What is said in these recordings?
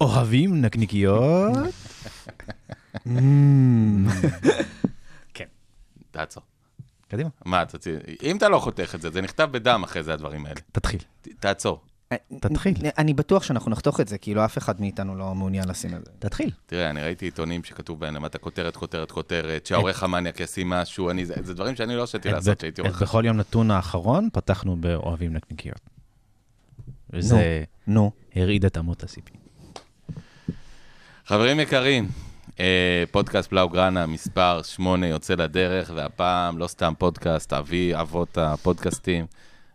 אוהבים נקניקיות? תעצור. קדימה, מה, אתה רוצה- אם אתה לא חותך את זה, זה נכתב בדם אחרי זה, הדברים האלה. תתחיל. תעצור. תתחיל. אני בטוח שאנחנו נחתוך את זה, כאילו אף אחד מאיתנו לא מעוניין לשים את זה. תתחיל. תראה, אני ראיתי עיתונים שכתוב בהם למטה כותרת, כותרת, כותרת, שהעורך המניאק ישים משהו, אני, זה, זה דברים שאני לא הרשיתי לעשות כשהייתי עורך. בכל יום נתון האחרון פתחנו באוהבים נקניקיות. וזה נו. הרעיד את אמות הסיפים. חברים יקרים, אה, פודקאסט בלאוגרנה, מספר 8 יוצא לדרך, והפעם לא סתם פודקאסט, אבי אבות הפודקאסטים.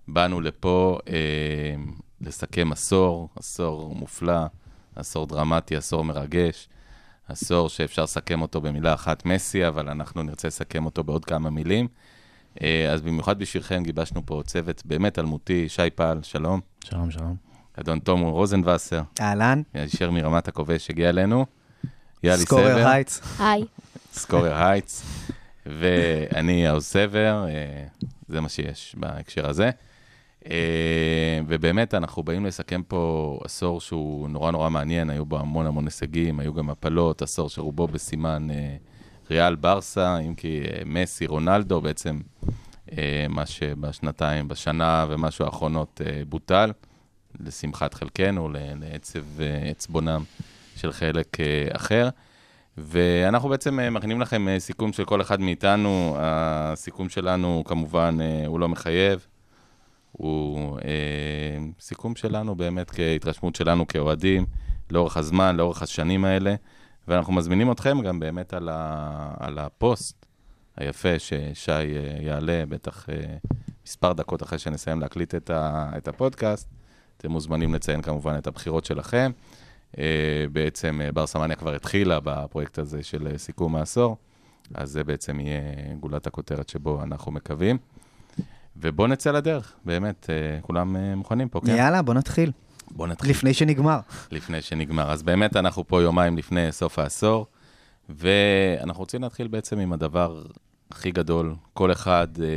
באנו לפה אה, לסכם עשור, עשור מופלא, עשור דרמטי, עשור מרגש, עשור שאפשר לסכם אותו במילה אחת, מסי, אבל אנחנו נרצה לסכם אותו בעוד כמה מילים. אה, אז במיוחד בשבילכם גיבשנו פה צוות באמת אלמותי, שי פעל, שלום. שלום, שלום. אדון תום רוזנבסר, אהלן, הישר מרמת הכובש הגיע אלינו. יאלי סקורר סבר, הייטס. היי. סקורר הייטס, ואני האוז סבר, אה, זה מה שיש בהקשר הזה. אה, ובאמת, אנחנו באים לסכם פה עשור שהוא נורא נורא מעניין, היו בו המון המון הישגים, היו גם הפלות, עשור שרובו בסימן אה, ריאל ברסה, אם כי מסי, רונלדו, בעצם מה שבשנתיים, בשנה ומשהו האחרונות בוטל, לשמחת חלקנו, לעצב אה, עצבונם של חלק אה, אחר. ואנחנו בעצם אה, מכינים לכם סיכום של כל אחד מאיתנו. הסיכום שלנו, כמובן, הוא לא מחייב. הוא אה, סיכום שלנו באמת כהתרשמות שלנו כאוהדים, לאורך הזמן, לאורך השנים האלה. ואנחנו מזמינים אתכם גם באמת על, ה, על הפוסט היפה ששי יעלה, בטח אה, מספר דקות אחרי שנסיים להקליט את, ה, את הפודקאסט. אתם מוזמנים לציין כמובן את הבחירות שלכם. אה, בעצם אה, בר סמניה כבר התחילה בפרויקט הזה של אה, סיכום העשור, אז זה בעצם יהיה גולת הכותרת שבו אנחנו מקווים. ובואו נצא לדרך, באמת, אה, כולם אה, מוכנים פה, כן? יאללה, בוא נתחיל. בואו נתחיל. לפני שנגמר. לפני שנגמר. אז באמת אנחנו פה יומיים לפני סוף העשור, ואנחנו רוצים להתחיל בעצם עם הדבר הכי גדול, כל אחד, אה,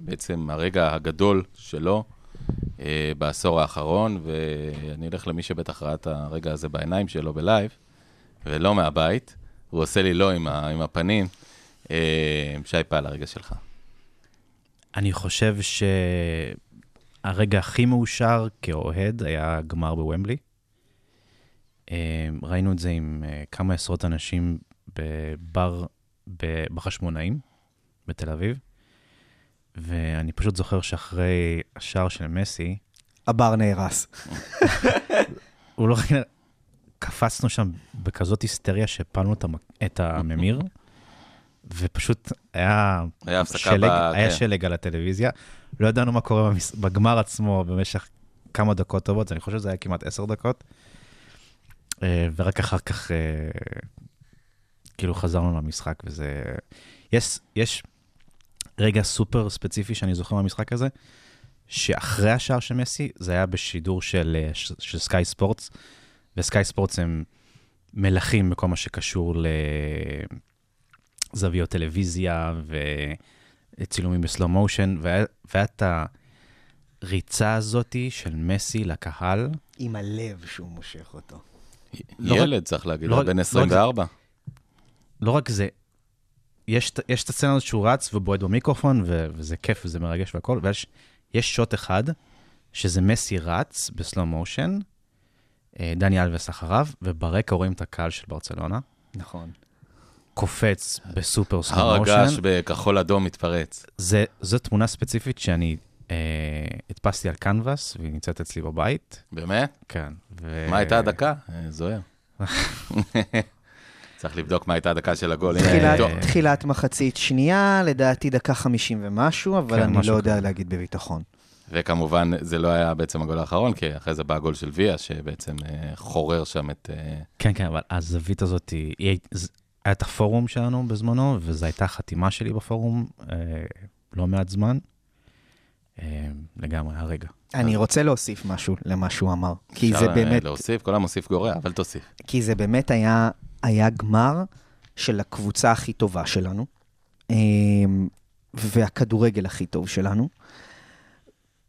בעצם הרגע הגדול שלו בעשור האחרון, ואני אלך למי שבטח ראה את הרגע הזה בעיניים שלו בלייב, ולא מהבית, הוא עושה לי לא עם, ה, עם הפנים. אה, שי פעל, הרגע שלך. אני חושב שהרגע הכי מאושר כאוהד היה גמר בוומבלי. אה, ראינו את זה עם אה, כמה עשרות אנשים בבר בחשמונאים בתל אביב, ואני פשוט זוכר שאחרי השער של מסי, הבר נהרס. הוא לא רק... קפצנו שם בכזאת היסטריה שהפלנו את, המ... את הממיר, ופשוט היה, היה הפסקה שלג, ב- היה כן. שלג על הטלוויזיה. לא ידענו מה קורה במס... בגמר עצמו במשך כמה דקות טובות, אני חושב שזה היה כמעט עשר דקות. אה, ורק אחר כך, אה, כאילו חזרנו למשחק, וזה... יש, יש רגע סופר ספציפי שאני זוכר מהמשחק הזה, שאחרי השער של מסי, זה היה בשידור של, אה, של סקאי ספורטס, וסקאי ספורטס הם מלכים בכל מה שקשור לזוויות טלוויזיה וצילומים בסלואו מושן, והיה את הריצה הזאתי של מסי לקהל. עם הלב שהוא מושך אותו. לא ילד, צריך להגיד, לא בן לא רק זה- 24. לא רק זה, יש, יש את הסצנה הזאת שהוא רץ ובועט במיקרופון, ו, וזה כיף וזה מרגש והכל, ויש יש שוט אחד, שזה מסי רץ בסלואו מושן, אה, דני אלווס אחריו, וברקע רואים את הקהל של ברצלונה, נכון. קופץ בסופר סלואו הר הגעש מושן. בכחול אדום מתפרץ. זה, זו תמונה ספציפית שאני אה, הדפסתי על קנבס, והיא נמצאת אצלי בבית. באמת? כן. ו... מה הייתה הדקה? אה, זוהר. צריך לבדוק מה הייתה הדקה של הגול. תחילת- מחצית שנייה, לדעתי דקה חמישים ומשהו, אבל כן, אני לא יודע. להגיד בביטחון. וכמובן, זה לא היה בעצם הגול האחרון, כי אחרי זה בא הגול של ויה, שבעצם אה, חורר שם את... אה, כן, כן, אבל הזווית הזאת, היא, היה את הפורום שלנו בזמנו, וזו הייתה החתימה שלי בפורום אה, לא מעט זמן. אה, לגמרי, הרגע. אני רוצה להוסיף משהו למה שהוא אמר, כי אפשר, זה באמת, להוסיף, כל המוסיף גורע, אבל תוסיף. כי זה באמת היה, היה גמר של הקבוצה הכי טובה שלנו, אמ, והכדורגל הכי טוב שלנו.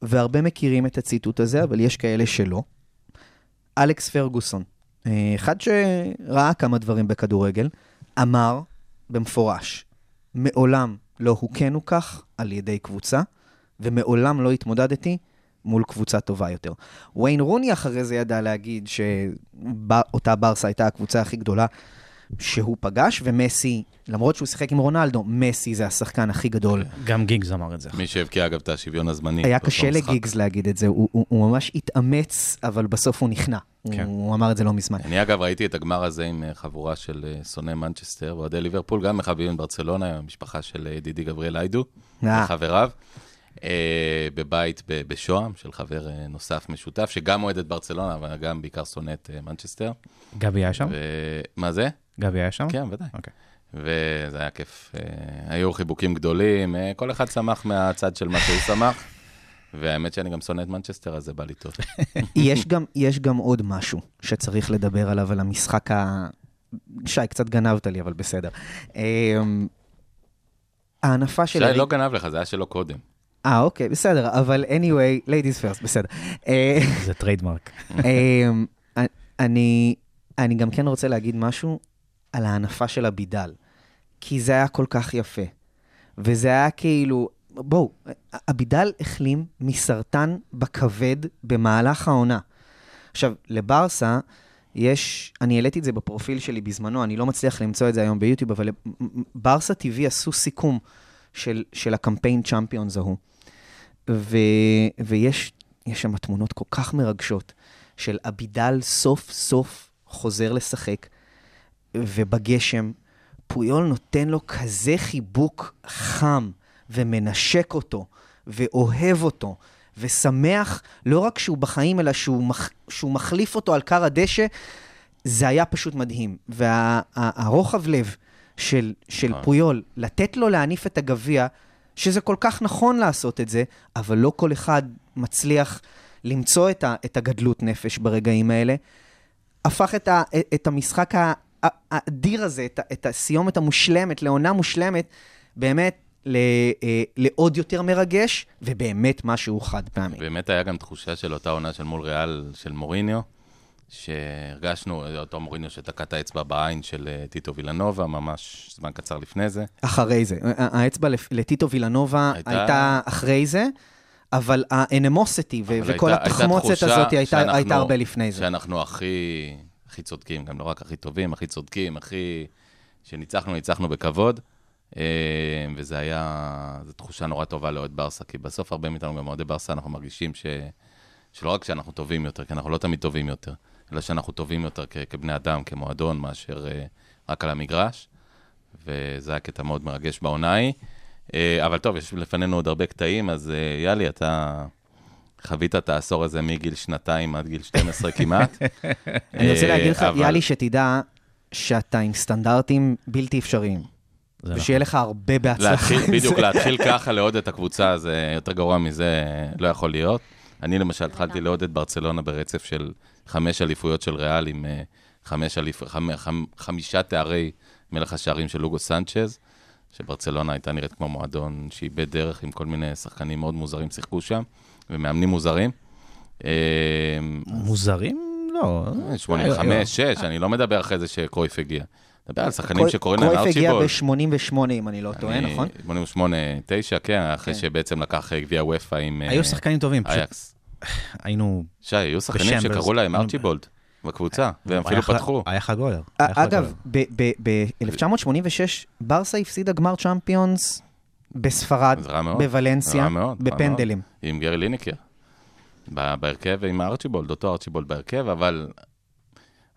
והרבה מכירים את הציטוט הזה, אבל יש כאלה שלא. אלכס פרגוסון, אה, אחד שראה כמה דברים בכדורגל, אמר במפורש, מעולם לא הוכינו כך על ידי קבוצה, ומעולם לא התמודדתי מול קבוצה טובה יותר. ויין רוני אחרי זה ידע להגיד שאותה ברסה הייתה הקבוצה הכי גדולה שהוא פגש, ומסי, למרות שהוא שיחק עם רונלדו, מסי זה השחקן הכי גדול. גם גיגס אמר את זה. מי שהבקיע אגב את השוויון הזמני. היה קשה. לגיגס להגיד את זה, הוא, הוא, הוא ממש התאמץ, אבל בסוף הוא נכנע. כן. הוא, הוא אמר את זה לא מזמן. אני אגב ראיתי את הגמר הזה עם אה, חבורה של אה, שונאי מנצ'סטר, אוהדי ליברפול, גם מחבבים ברצלונה, עם המשפחה של אה, ידידי גבריאל איידו. וחבריו, בבית ב- בשוהם, של חבר אה, נוסף משותף, שגם אוהד את ברצלונה, אבל גם בעיקר שונא את אה, מנצ'סטר. גבי היה שם? מה זה? גבי היה שם? כן, ודאי. אוקיי. וזה היה כיף. אה, היו חיבוקים גדולים, אה, כל אחד שמח מהצד של מה שהוא שמח. והאמת שאני גם שונא את מנצ'סטר, אז זה בא לי טוב. יש, גם, יש גם עוד משהו שצריך לדבר עליו, על המשחק ה... שי, קצת גנבת לי, אבל בסדר. אמ, ההנפה של... שי לא גנב לך, זה היה שלו קודם. אה, אוקיי, בסדר, אבל anyway, ladies first, בסדר. אה, זה trademark. אמ, אני, אני גם כן רוצה להגיד משהו על ההנפה של אבידל, כי זה היה כל כך יפה. וזה היה כאילו, בואו, אבידל החלים מסרטן בכבד במהלך העונה. עכשיו, לברסה יש, אני העליתי את זה בפרופיל שלי בזמנו, אני לא מצליח למצוא את זה היום ביוטיוב, אבל ברסה TV עשו סיכום של, של הקמפיין צ'אמפיונס ההוא. ו, ויש יש שם תמונות כל כך מרגשות של אבידל סוף סוף חוזר לשחק, ובגשם פויול נותן לו כזה חיבוק חם, ומנשק אותו, ואוהב אותו, ושמח לא רק שהוא בחיים, אלא שהוא, מח, שהוא מחליף אותו על כר הדשא, זה היה פשוט מדהים. והרוחב לב של, של נכון. פויול, לתת לו להניף את הגביע, שזה כל כך נכון לעשות את זה, אבל לא כל אחד מצליח למצוא את, ה, את הגדלות נפש ברגעים האלה, הפך את, ה, את המשחק האדיר הזה, את, את הסיומת המושלמת, לעונה מושלמת, באמת ל, אה, לעוד יותר מרגש, ובאמת משהו חד פעמי. באמת היה גם תחושה של אותה עונה של מול ריאל של מוריניו, שהרגשנו, אותו מוריניו שתקע את האצבע בעין של אה, טיטו וילנובה, ממש זמן קצר לפני זה. אחרי זה. ה- האצבע לפ- לטיטו וילנובה הייתה- הייתה אחרי זה, אבל האנמוסיטי ו- אבל וכל הייתה- הייתה התחמוצת תחושה הזאת הייתה, שאנחנו- הייתה הרבה לפני זה. שאנחנו הכי, הכי צודקים, גם לא רק הכי טובים, הכי צודקים, הכי... שניצחנו, ניצחנו בכבוד. אה, וזה היה, זו תחושה נורא טובה לאוהד ברסה, כי בסוף הרבה מאיתנו, גם אוהדי ברסה, אנחנו מרגישים ש... שלא רק שאנחנו טובים יותר, כי אנחנו לא תמיד טובים יותר, אלא שאנחנו טובים יותר כ- כבני אדם, כמועדון, מאשר אה, רק על המגרש. וזה היה קטע מאוד מרגש בעונה ההיא. אה, אבל טוב, יש לפנינו עוד הרבה קטעים, אז אה, יאלי, אתה חווית את העשור הזה מגיל שנתיים עד גיל 12 כמעט. אני רוצה אה, להגיד לך, אבל- יאלי, שתדע שאתה עם סטנדרטים בלתי אפשריים, זה נכון. ושיהיה לך הרבה בהצלחה. להתחיל, עם בדיוק, זה. להתחיל ככה לאהוד את הקבוצה, זה יותר גרוע מזה, לא יכול להיות. אני למשל התחלתי לאהוד את ברצלונה ברצף של חמש אליפויות של ריאל עם אה, חמש אליפ... חמ... חמ... חמישה תארי מלך השערים של לוגו סנצ'ז, שברצלונה הייתה נראית כמו מועדון שאיבד דרך עם כל מיני שחקנים מאוד מוזרים שיחקו שם, ומאמנים מוזרים. אה, מוזרים? לא. 85, 6, אני לא מדבר אחרי זה שקרויף הגיע. מדבר על שחקנים שקוראים להם קרויף הגיע ארצ'יבולד. ב-88, אם אני לא טועה, נכון? 88, 9, כן, אחרי כן. שבעצם לקח אה, גביע וופא עם אה, היו שחקנים טובים, פשוט. היינו... שי, היו שחקנים. שקראו להם ארצ'יבולד בקבוצה, והם היה אפילו פתחו. היה חג גולר. חג אגב, גולר. ב-1986, ברסה הפסידה גמר צ'אמפיונס בספרד. בוולנסיה, בפנדלים. עם גרי ליניקר. ב- בהרכב עם הארצ'יבולד, אותו ארצ'יבולד בהרכב, אבל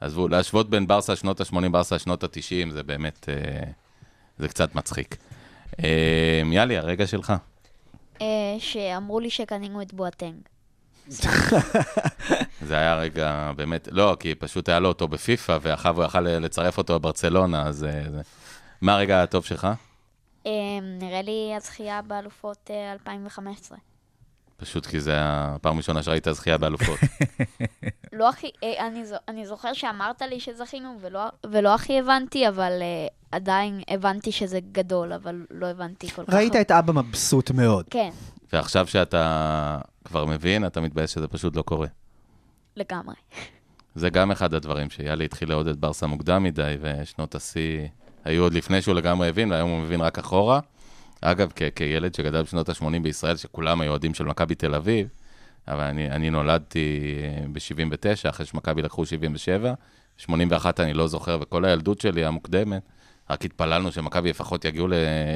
עזבו, להשוות בין ברסה שנות ה-80, ברסה שנות ה-90, זה באמת, אה, זה קצת מצחיק. אה, יאלי, הרגע שלך. אה, שאמרו לי שקנינו את בואטנג. זה היה רגע באמת, לא, כי פשוט היה לו אותו בפיפא, ואחריו הוא יכל לצרף אותו בברצלונה, אז... אה, זה... מה הרגע הטוב שלך? אה, נראה לי הזכייה באלופות אה, 2015. פשוט כי זה הפעם הראשונה שראית זכייה באלופות. לא הכי, אה, אני, אני זוכר שאמרת לי שזכינו ולא, ולא הכי הבנתי, אבל אה, עדיין הבנתי שזה גדול, אבל לא הבנתי כל כך. ראית את אבא מבסוט מאוד. כן, ועכשיו שאתה כבר מבין, אתה מתבאס שזה פשוט לא קורה. לגמרי. זה גם אחד הדברים, שיאלי התחיל לעודד ברסה מוקדם מדי, ושנות השיא היו עוד לפני שהוא לגמרי הבין, והיום הוא מבין רק אחורה. אגב, כ- כילד שגדל בשנות ה-80 בישראל, שכולם היו אוהדים של מכבי תל אביב, אבל אני, אני נולדתי ב-79, אחרי שמכבי לקחו 77, 81 אני לא זוכר, וכל הילדות שלי המוקדמת, רק התפללנו שמכבי לפחות יגיעו, ל...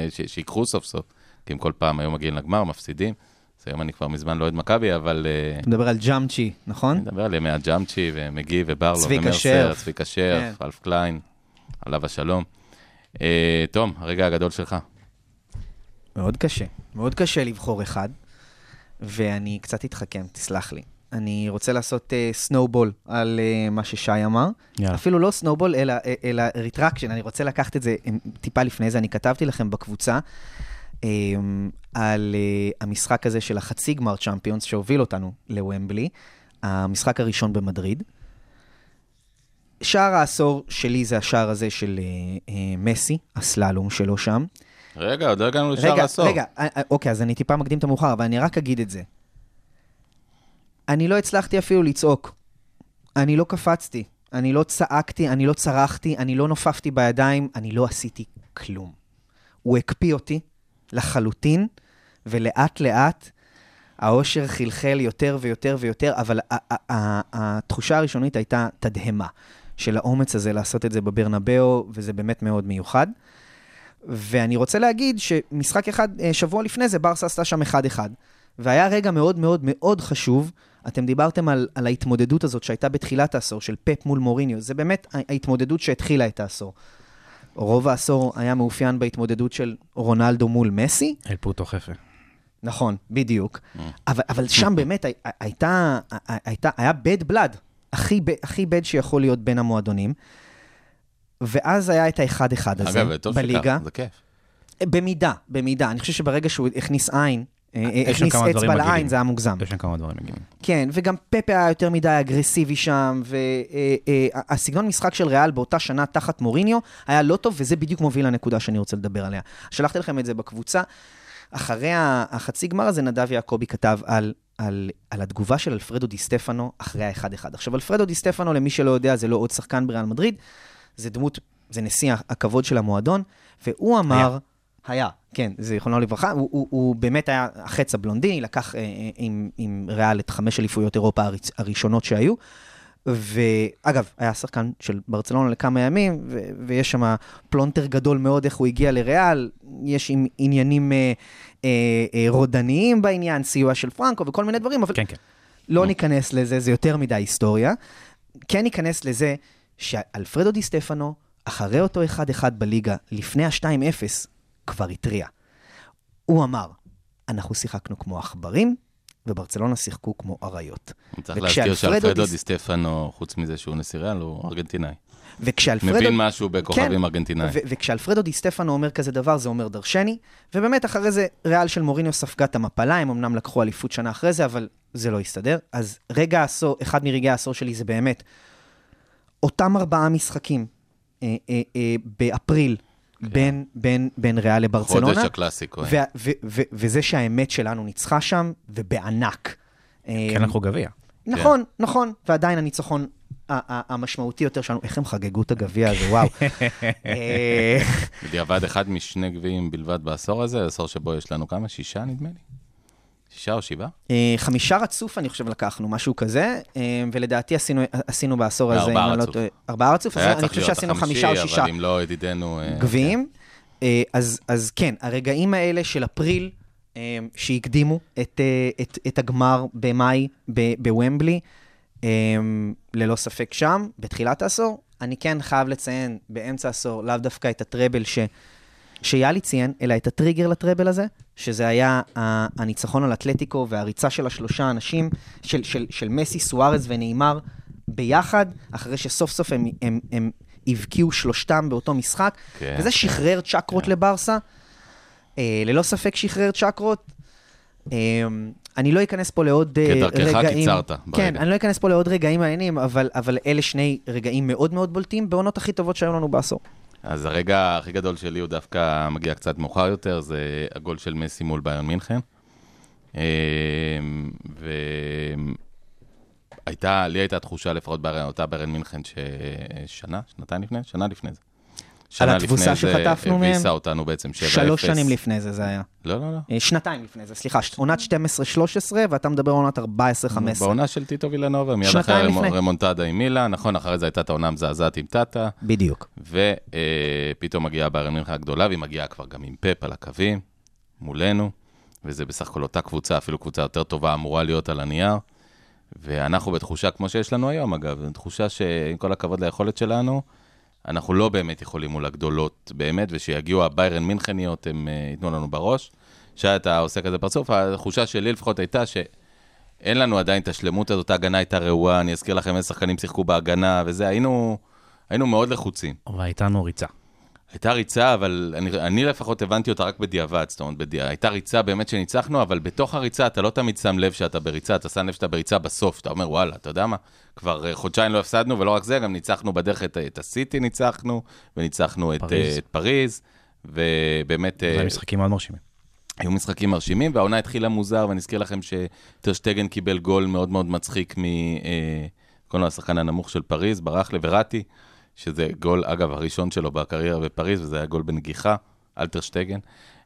ש... שיקחו סוף סוף, כי הם כל פעם היו מגיעים לגמר, מפסידים. אז היום אני כבר מזמן לא אוהד מכבי, אבל... אה, אתה מדבר על ג'אמצ'י, נכון? אני מדבר על ימי הג'אמצ'י, ומגי, וברלו, צביקה ומרסר, שרף. צביקה שרף, כן. אלף קליין, עליו השלום. אה, תום, הרגע הגדול שלך. מאוד קשה, מאוד קשה לבחור אחד, ואני קצת אתחכם, תסלח לי. אני רוצה לעשות snowball uh, על uh, מה ששי אמר. יאללה. אפילו לא snowball, אלא, אלא retraction, אני רוצה לקחת את זה טיפה לפני זה. אני כתבתי לכם בקבוצה על uh, המשחק הזה של החצי גמר צ'אמפיונס שהוביל אותנו לוומבלי, המשחק הראשון במדריד. שער העשור שלי זה השער הזה של uh, uh, מסי, הסללום שלו שם. רגע, עוד לא הגענו לשער העשור. רגע, אה, אה, אוקיי, אז אני טיפה מקדים את המאוחר, אבל אני רק אגיד את זה. אני לא הצלחתי אפילו לצעוק. אני לא קפצתי, אני לא צעקתי, אני לא צרחתי, אני לא נופפתי בידיים, אני לא עשיתי כלום. הוא הקפיא אותי לחלוטין, ולאט לאט האושר חלחל יותר ויותר ויותר, אבל התחושה הראשונית הייתה תדהמה של האומץ הזה לעשות את זה בברנבאו, וזה באמת מאוד מיוחד. ואני רוצה להגיד שמשחק אחד, אה, שבוע לפני זה, ברסה עשתה שם 1-1. והיה רגע מאוד מאוד מאוד חשוב, אתם דיברתם על, על ההתמודדות הזאת שהייתה בתחילת העשור, של פפ מול מוריניו, זה באמת ההתמודדות שהתחילה את העשור. רוב העשור היה מאופיין בהתמודדות של רונלדו מול מסי, אל פוטו חפה. נכון, בדיוק. אבל, אבל שם באמת הי- הייתה, הייתה, היה bad blood, הכי, הכי bad שיכול להיות בין המועדונים. ואז היה את האחד-אחד הזה אגב, טוב בליגה. שכך, זה כיף. במידה, במידה. אני חושב שברגע שהוא הכניס עין, הכניס כמה דברים אצבע לעין. זה היה מוגזם. יש שם כמה דברים מגיעים. כן, וגם פפה היה יותר מדי אגרסיבי שם, והסגנון משחק של ריאל באותה שנה תחת מוריניו היה לא טוב, וזה בדיוק מוביל לנקודה שאני רוצה לדבר עליה. שלחתי לכם את זה בקבוצה. אחרי החצי גמר הזה, נדב יעקבי כתב על, על, על התגובה של אלפרדו די סטפנו אחרי ה-1-1. עכשיו, אלפרדו די סטפנו, למי שלא יודע, זה לא עוד שחקן בריאל מדריד, זה דמות, זה נשיא הכבוד של המועדון, והוא אמר... היה, כן, זיכרונו לברכה. הוא, הוא, הוא באמת היה החץ הבלונדיני, לקח אה, אה, עם, עם ריאל את חמש אליפויות אירופה הראש, הראשונות שהיו. ואגב, היה שחקן של ברצלונה לכמה ימים, ו- ויש שם פלונטר גדול מאוד איך הוא הגיע לריאל, יש עם עניינים אה, אה, אה, רודניים בעניין, סיוע של פרנקו וכל מיני דברים, אבל כן, כן. לא ניכנס לזה, זה יותר מדי היסטוריה. כן ניכנס לזה שאלפרדו די סטפנו, אחרי אותו 1-1 בליגה, לפני ה-2-0, כבר התריע. הוא אמר, אנחנו שיחקנו כמו עכברים, וברצלונה שיחקו כמו אריות. צריך להזכיר שאלפרדו דיס- די סטפנו, חוץ מזה שהוא נשיא ריאל, הוא ארגנטינאי. וכשאלפרדו... מבין משהו בכוכבים כן, ארגנטינאים. ו- וכשאלפרדו די סטפנו אומר כזה דבר, זה אומר דרשני, ובאמת אחרי זה ריאל של מוריניו ספגה את המפלה, הם אמנם לקחו אליפות שנה אחרי זה, אבל זה לא הסתדר. אז רגע העשור, אחד מרגעי העשור שלי זה באמת אותם ארבעה משחקים אה, אה, אה, באפריל בין, בין, בין ריאל לברצלונה. חודש הקלאסיקו. ו- ו- ו- וזה שהאמת שלנו ניצחה שם, ובענק. כן לקחו גביע. נכון, נכון, ועדיין הניצחון המשמעותי יותר שלנו, איך הם חגגו את הגביע הזה, וואו. אה, בדיעבד אחד משני גביעים בלבד בעשור הזה, עשור שבו יש לנו כמה? שישה נדמה לי? שישה או שבעה? אה, חמישה רצוף, אני חושב, לקחנו, משהו כזה, אה, ולדעתי עשינו, עשינו בעשור הזה, ארבעה לא רצוף. טועה, ארבעה רצוף, אז אני חושב שעשינו חמישה או שישה אבל אם לא ידידנו... אה, גביעים. אה, אז, אז כן, הרגעים האלה של אפריל, שהקדימו את, את, את הגמר במאי בוומבלי, ללא ספק שם, בתחילת העשור. אני כן חייב לציין באמצע העשור, לאו דווקא את הטראבל ש... שיאלי ציין, אלא את הטריגר לטראבל הזה, שזה היה הניצחון על אתלטיקו והריצה של השלושה אנשים, של, של, של מסי, סוארז ונאמר ביחד, אחרי שסוף סוף הם, הם, הם הבקיעו שלושתם באותו משחק, כן, וזה כן. שחרר צ'קרות כן. לברסה. אה, ללא ספק שחרר צ'קרות. אה, אני לא אכנס פה לעוד אה, כדרכך רגעים... קיצרת כן, ברגע. אני לא אכנס פה לעוד רגעים מעניינים, אבל, אבל אלה שני רגעים מאוד מאוד בולטים בעונות הכי טובות שהיו לנו בעשור. אז הרגע הכי גדול שלי הוא דווקא מגיע קצת מאוחר יותר, זה הגול של מסי מול ביירן מינכן. אה, הייתה, לי הייתה תחושה, לפחות באותה ברן מינכן, ששנה, שנתיים לפני? שנה לפני זה. על שנה התבוסה לפני זה שחטפנו מהם? הביסה אותנו בעצם 7-0. שלוש שנים לפני זה זה היה. לא, לא, לא. אה, שנתיים לפני זה, סליחה, עונת 12-13, ואתה מדבר על עונת 14-15. בעונה של טיטו וילנובה, מיד אחרי. רמונטדה עם מילה, נכון, אחרי זה הייתה את העונה המזעזעת עם טאטה, בדיוק. ופתאום מגיעה ביירן מינכן הגדולה, והיא מגיעה כבר גם עם פפ על הקווים, מולנו, וזה בסך הכל אותה קבוצה, אפילו קבוצה יותר טובה אמורה להיות על הנייר. ואנחנו בתחושה, כמו שיש לנו היום, אגב, תחושה שעם כל הכבוד ליכולת שלנו, אנחנו לא באמת יכולים מול הגדולות באמת, ושיגיעו הביירן מינכניות, הם uh, ייתנו לנו בראש. שי, אתה עושה כזה פרצוף, התחושה שלי לפחות הייתה שאין לנו עדיין את השלמות הזאת, ההגנה הייתה רעועה, אני אזכיר לכם איזה שחקנים שיחקו בהגנה, וזה, היינו, היינו מאוד לחוצים. אבל הייתה לנו ריצה. הייתה ריצה, אבל אני, אני לפחות הבנתי אותה רק בדיעבד, זאת אומרת, בדיע... הייתה ריצה באמת שניצחנו, אבל בתוך הריצה אתה לא תמיד שם לב שאתה בריצה, אתה שם לב שאתה בריצה בסוף, אתה אומר, וואלה, אתה יודע מה, כבר אה, חודשיים לא הפסדנו, ולא רק זה, גם ניצחנו בדרך את, את הסיטי ניצחנו, וניצחנו את פריז. פריז, את פריז ובאמת... זה אה, משחקים מאוד מרשימים. היו משחקים מרשימים, והעונה התחילה מוזר, ואני אזכיר לכם שטרשטגן קיבל גול מאוד מאוד מצחיק מ... אה, קוראים לו השחקן הנמוך של פריז, ברח לוורטי, שזה גול, אגב, הראשון שלו בקריירה בפריז, וזה היה גול בנגיחה, אלטרשטגן.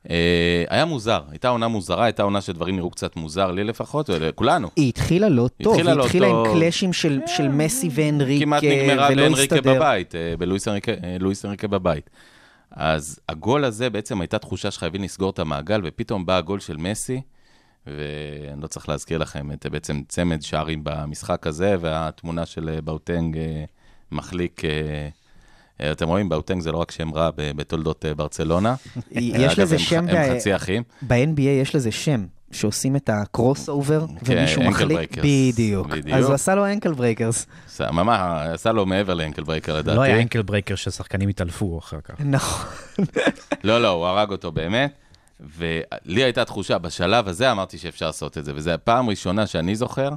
אה, היה מוזר, הייתה עונה מוזרה, הייתה עונה שדברים נראו קצת מוזר, לי לפחות, ולכולנו. היא התחילה לא טוב, היא לא התחילה עם. קלאשים של של מסי והנריקה, כמעט נגמרה ולא בהנריקה הסתדר. בבית, אה, בלואיס הנריקה- אה, הנריקה בבית. אז הגול הזה, בעצם הייתה תחושה שחייבים לסגור את המעגל, ופתאום בא הגול של מסי, ואני לא צריך להזכיר לכם את אה, בעצם צמד שערים במשחק הזה, והתמונה של אה, בואטנג אה, מחליק, אה, אה, אתם רואים, בואטנג זה לא רק שם רע בתולדות אה, ברצלונה. יש לזה שם, הם ב- חצי אחים. ב-NBA יש לזה שם, שעושים את ה crossover, ומישהו ankle מחליק. בדיוק. אז הוא עשה לו ankle breakers. ממש, עשה לו מעבר ל ankle breaker לדעתי. לא היה ankle breaker ששחקנים התעלפו אחר כך. נכון. לא, לא, הוא הרג אותו באמת. ולי הייתה תחושה, בשלב הזה אמרתי שאפשר לעשות את זה, וזו הפעם ראשונה שאני זוכר,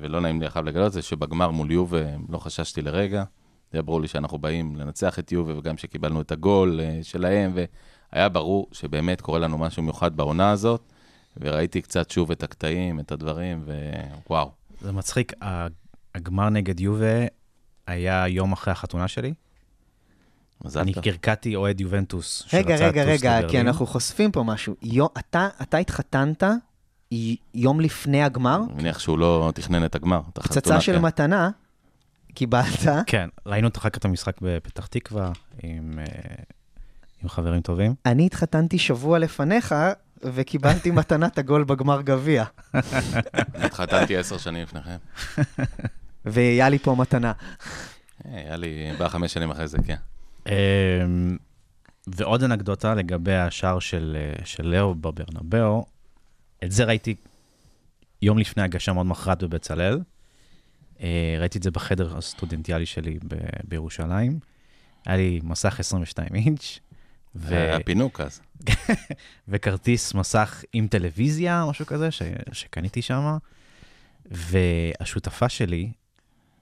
ולא נעים לי עכשיו לגלות, זה שבגמר מול יובה לא חששתי לרגע. היה ברור לי שאנחנו באים לנצח את יובה, וגם שקיבלנו את הגול אה, שלהם, והיה ברור שבאמת קורה לנו משהו מיוחד בעונה הזאת, וראיתי קצת שוב את הקטעים, את הדברים, ווואו. זה מצחיק, הגמר נגד יובה היה יום אחרי החתונה שלי. מזל אני טוב. קרקעתי אוהד יובנטוס רגע, רגע, רגע, כי. אנחנו חושפים פה משהו. יו- אתה אתה התחתנת יום לפני הגמר, אני מניח שהוא לא תכנן את הגמר. פצצה של כן. מתנה, קיבלת, כן, ראינו אחר כך את המשחק בפתח תקווה עם, אה, עם חברים טובים. אני התחתנתי שבוע לפניך, וקיבלתי מתנת הגול בגמר גביע. התחתנתי עשר שנים לפניכם. והיה לי פה מתנה. אה, היה לי, בא חמש שנים אחרי זה, כן. אמ, ועוד אנקדוטה לגבי השער של, אה, של לאו בברנבאו, את זה ראיתי יום לפני הגשה מאוד מכרעת בבצלאל. אה, ראיתי את זה בחדר הסטודנטיאלי שלי ב- בירושלים. היה לי מסך 22 אינץ', ו... היה פינוק אז. וכרטיס מסך עם טלוויזיה, משהו כזה, ש... שקניתי שם. והשותפה שלי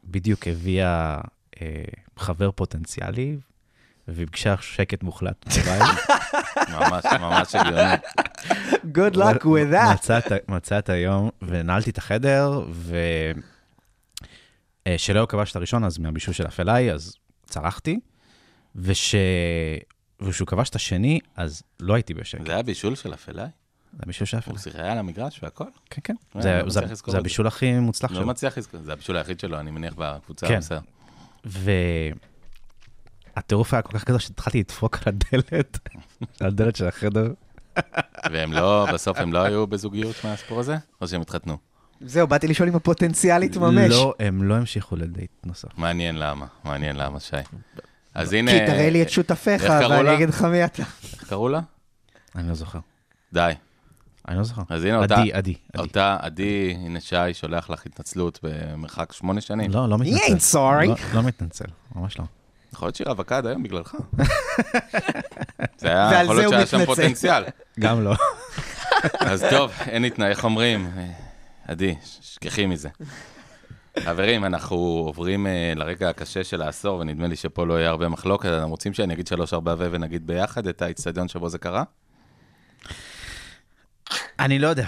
בדיוק הביאה אה, חבר פוטנציאלי, וביקשה שקט מוחלט. ממש, ממש הגיוני. Good luck with that. מצא את- מצא את היום, ונעלתי את החדר, ו... אה, שלאו כבש את הראשון, אז מהבישול של אפלאי, אז צרחתי, וש... וכשהוא כבש את השני, אז לא הייתי בשקט. זה היה בישול של אפלאי? זה הבישול של הוא אפלאי. שיחק על המגרש והכל? כן, כן. אה, זה- לא זה-. הבישול הכי מוצלח לא שלו. מצליח לזכור, זה הבישול היחיד שלו, אני מניח, בקבוצה. כן. בסדר. והטירוף היה כל כך גדול שהתחלתי לדפוק על הדלת, על הדלת של החדר. והם לא, בסוף הם לא היו בזוגיות מהסיפור הזה? או שהם התחתנו? זהו, באתי לשאול אם הפוטנציאל יתממש. לא, הם לא המשיכו לדייט נוסף. מעניין למה, מעניין למה, שי. אז הנה... כי תראה לי את שותפיך, ואני? אגיד לך מי אתה. איך קראו לה? אני לא זוכר. די. אני לא זוכר. אז הנה אותה, עדי, עדי. אותה עדי, הנה שי, שולח לך התנצלות במרחק שמונה שנים. לא, לא מתנצל. ain't sorry. לא- לא מתנצל, ממש לא. יכול להיות שהיא רווקה עד היום בגללך. זה היה, יכול להיות שהיה שם. פוטנציאל. גם לא. אז טוב, אין התנאי, איך אומרים? אה, עדי, שכחי מזה. חברים, אנחנו עוברים אה, לרגע הקשה של העשור, ונדמה לי שפה לא יהיה הרבה מחלוקת. אתם רוצים שאני אגיד שלוש, ארבע ו ונגיד ביחד את האיצטדיון שבו זה קרה? אני לא יודע.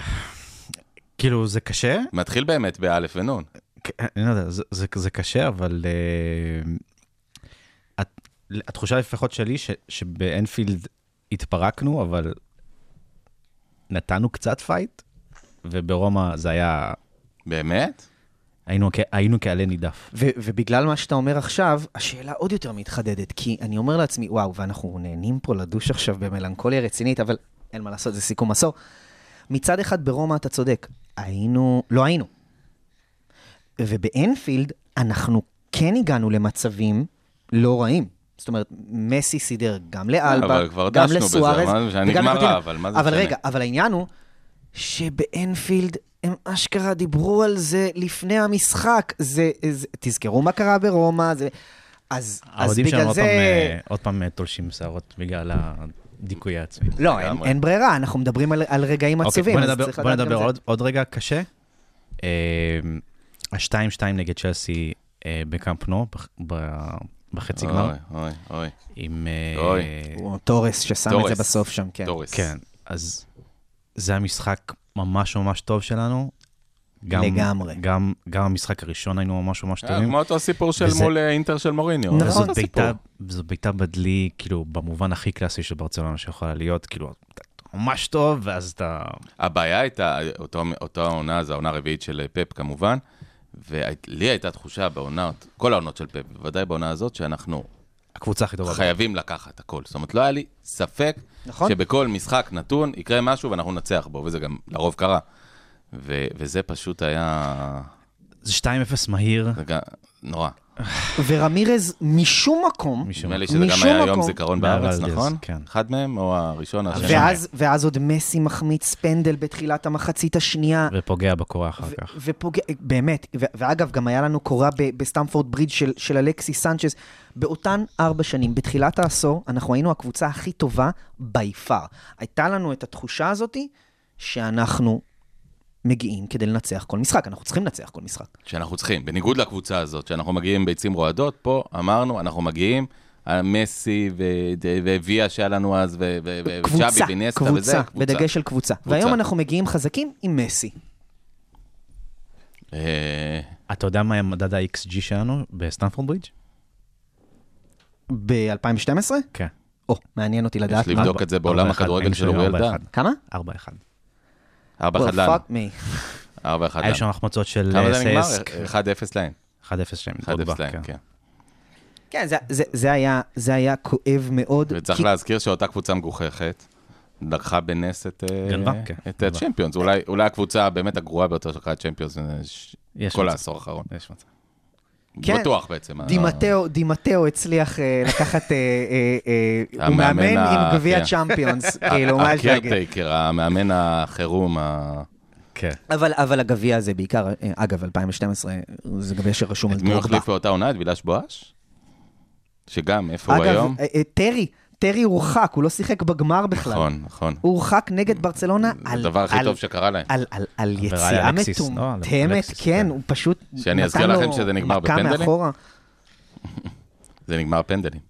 כאילו, זה קשה, מתחיל באמת באלף ונון. אני לא יודע, זה, זה, זה קשה, אבל uh, את, התחושה לפחות שלי ש, שבאנפילד התפרקנו, אבל נתנו קצת פייט, וברומא זה היה, באמת? היינו, היינו כעלה נידף. ו- ובגלל מה שאתה אומר עכשיו, השאלה עוד יותר מתחדדת, כי אני אומר לעצמי, וואו, ואנחנו נהנים פה לדוש עכשיו במלנכוליה רצינית, אבל אין מה לעשות, זה סיכום עשור. מצד אחד, ברומא אתה צודק, היינו, לא היינו. ובאנפילד, אנחנו כן הגענו למצבים לא רעים. זאת אומרת, מסי סידר גם לאלבה, אבל כבר גם דשנו בזה, לסוארז, אמרנו וגם לקוטינו. אבל מה זה אבל? רגע, אבל העניין הוא שבאנפילד הם אשכרה דיברו על זה לפני המשחק. זה, זה, תזכרו מה קרה ברומא, זה... אז, אז בגלל זה... אה, עוד פעם אה, תולשים שערות בגלל הדיכוי העצמי. לא, אין. אין ברירה, אנחנו מדברים על, על רגעים אוקיי, עצובים, בוא אז נדבר, בוא נדבר עוד, עוד רגע קשה. אה, ה-2-2 נגד צ'לסי אה, בחצי גמר, אוי, אוי, אוי. עם... אה, אוי. זה. הוא טורס ששם את. זה בסוף שם, כן. טורס. כן, אז זה היה משחק ממש ממש טוב שלנו. גם, לגמרי. גם, גם המשחק הראשון היינו ממש ממש אה, טובים. כמו אותו סיפור של וזה- מול אה, אינטר של מוריניו. נכון. אותו בעיטה, סיפור. זו בעיטה בדלי, כאילו, במובן הכי קלאסי של ברצלונה שיכולה להיות, כאילו, אתה ממש טוב, ואז אתה... הבעיה הייתה, אותו, אותה עונה, זו העונה הרביעית של פפ כמובן, ולי הייתה תחושה בעונות, כל העונות של פפ, בוודאי בעונה הזאת, שאנחנו הקבוצה הכי טובה. חייבים לקחת הכל. זאת אומרת, לא היה לי ספק נכון. שבכל משחק נתון יקרה משהו ואנחנו ננצח בו, וזה גם לרוב קרה. ו- וזה פשוט היה... זה 2-0 מהיר, זה גם... נורא. ורמירז משום מקום, משום נדמה לי מקום. שזה גם היה יום מקום. זיכרון בארץ, נכון? כן. אחד מהם, או הראשון, או השני? ואז, ואז עוד מסי מחמיץ פנדל בתחילת המחצית השנייה. ופוגע בקורה אחר ו- כך. ופוגע, באמת, ו- ואגב, גם היה לנו קורה ב- בסטמפורד ברידג' של, של אלכסי סנצ'ז. באותן ארבע שנים, בתחילת העשור, אנחנו היינו הקבוצה הכי טובה by far. הייתה לנו את התחושה הזאתי שאנחנו מגיעים כדי לנצח כל משחק, אנחנו צריכים לנצח כל משחק. שאנחנו צריכים, בניגוד לקבוצה הזאת, שאנחנו מגיעים ביצים רועדות, פה אמרנו, אנחנו מגיעים, מסי וויה שהיה לנו אז, קבוצה, וצ'אבי ואיניאסטה וזה, קבוצה, בדגש על קבוצה. והיום אנחנו מגיעים חזקים עם מסי. אה, אתה יודע מה מדד ה-XG שלנו בסטנפורד ברידג'? ב-2012? כן. או, מעניין אותי לדעת. יש לבדוק את זה בעולם הכדורגל של אוריאל דן. כמה? 4-1. ארבע Well, אחד לנו. fuck me. ארבע אחד היה לנו. שם החמצות של כמה זה נגמר? סייסק. 1-0 להם. 1-0 שהם 1-0 נתקעו בה, להם, כן. כן. כן, זה, זה, זה, היה, זה היה כואב מאוד. וצריך כי- להזכיר שאותה קבוצה מגוחכת, לקחה בנס את אה, גנבה, כן, את. הצ'מפיונס. אולי אולי הקבוצה באמת הגרועה ביותר שלקחה את צ'מפיונס אה, ש- יש כל מצב. העשור האחרון. יש מצב. כן. בטוח בעצם. דימטאו, דימטאו הצליח אה, לקחת, אה, אה, אה, הוא מאמן ה- עם גביע כן. צ'אמפיונס, כאילו, מה יש להגיד? הקרטייקר, המאמן החירום, ה- כן. אבל, אבל הגביע הזה בעיקר, אה, אגב, 2012, זה גביע שרשום על את מי הוא דרוגבה. החליף באותה עונה? את וילש בואש? שגם, איפה הוא אגב, היום? אה, אה, טרי, טרי הורחק, הוא לא שיחק בגמר בכלל. נכון, נכון. הוא הורחק נגד ברצלונה על... הדבר הכי על- טוב שקרה להם. על, על, על יציאה לא? מטומטמת, אלקסיס, כן, כן. הוא פשוט שאני אזכיר לכם שזה נגמר בפנדלים? זה נגמר פנדלים.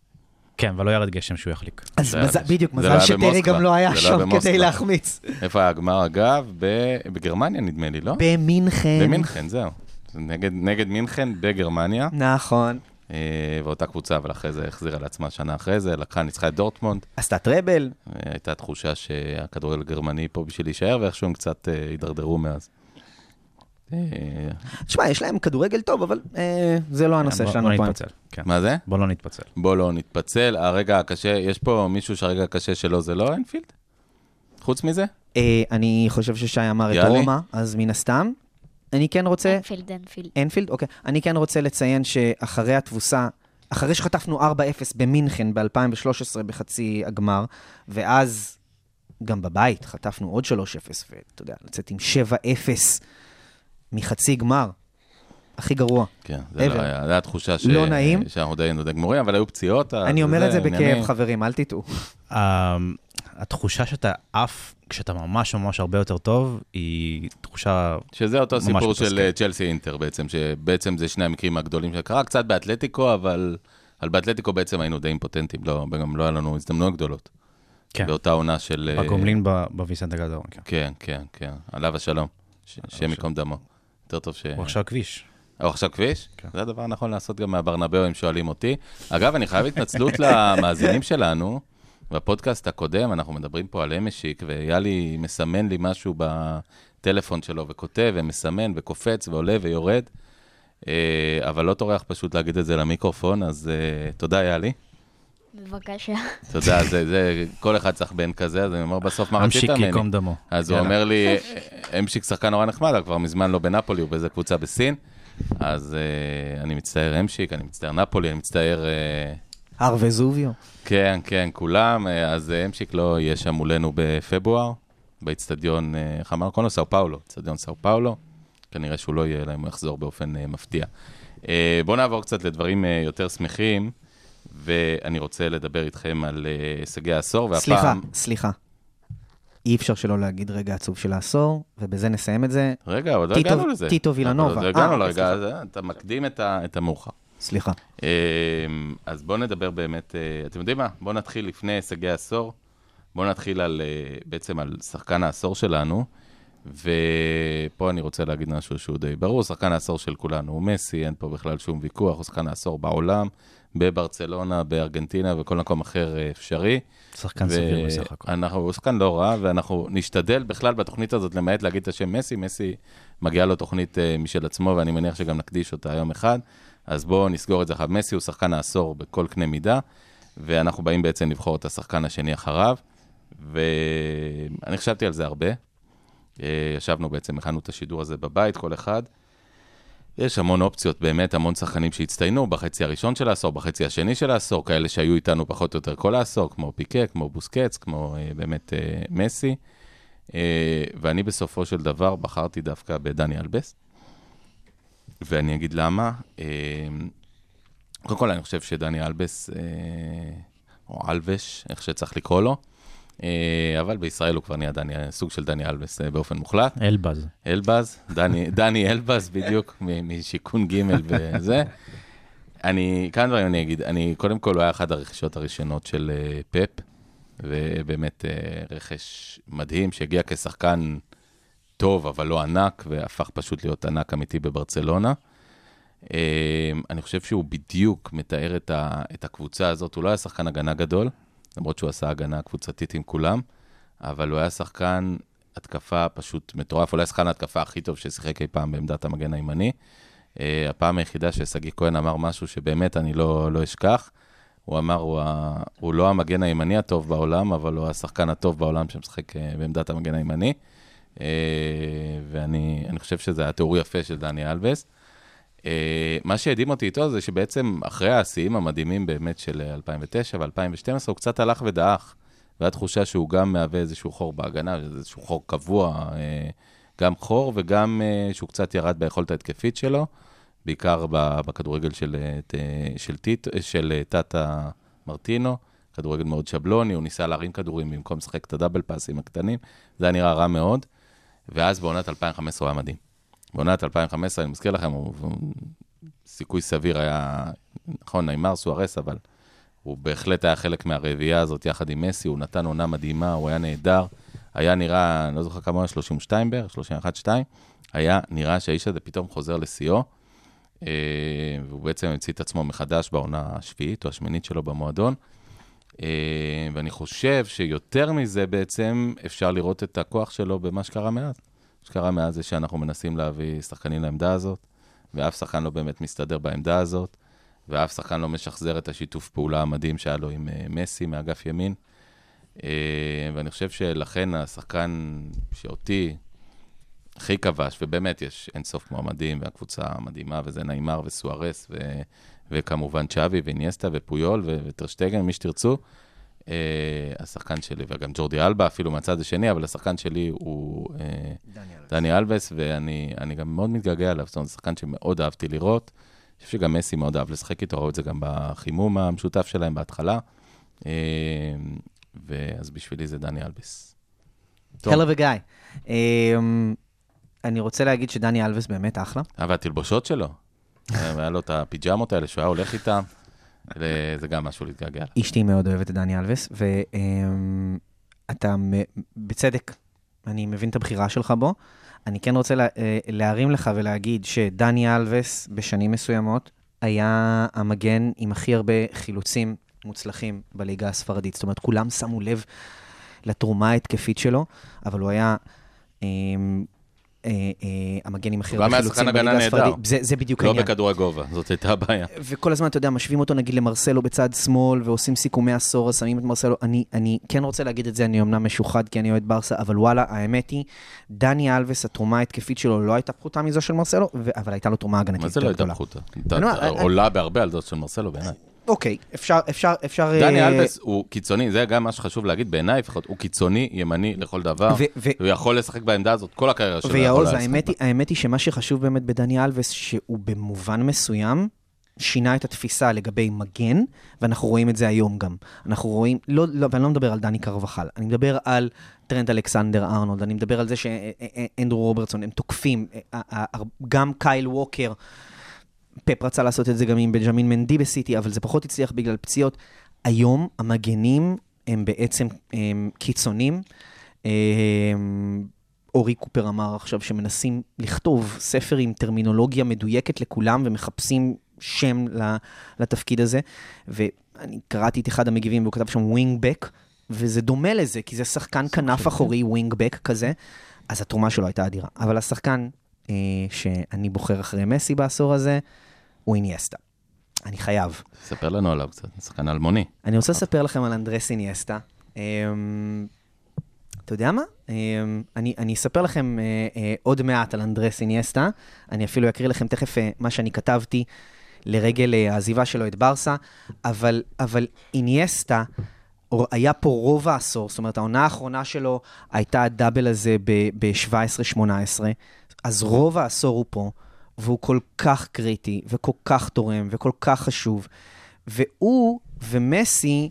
כן, אבל לא ירד גשם שהוא יחליק. אז בדיוק, לא מזל שטרי. גם לא היה לא היה שם. כדי להחמיץ. איפה היה הגמר, אגב? ב- בגרמניה, נדמה לי, לא? במינכן. במינכן, זהו. זה נגד, נגד מינכן בגרמניה, נכון. אה, ואותה קבוצה, אבל אחרי זה החזירה לעצמה שנה אחרי זה, לקחה, ניצחה את דורטמונד. עשתה טראבל. אה, הייתה תחושה שהכדורגל הגרמני פה בשביל להישאר, ואיכשהו הם קצת אה, הידרדרו מאז. תשמע, יש להם כדורגל טוב, אבל זה לא הנושא בוא- שלנו. נתפצל. כן. מה זה? בוא לא נתפצל. בוא לא נתפצל. הרגע הקשה, יש פה מישהו שהרגע הקשה שלו זה לא אנפילד? חוץ מזה? אני חושב ששי אמר את. רומא, אז מן הסתם. אני כן רוצה... אנפילד, אנפילד. אנפילד? אוקיי. אני כן רוצה לציין שאחרי התבוסה, אחרי שחטפנו 4-0 במינכן ב-2013 בחצי הגמר, ואז גם בבית חטפנו עוד 3-0, ואתה יודע, לצאת עם 7-0 מחצי גמר, הכי גרוע. כן, זה. לא היה, זו הייתה תחושה ש... לא נעים. שאנחנו די די גמורים, אבל היו פציעות. אני אומר את זה. בכאב, חברים, אל תטעו. אמ, התחושה שאתה עף כשאתה ממש ממש הרבה יותר טוב, היא תחושה... שזה אותו ממש סיפור. של אה, צ'לסי אינטר בעצם, שבעצם זה שני המקרים הגדולים שקרה, קצת באתלטיקו, אבל על באתלטיקו בעצם היינו די אימפוטנטים, לא, גם לא היה לנו הזדמנויות גדולות. כן. באותה עונה של... אה, בגומלין ב- בוויסנט הגדול. כן. כן, כן, כן, עליו השלום. ש- השם ייקום דמו. יותר טוב ש... הוא עכשיו כביש. או עכשיו כביש? כן. זה הדבר הנכון לעשות גם מהברנבאו, אם שואלים אותי. אגב, אני חייב התנצלות למאזינים שלנו. בפודקאסט הקודם, אנחנו מדברים פה על אמשיק, ויאלי מסמן לי משהו בטלפון שלו, וכותב, ומסמן, וקופץ, ועולה ויורד. אה, אבל לא טורח פשוט להגיד את זה למיקרופון, אז אה, תודה, יאלי. בבקשה. תודה, זה, זה, כל אחד צריך בן כזה, אז אני אומר בסוף, מה רצית אמשיק ממני? ייקום דמו. אז הוא יאללה. אומר לי, אמשיק שחקן נורא נחמד, אבל כבר מזמן לא בנפולי, הוא באיזה קבוצה בסין. אז uh, אני מצטער אמשיק, אני מצטער נפולי, אני מצטער... Uh, הר וזוביו. כן, כן, כולם. Uh, אז uh, אמשיק לא יהיה שם מולנו בפברואר, באיצטדיון, uh, איך אמרנו? קוראים לו סאו פאולו, איצטדיון סאו פאולו. כנראה שהוא לא יהיה, אלא אם הוא יחזור באופן מפתיע. בואו נעבור קצת לדברים יותר שמחים, ואני רוצה לדבר איתכם על הישגי העשור, והפעם... סליחה, סליחה. אי אפשר שלא להגיד רגע עצוב של העשור, ובזה נסיים את זה. רגע, עוד לא הגענו לזה. טיטו וילנובה. עוד לא הגענו אה, לרגע הזה, אתה מקדים את המאוחר. סליחה. אמ, אז בואו נדבר באמת, אה, אתם יודעים מה? בואו נתחיל לפני הישגי העשור. בואו נתחיל על, אה, בעצם על שחקן העשור שלנו. ופה אני רוצה להגיד משהו שהוא די ברור, שחקן העשור של כולנו הוא מסי, אין פה בכלל שום ויכוח, הוא שחקן העשור בעולם, בברצלונה, בארגנטינה וכל מקום אחר אה, אפשרי. שחקן סביר בסך. אנחנו, הוא שחקן לא רע, ואנחנו נשתדל בכלל בתוכנית הזאת, למעט להגיד את השם מסי, מסי מגיעה לו תוכנית משל עצמו, ואני מניח שגם נקדיש אותה יום אחד. אז בואו נסגור את זה אחת. מסי הוא שחקן העשור בכל קנה מידה, ואנחנו באים בעצם לבחור את השחקן השני אחריו, ואני חשבתי על זה הרבה. Uh, ישבנו בעצם, הכנו את השידור הזה בבית, כל אחד. יש המון אופציות, באמת המון שחקנים שהצטיינו בחצי הראשון של העשור, בחצי השני של העשור, כאלה שהיו איתנו פחות או יותר כל העשור, כמו פיקה, כמו בוסקץ, כמו אה, באמת אה, מסי. אה, ואני בסופו של דבר בחרתי דווקא בדני אלבס. ואני אגיד למה. אה, קודם כל, אני חושב שדני אלבס, אה, או אלבש, איך שצריך לקרוא לו, אה, אבל בישראל הוא כבר נהיה דני, סוג של דני אלבס באופן מוחלט. אלבז. אלבז, דני, דני אלבז בדיוק, משיכון ג' וזה. אני, כמה דברים אני אגיד. אני, קודם כל, הוא היה אחת הרכישות הראשונות של פפ, ובאמת רכש מדהים, שהגיע כשחקן טוב, אבל לא ענק, והפך פשוט להיות ענק אמיתי בברצלונה. אה, אני חושב שהוא בדיוק מתאר את, ה, את הקבוצה הזאת. הוא לא היה שחקן הגנה גדול, למרות שהוא עשה הגנה קבוצתית עם כולם, אבל הוא היה שחקן התקפה פשוט מטורף, אולי שחקן ההתקפה הכי טוב ששיחק אי פעם בעמדת המגן הימני. Uh, הפעם היחידה ששגיא כהן אמר משהו שבאמת אני לא, לא אשכח. הוא אמר, הוא, ה... הוא לא המגן הימני הטוב בעולם, אבל הוא השחקן הטוב בעולם שמשחק uh, בעמדת המגן הימני. Uh, ואני אני חושב שזה היה תיאור יפה של דני אלבס. Uh, מה שהדהים אותי איתו זה שבעצם אחרי השיאים המדהימים באמת של 2009 ו-2012, הוא קצת הלך ודעך. והייתה תחושה שהוא גם מהווה איזשהו חור בהגנה, איזשהו חור קבוע, אה, גם חור וגם אה, שהוא קצת ירד ביכולת ההתקפית שלו, בעיקר בכדורגל של, אה, של, טיט, של אה, טאטה מרטינו, כדורגל מאוד שבלוני, הוא ניסה להרים כדורים במקום לשחק את הדאבל פאסים הקטנים, זה היה נראה רע מאוד, ואז בעונת 2015 הוא היה מדהים. בעונת 2015, אני מזכיר לכם, הוא, הוא, סיכוי סביר היה, נכון, נעימר סוארס, אבל הוא בהחלט היה חלק מהרביעייה הזאת יחד עם מסי, הוא נתן עונה מדהימה, הוא היה נהדר. היה נראה, אני לא זוכר כמה, 32 בערך, 31-2, היה נראה שהאיש הזה פתאום חוזר לשיאו, אה, והוא בעצם המציא את עצמו מחדש בעונה השביעית או השמינית שלו במועדון. אה, ואני חושב שיותר מזה בעצם אפשר לראות את הכוח שלו במה שקרה מאז. מה שקרה מאז זה שאנחנו מנסים להביא שחקנים לעמדה הזאת, ואף שחקן לא באמת מסתדר בעמדה הזאת. ואף שחקן לא משחזר את השיתוף פעולה המדהים שהיה לו עם uh, מסי מאגף ימין. Uh, ואני חושב שלכן השחקן שאותי הכי כבש, ובאמת יש אינסוף מועמדים, והקבוצה מדהימה, וזה נעימר וסוארס, וכמובן צ'אבי ואיניאסטה ופויול וטרשטגן, מי שתרצו. Uh, השחקן שלי, וגם ג'ורדי אלבה אפילו מהצד השני, אבל השחקן שלי הוא uh, דני אלבס, ואני אני גם מאוד מתגעגע אליו, זאת אומרת, זה שחקן שמאוד אהבתי לראות. אני חושב שגם מסי מאוד אהב לשחק איתו, ראו את זה גם בחימום המשותף שלהם בהתחלה. אה, ואז בשבילי זה דני אלביס. טוב. הלו וגיא. אמ, אני רוצה להגיד שדני אלבס באמת אחלה. אה, והתלבושות שלו, אה, היה לו את הפיג'מות האלה שהוא היה הולך איתם, זה- זה גם משהו להתגעגע. אשתי מאוד אוהבת את דני אלבס, ואתה בצדק, אני מבין את הבחירה שלך בו, אני כן רוצה אה, להרים לך ולהגיד שדני אלווס בשנים מסוימות היה המגן עם הכי הרבה חילוצים מוצלחים בליגה הספרדית. זאת אומרת, כולם שמו לב לתרומה ההתקפית שלו, אבל הוא היה... אה, אה, המגן עם הכי הרבה חילוצים בליגה. הספרדית. זה, בדיוק לא העניין. בכדור הגובה, זאת הייתה הבעיה. וכל הזמן, אתה יודע, משווים אותו נגיד למרסלו בצד שמאל, ועושים סיכומי עשור, אז שמים את מרסלו. אני, אני כן רוצה להגיד את זה, אני אמנם משוחד כי אני אוהד ברסה, אבל וואלה, האמת היא, דני אלווס, התרומה ההתקפית שלו לא הייתה פחותה מזו של מרסלו, אבל הייתה לו תרומה הגנתית מה זה לא הייתה. פחותה? עולה בהרבה על זאת של מרסלו בעיניי. אוקיי, אפשר, אפשר, אפשר... דני אה, אלבס הוא קיצוני, זה גם מה שחשוב להגיד, בעיניי לפחות, הוא קיצוני, ימני לכל דבר. הוא יכול לשחק בעמדה הזאת, כל הקריירה שלו. ויעוז, האמת היא, שמה שחשוב באמת בדני אלווס, שהוא במובן מסוים שינה את התפיסה לגבי מגן, ואנחנו רואים את זה היום גם. אנחנו רואים, לא, לא, ואני לא מדבר על דני קרבחל, אני מדבר על טרנד אלכסנדר ארנולד, אני מדבר על זה שאנדרו רוברטסון, הם תוקפים, אה, אה, גם קייל ווקר, פפ רצה לעשות את זה גם עם בנג'מין מנדי בסיטי, אבל זה פחות הצליח בגלל פציעות. היום המגנים הם בעצם הם קיצונים. הם, אורי קופר אמר עכשיו שמנסים לכתוב ספר עם טרמינולוגיה מדויקת לכולם ומחפשים שם לתפקיד הזה. ואני קראתי את אחד המגיבים והוא כתב שם wing back, וזה דומה לזה, כי זה שחקן כנף אחורי, wing back כזה, אז התרומה שלו הייתה אדירה. אבל השחקן שאני בוחר אחרי מסי בעשור הזה, הוא איניאסטה. אני חייב. ספר לנו עליו קצת, שחקן אלמוני. אני רוצה לספר לכם על אנדרס איניאסטה. אמ, אתה יודע מה? אמ, אני, אני אספר לכם אה, אה, עוד מעט על אנדרס איניאסטה. אני אפילו אקריא לכם תכף אה, מה שאני כתבתי לרגל אה, העזיבה שלו את ברסה, אבל, אבל איניאסטה, היה פה רוב העשור, זאת אומרת, העונה האחרונה שלו הייתה הדאבל הזה ב-17-18, אז רוב העשור הוא פה, והוא כל כך קריטי, וכל כך תורם, וכל כך חשוב. והוא ומסי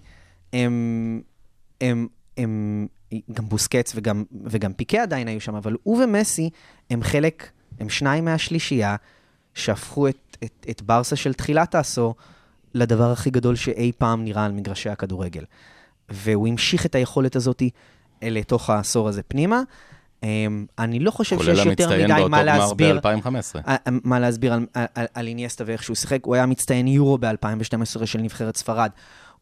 הם, הם, הם, גם בוסקץ וגם, וגם פיקה עדיין היו שם, אבל הוא ומסי הם חלק, הם שניים מהשלישייה שהפכו את, את, את ברסה של תחילת העשור לדבר הכי גדול שאי פעם נראה על מגרשי הכדורגל. והוא המשיך את היכולת הזאת לתוך העשור הזה פנימה. אמ, אני לא חושב כולל שיש יותר המצטיין מדי באותו מה גמר להסביר. ב-2015. אה, מה להסביר על, על, על איניאסטה ואיך שהוא שיחק. הוא היה מצטיין יורו ב-2012 של נבחרת ספרד.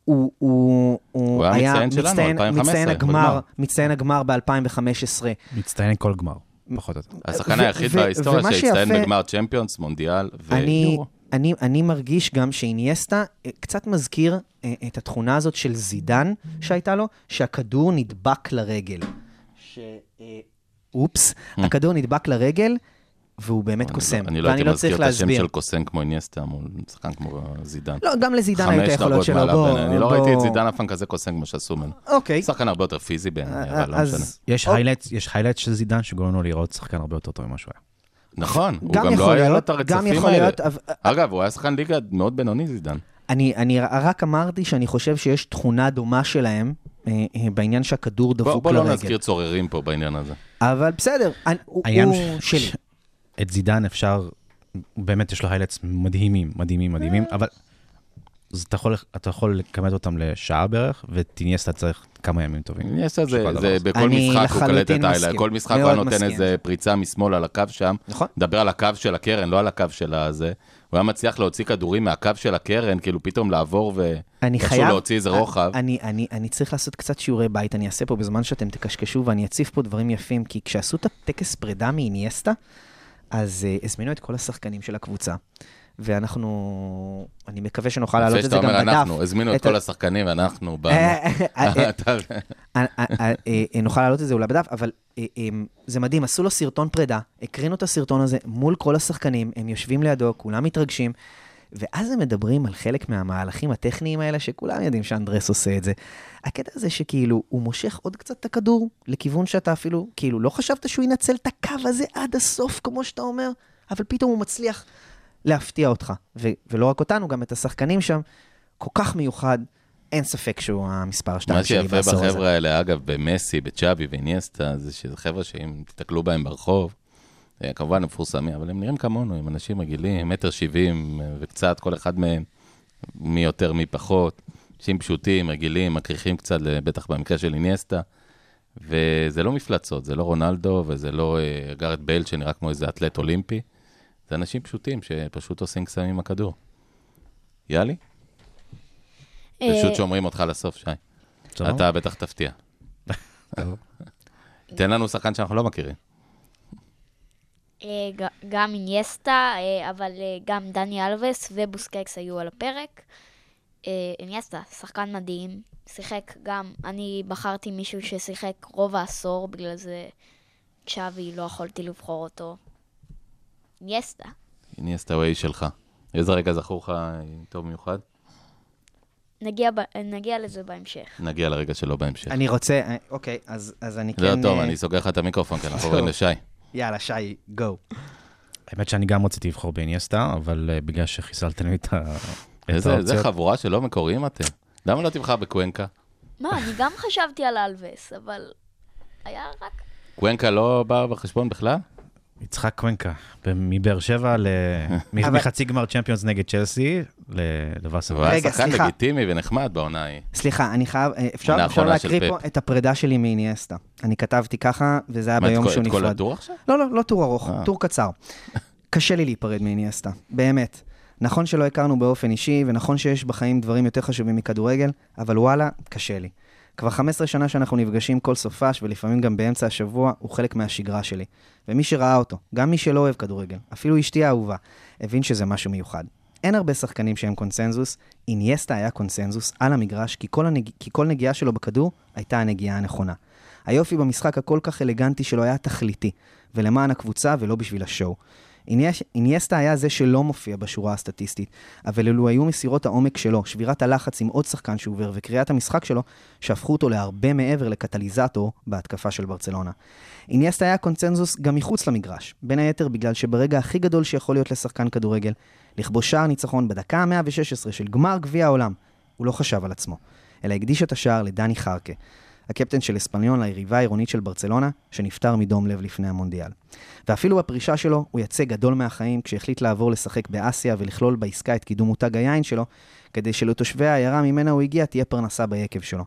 הוא, הוא, הוא, הוא היה מצטיין שלנו, מצטיין, 2015, מצטיין הגמר. מצטיין הגמר ב-2015. מצטיין כל גמר, פחות או יותר. השחקן היחיד בהיסטוריה שהצטיין שיפה- בגמר צ'מפיונס, מונדיאל אני, ויורו. אני, אני מרגיש גם שאיניאסטה אה, קצת מזכיר אה, את התכונה הזאת של זידן שהייתה לו, שהכדור נדבק לרגל. אה, אופס, הכדור נדבק לרגל, והוא באמת קוסם. אני לא ואני הייתי לא מזכיר צריך את השם להסביר. של קוסם כמו איניאסטה מול שחקן כמו זידן. לא, גם לזידן היכולות דרגות שלו. מעליו בוא, בעיניי. אני לא. ראיתי את זידן אף פעם כזה קוסם כמו שעשו ממנו. אוקיי. שחקן הרבה יותר פיזי בעיניי, אה, אבל לא אז- משנה. יש highlights של זידן שגורם לו לראות שחקן הרבה יותר טוב ממה שהוא היה. נכון, הוא גם לא היה לו את הרצפים האלה. אגב, הוא היה שחקן ליגה מאוד בינוני, זידן. אני, אני רק אמרתי שאני חושב שיש תכונה דומה שלהם אה, אה, בעניין שהכדור בוא דבוק בוא לא לרגל. נזכיר צוררים פה בעניין הזה. אבל בסדר, אני, הוא, ש- שלי. את זידן אפשר, באמת יש לו highlights מדהימים, מדהימים, מדהימים, אבל אז אתה יכול, אתה יכול לכמת אותם לשעה בערך, ואת איניאסטה צריך כמה ימים טובים. את זה, זה. בכל משחק הוא לחלוטין את האלה, מסכים. כל משחק הוא היה נותן. איזה פריצה משמאל על הקו שם. נכון. מדבר על הקו של הקרן, לא על הקו של הזה. הוא היה מצליח להוציא כדורים מהקו של הקרן, כאילו פתאום לעבור אני ואיכשהו חייב... להוציא איזה רוחב. אני, אני, אני צריך לעשות קצת שיעורי בית, אני אעשה פה בזמן שאתם תקשקשו ואני אציף פה דברים יפים, כי כשעשו את הטקס פרידה מאיניאסטה, אז uh, הזמינו את כל השחקנים של הקבוצה. ואנחנו, אני מקווה שנוכל להעלות את זה שאתה גם אומר בדף. אנחנו, הזמינו את כל השחקנים, ואנחנו באנו. אה, נוכל להעלות את זה אולי בדף, אבל אה, אה, זה מדהים, עשו לו סרטון פרידה, הקרינו את הסרטון הזה מול כל השחקנים, הם יושבים לידו, כולם מתרגשים, ואז הם מדברים על חלק מהמהלכים הטכניים האלה, שכולם יודעים שאנדרס עושה את זה. הקטע הזה שכאילו, הוא מושך עוד קצת את הכדור לכיוון שאתה אפילו, כאילו, לא חשבת שהוא ינצל את הקו הזה עד הסוף, כמו שאתה אומר, אבל פתאום הוא מצליח להפתיע אותך. ו- ולא רק אותנו, גם את השחקנים שם, כל כך מיוחד. אין ספק שהוא המספר 2 מה שלי שיפה בעשור הזה. בחבר'ה האלה, אגב, במסי, בצ'אבי ואיניאסטה, זה שזה חבר'ה שאם תסתכלו בהם ברחוב, אה, כמובן הם מפורסמים, אבל הם נראים כמונו, הם אנשים רגילים, מטר שבעים אה, וקצת, כל אחד מהם, מי יותר, מי פחות. אנשים פשוטים, רגילים, מקריחים קצת, בטח במקרה של איניאסטה. וזה לא מפלצות, זה לא רונלדו וזה לא אה, גארד בייל שנראה כמו איזה אתלט אולימפי, זה אנשים פשוטים שפשוט עושים קסמים עם הכדור. יאלי? אה, פשוט שומרים אותך לסוף, שי. אתה בטח תפתיע. תן לנו שחקן שאנחנו לא מכירים. אה, גם אינייסטה, אה, אבל אה, גם דני אלווס ובוסקקס היו על הפרק. אה, אינייסטה, שחקן מדהים, שיחק גם, אני בחרתי מישהו ששיחק רוב העשור, בגלל זה צ'אבי, לא יכולתי לבחור אותו. אינייסטה. הנה הסטאווי שלך. איזה רגע זכור לך טוב במיוחד? נגיע, ב- נגיע לזה בהמשך. נגיע לרגע שלו בהמשך. אני רוצה, אוקיי, אז אז אני כן... לא, טוב, אה, אני סוגר לך את המיקרופון, כי אנחנו עוברים לשי. יאללה, שי, גו. האמת שאני גם רציתי לבחור באיניאסטה, אבל אה, בגלל שחיסלתם לי את ה- את איזה איזה האופציות. חבורה שלא מקוריים אתם. למה לא תבחר בקוונקה? מה, אני גם חשבתי על אלווס, אבל היה רק... קוונקה לא בא בחשבון בכלל? יצחק קוונקה, מבאר שבע, ל- מחצי גמר צ'מפיונס נגד צ'לסי לווסר. הוא היה שחקן. לגיטימי ונחמד בעונה ההיא. סליחה, אני חייב, אה, אפשר אפשר להקריא פה. את הפרידה שלי מאיניאסטה. אני כתבתי ככה, וזה היה מה, ביום שהוא את כל נפרד. הטור עכשיו? לא, לא, לא טור ארוך, אה. טור קצר. קשה לי להיפרד מאיניאסטה, באמת. נכון שלא הכרנו באופן אישי, ונכון שיש בחיים דברים יותר חשובים מכדורגל, אבל וואלה, קשה לי. כבר 15 שנה שאנחנו נפגשים כל סופש, ולפעמים גם באמצע השבוע, הוא חלק מהשגרה שלי. ומי שראה אותו, גם מי שלא אוהב כדורגל, אפילו אשתי האהובה, הבין שזה משהו מיוחד. אין הרבה שחקנים שהם קונסנזוס, אינייסטה היה קונסנזוס על המגרש, כי כל, הנג... כי כל נגיעה שלו בכדור הייתה הנגיעה הנכונה. היופי במשחק הכל כך אלגנטי שלו היה תכליתי, ולמען הקבוצה ולא בשביל השואו. אינייסטה היה זה שלא מופיע בשורה הסטטיסטית, אבל אלו היו מסירות העומק שלו, שבירת הלחץ עם עוד שחקן שעובר וקריאת המשחק שלו, שהפכו אותו להרבה מעבר לקטליזטור בהתקפה של ברצלונה. אינייסטה היה קונצנזוס גם מחוץ למגרש, בין היתר בגלל שברגע הכי גדול שיכול להיות לשחקן כדורגל, לכבוש שער ניצחון בדקה ה-116 של גמר גביע העולם, הוא לא חשב על עצמו, אלא הקדיש את השער לדני חרקה, הקפטן של אספניון ליריבה העירונית של ברצלונה, שנפטר מדום לב לפני המונדיאל. ואפילו בפרישה שלו, הוא יצא גדול מהחיים כשהחליט לעבור לשחק באסיה ולכלול בעסקה את קידום מותג היין שלו, כדי שלתושבי העיירה ממנה הוא הגיע תהיה פרנסה ביקב שלו.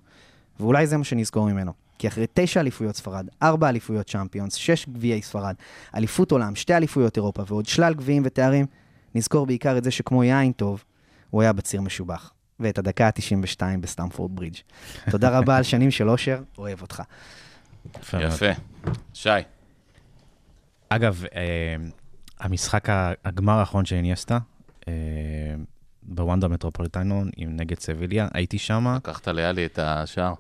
ואולי זה מה שנזכור ממנו. כי אחרי תשע אליפויות ספרד, ארבע אליפויות צ'אמפיונס, שש גביעי ספרד, אליפות עולם, שתי אליפויות אירופה ועוד שלל גביעים ותארים, נזכור בעיקר את זה שכמו יין טוב, הוא היה בציר משובח. ואת הדקה ה-92 בסטמפורד ברידג'. תודה רבה על שנים של אושר, אוהב אותך. יפה. שי, אגב, אה, המשחק הגמר האחרון של איניאסטה, אה, בוונדה מטרופוליטנו עם נגד סביליה, הייתי שם. לקחת ליאלי את השער.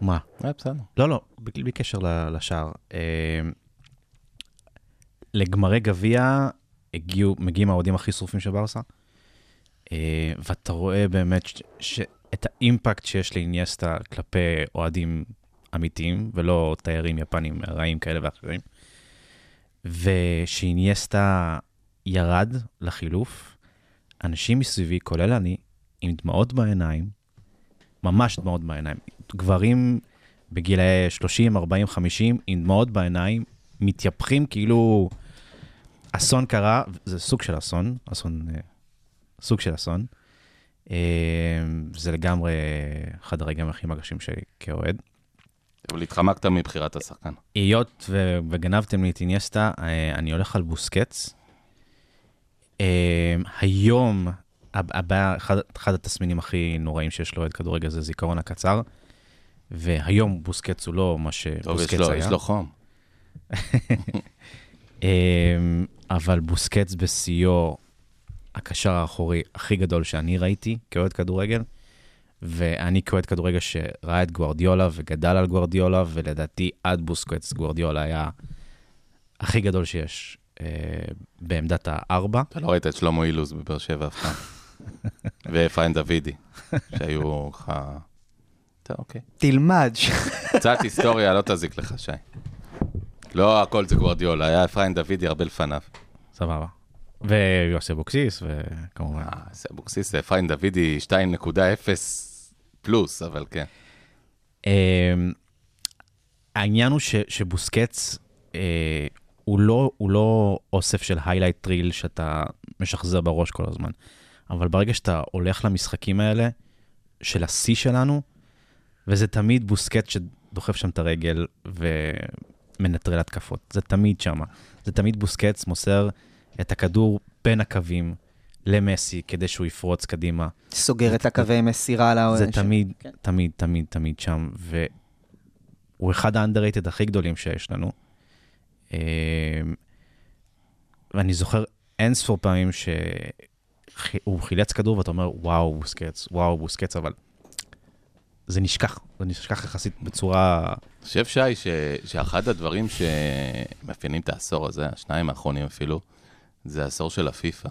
מה? אה, בסדר. לא, לא, בלי קשר לשער. לגמרי גביע הגיעו, מגיעים האוהדים הכי שרופים של ברסה, ואתה רואה באמת ש- ש- את האימפקט שיש לאיניאסטה כלפי אוהדים אמיתיים, ולא תיירים יפנים רעים כאלה ואחרים. ושאיניאסטה ירד לחילוף, אנשים מסביבי, כולל אני, עם דמעות בעיניים, ממש דמעות בעיניים. גברים בגילאי 30, 40, 50, עם דמעות בעיניים, מתייפחים כאילו אסון קרה, זה סוג של אסון, אסון, אה, סוג של אסון. אה, זה לגמרי אחד הרגעים הכי מרגשים שלי כאוהד. אבל התחמקת מבחירת השחקן. היות ו- וגנבתם לי את איניאסטה, אה, אני הולך על בוסקץ. אה, היום, הב- הבעיה, אחד, אחד התסמינים הכי נוראים שיש לו את כדורגל זה זיכרון הקצר, והיום בוסקץ הוא לא מה טוב, שבוסקץ היה. יש לו חום. אבל בוסקץ בשיאו, הקשר האחורי הכי גדול שאני ראיתי כאוהד כדורגל, ואני כאוהד כדורגל שראה את גוארדיולה וגדל על גוארדיולה, ולדעתי עד בוסקץ גוארדיולה היה הכי גדול שיש אה, בעמדת הארבע. אתה לא ראית את שלמה אילוז בבאר שבע אף פעם. ואפרים דוידי, שהיו לך... טוב, אוקיי. תלמד. קצת היסטוריה לא תזיק לך, שי. לא הכל זה גוורדיולה, היה אפרים דוידי הרבה לפניו. סבבה. ויוסי אבוקסיס, וכמובן. אה, זה אבוקסיס, אפרים דוידי 2.0 פלוס, אבל כן. אה, העניין הוא ש, שבוסקץ אה, הוא, לא, הוא לא אוסף של highlight reel שאתה משחזר בראש כל הזמן, אבל ברגע שאתה הולך למשחקים האלה של השיא שלנו, וזה תמיד בוסקץ דוחף שם את הרגל ומנטרל התקפות. זה תמיד שם. זה תמיד בוסקץ מוסר את הכדור בין הקווים למסי כדי שהוא יפרוץ קדימה. סוגר את הקווי מסירה על זה ה... תמיד, כן. תמיד, תמיד, תמיד שם, והוא אחד ה-underrated הכי גדולים שיש לנו. ואני זוכר אין ספור פעמים שהוא חילץ כדור ואתה אומר, וואו, בוסקץ, וואו, בוסקץ, אבל זה נשכח, זה נשכח יחסית בצורה... אני חושב, שי, ש... שאחד הדברים שמאפיינים את העשור הזה, השניים האחרונים אפילו, זה העשור של הפיפא.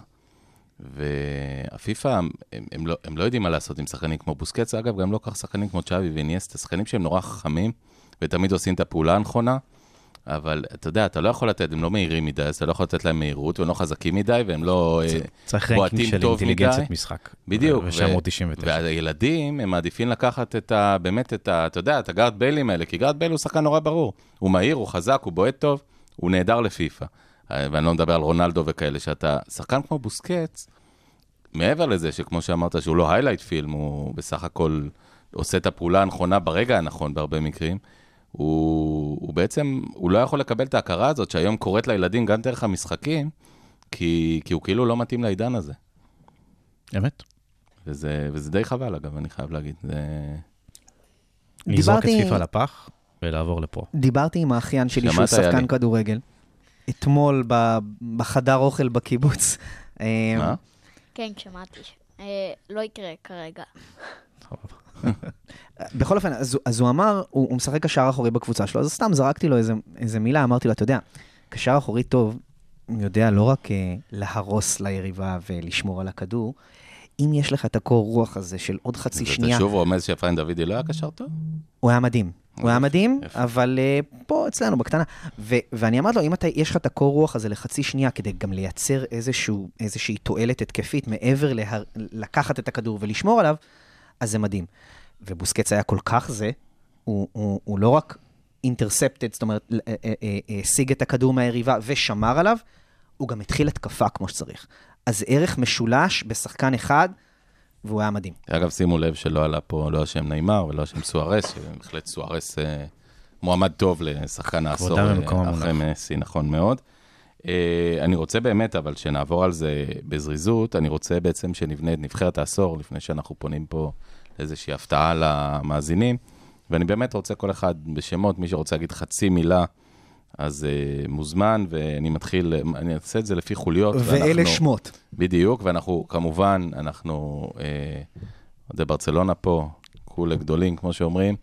והפיפא, הם, הם, לא, הם לא יודעים מה לעשות עם שחקנים כמו בוסקץ, אגב, גם לא כך שחקנים כמו צ'אבי ואיניאסטה, שחקנים שהם נורא חכמים, ותמיד עושים את הפעולה הנכונה, אבל אתה יודע, אתה לא יכול לתת, הם לא מהירים מדי, אז אתה לא יכול לתת להם מהירות, והם לא חזקים מדי, והם לא אה, צריך בועטים של טוב מדי. אינטליגנציית משחק. בדיוק. ו-999. והילדים, הם מעדיפים לקחת את ה... באמת את ה... אתה יודע, את הגארת' ביילים האלה, כי גארת' בייל הוא שחקן נורא ברור. הוא מהיר, הוא חזק, הוא בועט טוב, הוא נהדר לפיפא. ואני לא מדבר על רונלדו וכאלה, שאתה... שחקן כמו בוסקץ, מעבר לזה שכמו שאמרת, שהוא לא highlight film, הוא בסך הכל עושה את הפעולה הנכונה ברגע הנכון בהרבה מקרים, הוא, הוא בעצם, הוא לא יכול לקבל את ההכרה הזאת שהיום קורית לילדים גם דרך המשחקים, כי, כי הוא כאילו לא מתאים לעידן הזה. אמת. וזה, וזה די חבל, אגב, אני חייב להגיד. זה... לזרוק את פיפ"א לפח ולעבור לפה. דיברתי עם האחיין שלי, שהוא שחקן? כדורגל, אתמול ב- בחדר אוכל בקיבוץ. מה? כן, שמעתי. אה, לא יקרה כרגע. בכל אופן, אז, הוא- אז הוא אמר, הוא, הוא משחק קשר אחורי בקבוצה שלו, אז סתם זרקתי לו איזה, איזה מילה, אמרתי לו, אתה יודע, קשר אחורי טוב, יודע לא רק אה, להרוס ליריבה ולשמור על הכדור, אם יש לך את הקור רוח הזה של עוד חצי שנייה, אתה שוב רומז שאפרים דוידי לא היה קשר טוב? הוא היה מדהים. הוא היה מדהים, יפה. אבל uh, פה אצלנו, בקטנה. ו- ואני אמרתי לו, אם אתה, יש לך את הקור רוח הזה לחצי שנייה, כדי גם לייצר איזשהו, איזושהי תועלת התקפית, מעבר להר... לקחת את הכדור ולשמור עליו, אז זה מדהים. ובוסקץ היה כל כך זה, הוא, הוא, הוא לא רק אינטרספטד, זאת אומרת, אה, אה, אה, אה, השיג את הכדור מהיריבה ושמר עליו, הוא גם התחיל התקפה כמו שצריך. אז ערך משולש בשחקן אחד, והוא היה מדהים. אגב, שימו לב שלא עלה פה לא השם נעימר ולא השם סוארס, שבהחלט סוארס אה, מועמד טוב לשחקן העשור אה, אחרי. מסי, נכון מאוד. אה, אני רוצה באמת, אבל שנעבור על זה בזריזות, אני רוצה בעצם שנבנה את נבחרת העשור, לפני שאנחנו פונים פה לאיזושהי הפתעה למאזינים, ואני באמת רוצה כל אחד בשמות, מי שרוצה להגיד חצי מילה, אז uh, מוזמן, ואני מתחיל, אני אעשה את זה לפי חוליות. ואלה ואנחנו- שמות. בדיוק, ואנחנו כמובן, אנחנו אוהדי ברצלונה פה, כולה גדולים, כמו שאומרים,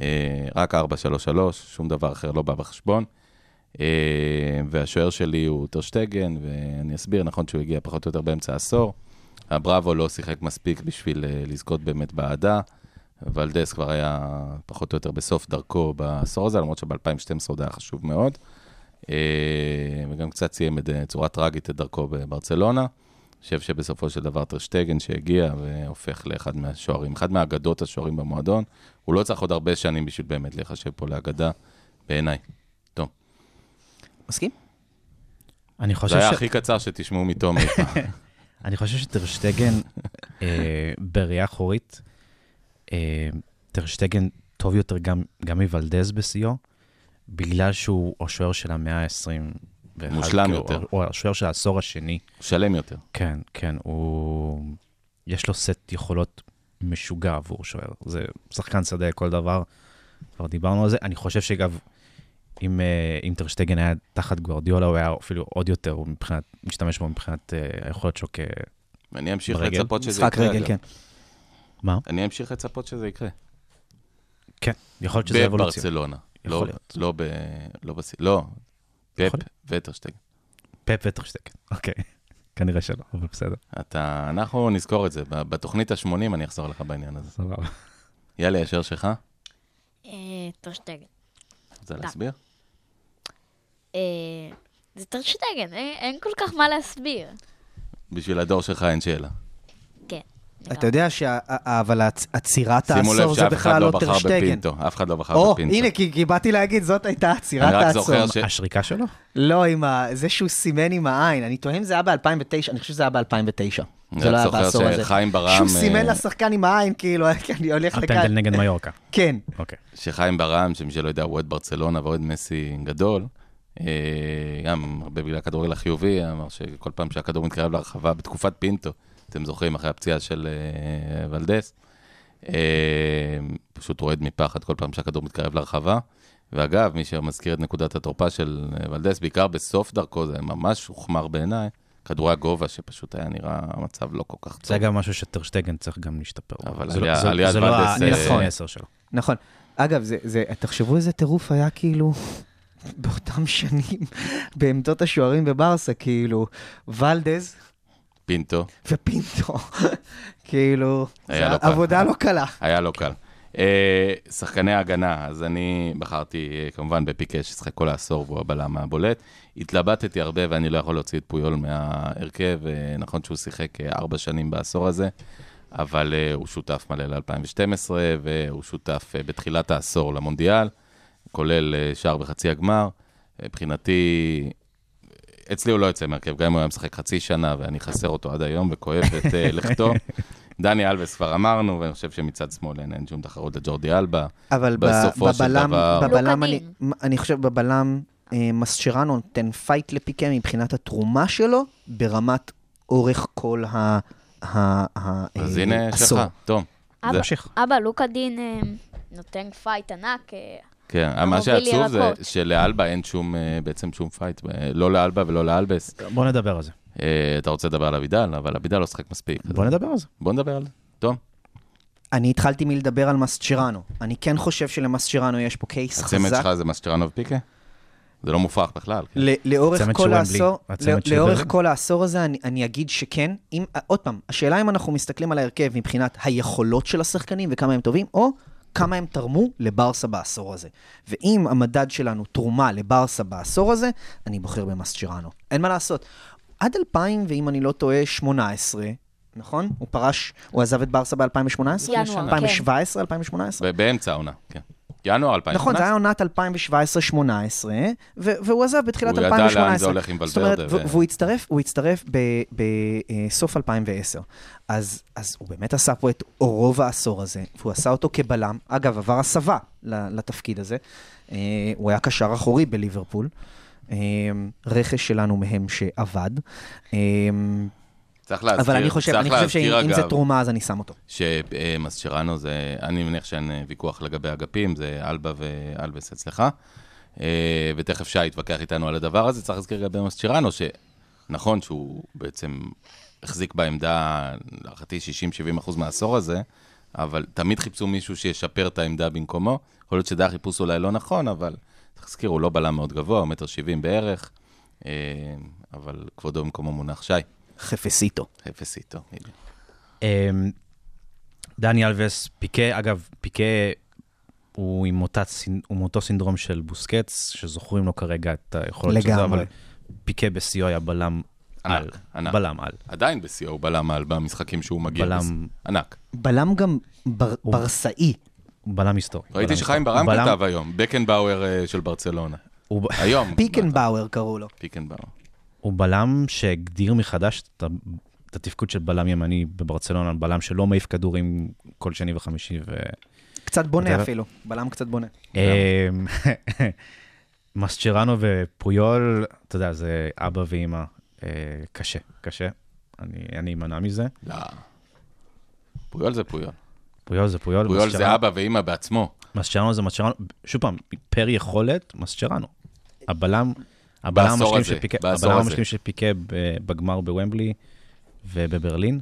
אה, רק 4-3-3, שום דבר אחר לא בא בחשבון. אה, והשוער שלי הוא טרשטגן, ואני אסביר, נכון שהוא הגיע פחות או יותר באמצע העשור. הבראבו לא שיחק מספיק בשביל אה, לזכות באמת באהדה. ולדס כבר היה פחות או יותר בסוף דרכו בעשור הזה, למרות שב-2012 עוד היה חשוב מאוד. אה, וגם קצת סיים בצורה טראגית את דרכו בברצלונה. אני חושב שבסופו של דבר טרשטגן שהגיע והופך לאחד מהשוערים, אחד מהאגדות השוערים במועדון, הוא לא צריך עוד הרבה שנים בשביל באמת להיחשב פה לאגדה, בעיניי. טוב, מסכים? אני זה חושב היה ש... הכי קצר שתשמעו מתום אי פעם. אני חושב שטרשטגן, אה, בראייה אחורית, אה, טרשטגן טוב יותר גם, גם מוולדז בשיאו, בגלל שהוא השוער של המאה ה-21. מושלם יותר. או השוער של העשור השני. שלם יותר. כן, כן, הוא... יש לו סט יכולות משוגע עבור שוער. זה שחקן שדה, כל דבר. כבר דיברנו על זה. אני חושב שאגב, אם, אה, אם טרשטגן היה תחת גוורדיולה, הוא היה אפילו עוד יותר, הוא מבחינת, משתמש בו מבחינת אה, היכולת שלו כ... ואני אמשיך? לצפות שזה משחק יקרה. רגל, אגב. כן. מה? אני אמשיך לצפות שזה יקרה. כן, יכול להיות שזה אבולוציה. בברצלונה. יכול לא- להיות. לא ב... לא בס... לא. פפ וטרשטגן. פפ וטרשטגן, אוקיי. כנראה שלא, אבל בסדר, אתה, אנחנו נזכור את זה. בתוכנית ה-80 אני אחזור לך בעניין הזה. סבבה. יאללה, ישר שלך. אה, טרשטגן. רוצה. להסביר? אה, זה טרשטגן, אין כל כך מה להסביר. בשביל הדור שלך אין שאלה. אתה יודע שה... אבל הצ- עצירת שימו לב העשור זה שאף אחד בכלל לא לא בחר טרשטגן. בפינטו, אף אחד לא בחר או, בפינטו. הנה, כי כי באתי להגיד, זאת הייתה עצירת אני רק העשור. זוכר ש... השריקה שלו? לא, עם ה... זה שהוא סימן עם העין. אני טוען זה היה ב-2009, אני חושב שזה היה ב-2009. אני זה לא רק היה זוכר בעשור הזה. שחיים ברם, שהוא סימן אה, לשחקן עם העין, כאילו, אני הולך הפנדל לכאן. נגד מיורקה. כן. אוקיי. שחיים ברם, שמי שלא יודע, הוא אוהד ברצלונה ואוהד מסי גדול, אה, גם הרבה בגלל הכדורגל החיובי, אמר שכל פעם שהכדור מתקרב להרחבה, בתקופת פינטו, אתם זוכרים, אחרי הפציעה של אה, ולדס, אה, פשוט רועד מפחד כל פעם שהכדור מתקרב להרחבה. ואגב, מי שמזכיר את נקודת התורפה של אה, ולדס, בעיקר בסוף דרכו, זה ממש הוחמר בעיניי, כדורי הגובה שפשוט היה נראה המצב לא כל כך טוב. זה גם משהו שטרשטגן צריך גם להשתפר. אבל זה לא- עלייה- זה- לא ולדס, אה, נכון. שלו. נכון. אגב, זה, זה, תחשבו איזה טירוף היה כאילו באותם שנים בעמדות השוערים בברסה, כאילו, ולדז פינטו, ופינטו. כאילו, לא. עבודה לא קלה. היה לא קל. אה, שחקני ההגנה, אז אני בחרתי אה, כמובן בפיקה ששיחק כל העשור והוא הבלם הבולט. התלבטתי הרבה ואני לא יכול להוציא את פויול מההרכב, אה, נכון שהוא שיחק ארבע שנים בעשור הזה, אבל אה, הוא שותף מלא ל-2012 והוא שותף אה, בתחילת העשור למונדיאל, כולל אה, שער בחצי הגמר. מבחינתי, אצלי הוא לא יוצא מהרכב, גם אם הוא היה משחק חצי שנה ואני חסר אותו עד היום וכואב את אה, לכתו. דני אלבס כבר אמרנו, ואני חושב שמצד שמאל אין, אין שום תחרות לג'ורדי אלבה. אבל בסופו של בבלם, דבר- בבלם אני, לוקה אני חושב בבלם אה, מסצ'רנו נותן fight לפיקה מבחינת התרומה שלו ברמת אורך כל ה... ה- ה- אז אה, הנה. שלך, תום. אבא-. אבא לוקה דין אה, נותן fight ענק. כן, מה שעצוב זה. שלאלבה אין שום, אה, בעצם שום fight, לא לאלבה ולא לאלבס. בוא נדבר על זה. אה, אתה רוצה לדבר על אבידל, אבל אבידל לא שחק מספיק. בוא נדבר על זה. בוא נדבר על זה. תום, אני התחלתי מלדבר על מסצ'רנו. אני כן חושב שלמסצ'רנו יש פה קייס הצמד חזק. שלך זה מסצ'רנו ופיקה? זה לא מופרך בכלל. כן. ל- לאורך הצמד כל העשור, הצמד לא- לאורך. כל העשור הזה, אני, אני אגיד שכן. אם, עוד פעם, השאלה אם אנחנו מסתכלים על ההרכב מבחינת היכולות של השחקנים וכמה הם טובים, או כמה הם תרמו לברסה בעשור הזה. ואם המדד שלנו תרומה לברסה בעשור הזה, אני בוחר במסצ'רנו. אין מה לעשות. עד 2000, ואם אני לא טועה, 18, נכון? הוא פרש, הוא עזב את ברסה ב-2018? ינואר, כן. 2017, 2018? ב- באמצע העונה, כן. ינואר 2018. נכון, זה היה עונת 2017-2018, ו- והוא עזב בתחילת הוא 2018. ידע לאן זה הולך עם ולוורדה, ו- והוא הצטרף, הוא הצטרף בסוף 2010. אז, אז הוא באמת עשה פה את רוב העשור הזה, והוא עשה אותו כבלם. אגב, עבר הסבה לתפקיד הזה. אה, הוא היה קשר אחורי בליברפול. אה, רכש שלנו מהם שעבד. אה, צריך להזכיר, אבל אני חושב, אני חושב שאם זה אגב, תרומה, אז אני שם אותו. שמסצ'רנו זה, אני מניח שאין אה, ויכוח לגבי אגפים, זה אלבה ואלבס אצלך. אה, ותכף שי יתווכח איתנו על הדבר הזה. צריך להזכיר לגבי מסצ'רנו, שנכון שהוא בעצם החזיק בעמדה, להערכתי 60-70 אחוז מהעשור הזה, אבל תמיד חיפשו מישהו שישפר את העמדה במקומו. יכול להיות שזה החיפוש אולי לא נכון, אבל צריך להזכיר, הוא לא בלם מאוד גבוה, מטר 70 בערך, אה, אבל כבודו במקומו מונח שי. חפסיטו. אפס איתו, בדיוק. אמ, דני אלווס, פיקה, אגב, פיקה הוא עם, אותה, הוא עם אותו סינדרום של בוסקץ, שזוכרים לו כרגע את היכולות שלו. אבל פיקה בשיאו היה בלם ענק, על. ענק. בלם על. עדיין בשיאו הוא בלם על במשחקים שהוא מגיע. בלם- בס- ענק. בלם גם בר, ברסאי. הוא בלם היסטורי. ראיתי שחיים. ברם בלם- כתב היום, בקנבאואר אה, של ברצלונה. הוא היום. פיקנבאואר קראו לו. פיקנבאואר. הוא בלם שהגדיר מחדש את ה- את התפקוד של בלם ימני בברצלונה, בלם שלא מעיף כדורים כל שני וחמישי. ו... קצת בונה אתה- אפילו. בלם קצת בונה. אמ, מסצ'רנו ופויול, אתה יודע, זה אבא ואימא. אה, קשה, קשה. אני אני אמנע מזה. לא. פויול זה פויול. פויול זה פויול. פויול מסצ'רנו- זה אבא ואימא בעצמו. מסצ'רנו זה מסצ'רנו, שוב פעם, פר יכולת, מסצ'רנו. הבלם, הבלם בעשור המשלים הזה, של פיקה, בגמר בוומבלי ובברלין.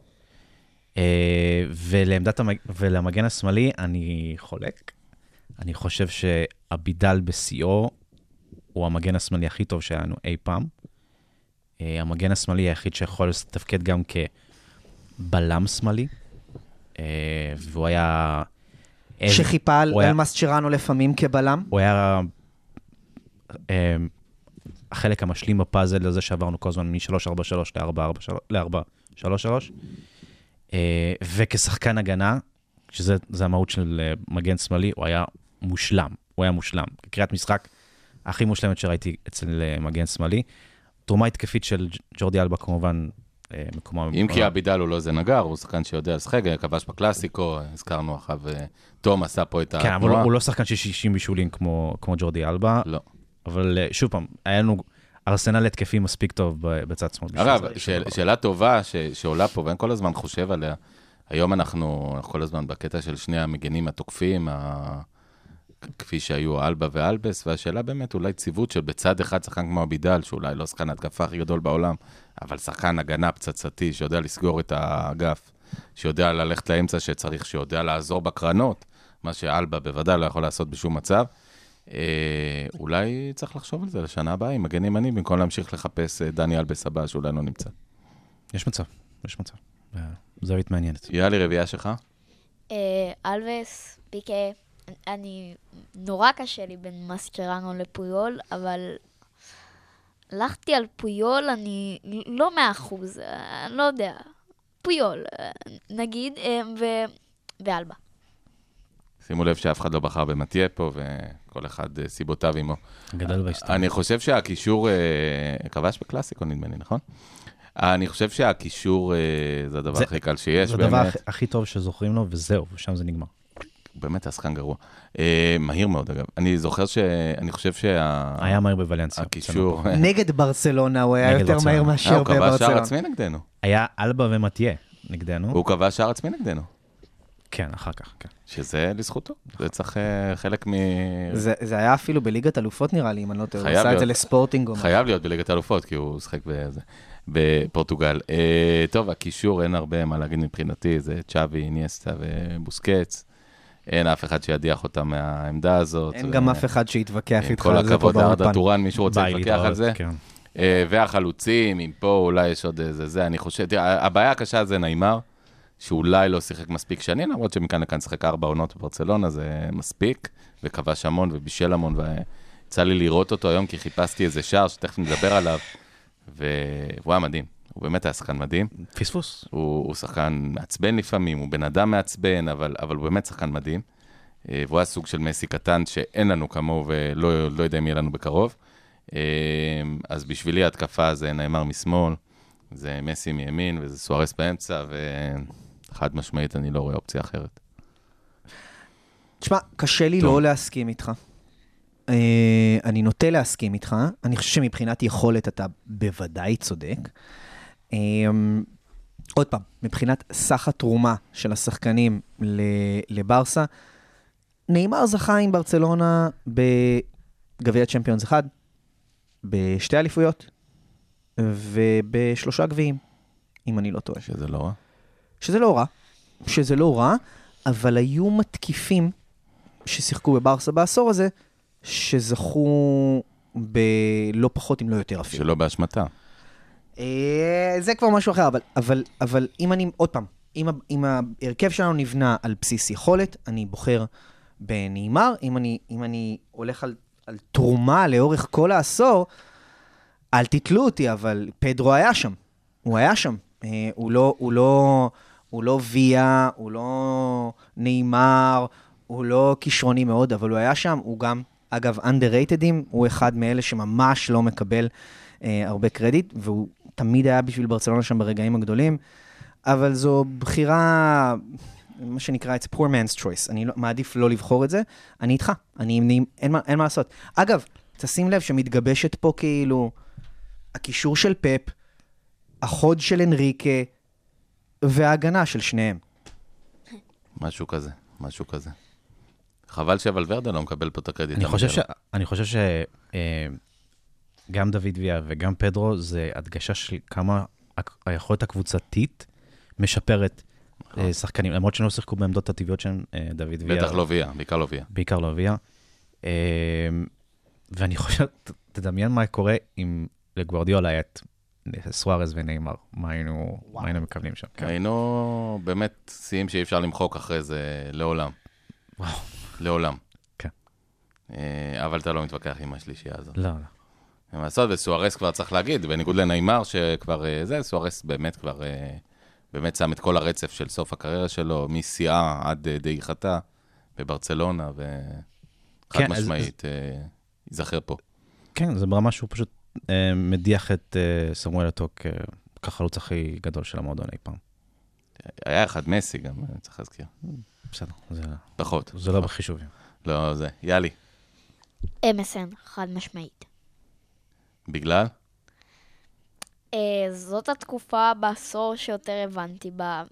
אה, ולעמדת, המג... ולמגן השמאלי, אני חולק. אני חושב שאבידל בשיאו הוא המגן השמאלי הכי טוב שהיה לנו אי פעם. אה, המגן השמאלי היחיד שיכול לתפקד גם כבלם שמאלי. אה, והוא היה... שחיפה על על מסצ'רנו לפעמים כבלם. הוא היה החלק המשלים בפאזל הזה שעברנו כל הזמן מ-343 ל-443. אה, וכשחקן הגנה, שזה זה המהות של אה, מגן שמאלי, הוא היה מושלם. הוא היה מושלם. קריאת משחק הכי מושלמת שראיתי אצל אה, מגן שמאלי. תרומה התקפית של ג'ורדי אלבה כמובן, מקומה... אם כי אבידל הוא לא איזה נגר, הוא שחקן שיודע לשחק, כבש בקלאסיקו, הזכרנו אחריו, תום עשה פה את כן, אבל התנועה. הוא לא שחקן של 60 בישולים כמו, כמו ג'ורדי אלבה, לא. אבל אה, שוב פעם, היה לנו ארסנל התקפי מספיק טוב בצד שמאל. אגב. שאל, שאלה טובה ש, שעולה פה, ואני כל הזמן חושב עליה, היום אנחנו, אנחנו כל הזמן בקטע של שני המגנים התוקפים, ה... כפי שהיו אלבה ואלבס, והשאלה באמת, אולי ציוות של בצד אחד שחקן כמו אבידל, שאולי לא שחקן ההתקפה הכי גדול בעולם, אבל שחקן הגנה פצצתי, שיודע לסגור את האגף, שיודע ללכת לאמצע שצריך, שיודע לעזור בקרנות, מה שאלבה בוודאי לא יכול לעשות בשום מצב. אה, אולי צריך לחשוב על זה לשנה הבאה עם מגן ימני, במקום להמשיך לחפש אה, דני אלבס הבא, שאולי לא נמצא. יש מצב, יש מצב. אה, זווית מעניינת. יאללה, רביעייה שלך? אה, אלווס, פיקה, אני, נורא קשה לי בין מסצ'רנו לפויול, אבל הלכתי על פויול, אני לא מאה אחוז, אני לא יודע, פויול, נגיד, ו... ואלבה. שימו לב שאף אחד לא בחר במטיה פה, וכל אחד אה, סיבותיו עמו. גדל בהיסטוריה. אני חושב שהקישור, אה, כבש בקלאסיקו נדמה לי, נכון? אני חושב שהקישור אה, זה הדבר זה- הכי קל שיש, זה הדבר באמת. הכי- הכי טוב שזוכרים לו, וזהו, ושם זה נגמר. באמת השחקן גרוע. אה, מהיר מאוד, אגב. אני זוכר ש... אני חושב שה... היה מהר בוולנסיה. הקישור... נגד ברצלונה הוא היה יותר אה, מאשר הוא כבש שער בברצלונה. עצמי נגדנו. היה אלבה ומטיה נגדנו. הוא כבש שער עצמי נגדנו. כן, אחר כך, כן. שזה לזכותו. זה צריך אה, חלק מ... זה זה היה אפילו בליגת אלופות נראה לי, אם אני לא טועה. הוא חייב עשה את זה להיות. לספורטינג. חייב להיות בליגת האלופות, כי הוא בזה, בפורטוגל. אה, טוב, הקישור, אין הרבה מה להגיד מבחינתי, זה צ'אבי, איניאסטה ובוסקץ. אין אף אחד שידיח אותם מהעמדה הזאת. אין ו- גם אף אחד שיתווכח איתך כל על זה פה הכבוד לארדה באולפן. טורן, מישהו רוצה להתווכח על זה? כן. אה, והחלוצים, אם פה אולי יש עוד איזה זה, אני חושב, תראה, הבעיה הקשה זה נעימר, שאולי לא שיחק מספיק שנים, למרות שמכאן לכאן שיחק ארבע עונות בברצלונה, זה מספיק, וכבש המון ובישל המון, ויצא לי לראות אותו היום, כי חיפשתי איזה שער שתכף נדבר עליו, והוא היה מדהים, הוא באמת היה שחקן מדהים. פספוס. הוא, הוא שחקן מעצבן לפעמים, הוא בן אדם מעצבן, אבל, אבל הוא באמת שחקן מדהים. אה, והוא היה סוג של מסי קטן שאין לנו כמוהו ולא לא יודע אם יהיה לנו בקרוב. אה, אז בשבילי ההתקפה זה נאמר משמאל, זה מסי מימין וזה סוארס באמצע, וחד משמעית אני לא רואה אופציה אחרת. תשמע, קשה לי טוב. לא להסכים איתך. אה, אני נוטה להסכים איתך. אני חושב שמבחינת יכולת אתה בוודאי צודק. אה, עוד פעם, מבחינת סך התרומה של השחקנים לברסה, נאמר זכה עם ברצלונה בגביע צ'מפיונס אחד, בשתי אליפויות ובשלושה גביעים, אם אני לא טועה. שזה לא רע. שזה לא רע, שזה לא רע, אבל היו מתקיפים ששיחקו בברסה בעשור הזה, שזכו בלא פחות אם לא יותר אפילו. שלא באשמתה. אה, זה כבר משהו אחר, אבל, אבל, אבל אם אני, עוד פעם, אם, אם ההרכב שלנו נבנה על בסיס יכולת, אני בוחר בנעימר. אם אני, אם אני הולך על, על תרומה לאורך כל העשור, אל תתלו אותי, אבל פדרו היה שם. הוא היה שם. אה, הוא לא, הוא לא, הוא לא ויה, הוא לא נעימר, הוא לא כישרוני מאוד, אבל הוא היה שם. הוא גם, אגב, underratedים, הוא אחד מאלה שממש לא מקבל אה, הרבה קרדיט, והוא תמיד היה בשביל ברצלונה שם ברגעים הגדולים, אבל זו בחירה, מה שנקרא, it's poor man's choice. אני לא, מעדיף לא לבחור את זה. אני איתך, אני, אני, אין, מה, אין מה לעשות. אגב, תשים לב שמתגבשת פה כאילו הקישור של פפ, החוד של אנריקה וההגנה של שניהם. משהו כזה, משהו כזה. חבל שוולברדה לא מקבל פה את הקרדיט. אני חושב ש... אני חושב ש... אה, דוד ויה וגם פדרו זה הדגשה של כמה היכולת הקבוצתית משפרת אה, שחקנים, למרות שהם לא שיחקו בעמדות הטבעיות של אה, דוד. ויה. בטח לא ויה, בעיקר לא ויה. בעיקר לא ויה. ואני חושב, תדמיין מה קורה אם לגוורדיולה היה את סוארז ונאמר, מה היינו, מה היינו מקבלים שם. כן. היינו באמת שיאים שאי אפשר למחוק אחרי זה לעולם. וואו. לעולם. כן. אה, אבל אתה לא מתווכח עם השלישייה הזאת. לא, לא. אין מה לעשות, וסוארס כבר צריך להגיד, בניגוד לנעימר שכבר אה, זה, סוארס באמת כבר אה, באמת שם את כל הרצף של סוף הקריירה שלו, משיאה עד דעיכתה בברצלונה, וחד כן, אז- משמעית, אה, ייזכר פה. כן, זה ברמה שהוא פשוט מדיח את אה, סמואל אטו כ- כחלוץ הכי גדול של המועדון אי פעם. היה אחד מסי גם, אה, צריך להזכיר. בסדר, זה, פחות. זה לא בחישובים. לא, זה. יאלי. MSN, חד משמעית. בגלל? אה, זאת התקופה בעשור שיותר הבנתי בה.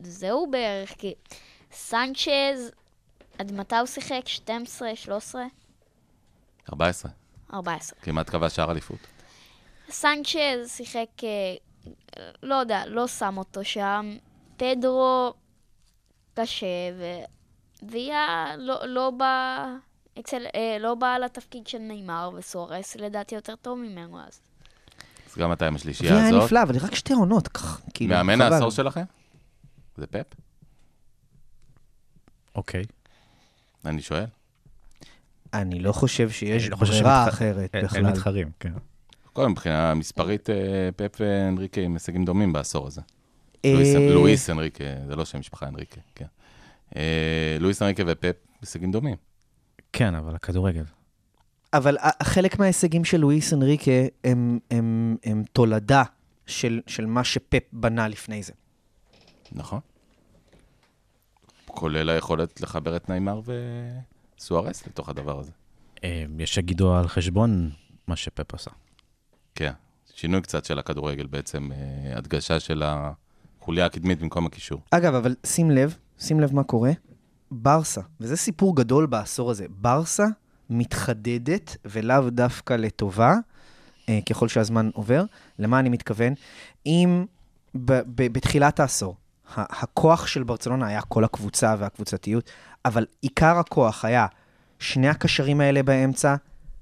זהו בערך, כי סנצ'ז, עד מתי הוא שיחק? 12, 13? 14. 14. כמעט כבש שער אליפות. סנצ'ז שיחק, אה, לא יודע, לא שם אותו שם. פדרו קשה, ו... ויה לא, לא בא... אצל, אה, לא בא לתפקיד של נאמר וסורס, לדעתי יותר טוב ממנו אז. אז גם אתה עם השלישייה הזאת. נפלא, אבל רק שתי עונות, כאילו, מאמן. העשור שלכם? זה פפ? אוקיי. אני שואל. אני לא חושב שיש לא חושב ברירה שמתח- אחרת אין- אין בכלל. מתחרים, כן. קודם, מבחינה מספרית, אה, פפ ואנריקה עם הישגים דומים בעשור הזה. אה, לואיס- אנריקה, זה לא שם משפחה אנריקה, כן. אה, לואיס אנריקה ופפ, הישגים דומים. כן, אבל הכדורגל. אבל חלק מההישגים של לואיס אנריקה הם, הם, הם תולדה של, של מה שפפ בנה לפני זה. נכון. כולל היכולת לחבר את נעימר וסוארס לתוך הדבר הזה. אה, יש שיגידו על חשבון מה שפפ עשה. כן, שינוי קצת של הכדורגל בעצם, אה, הדגשה של החוליה הקדמית במקום הקישור. אגב, אבל שים לב, שים לב מה קורה. ברסה, וזה סיפור גדול בעשור הזה, ברסה מתחדדת, ולאו דווקא לטובה, אה, ככל שהזמן עובר. למה אני מתכוון? אם ב- ב- בתחילת העשור, ה- הכוח של ברצלונה היה כל הקבוצה והקבוצתיות, אבל עיקר הכוח היה שני הקשרים האלה באמצע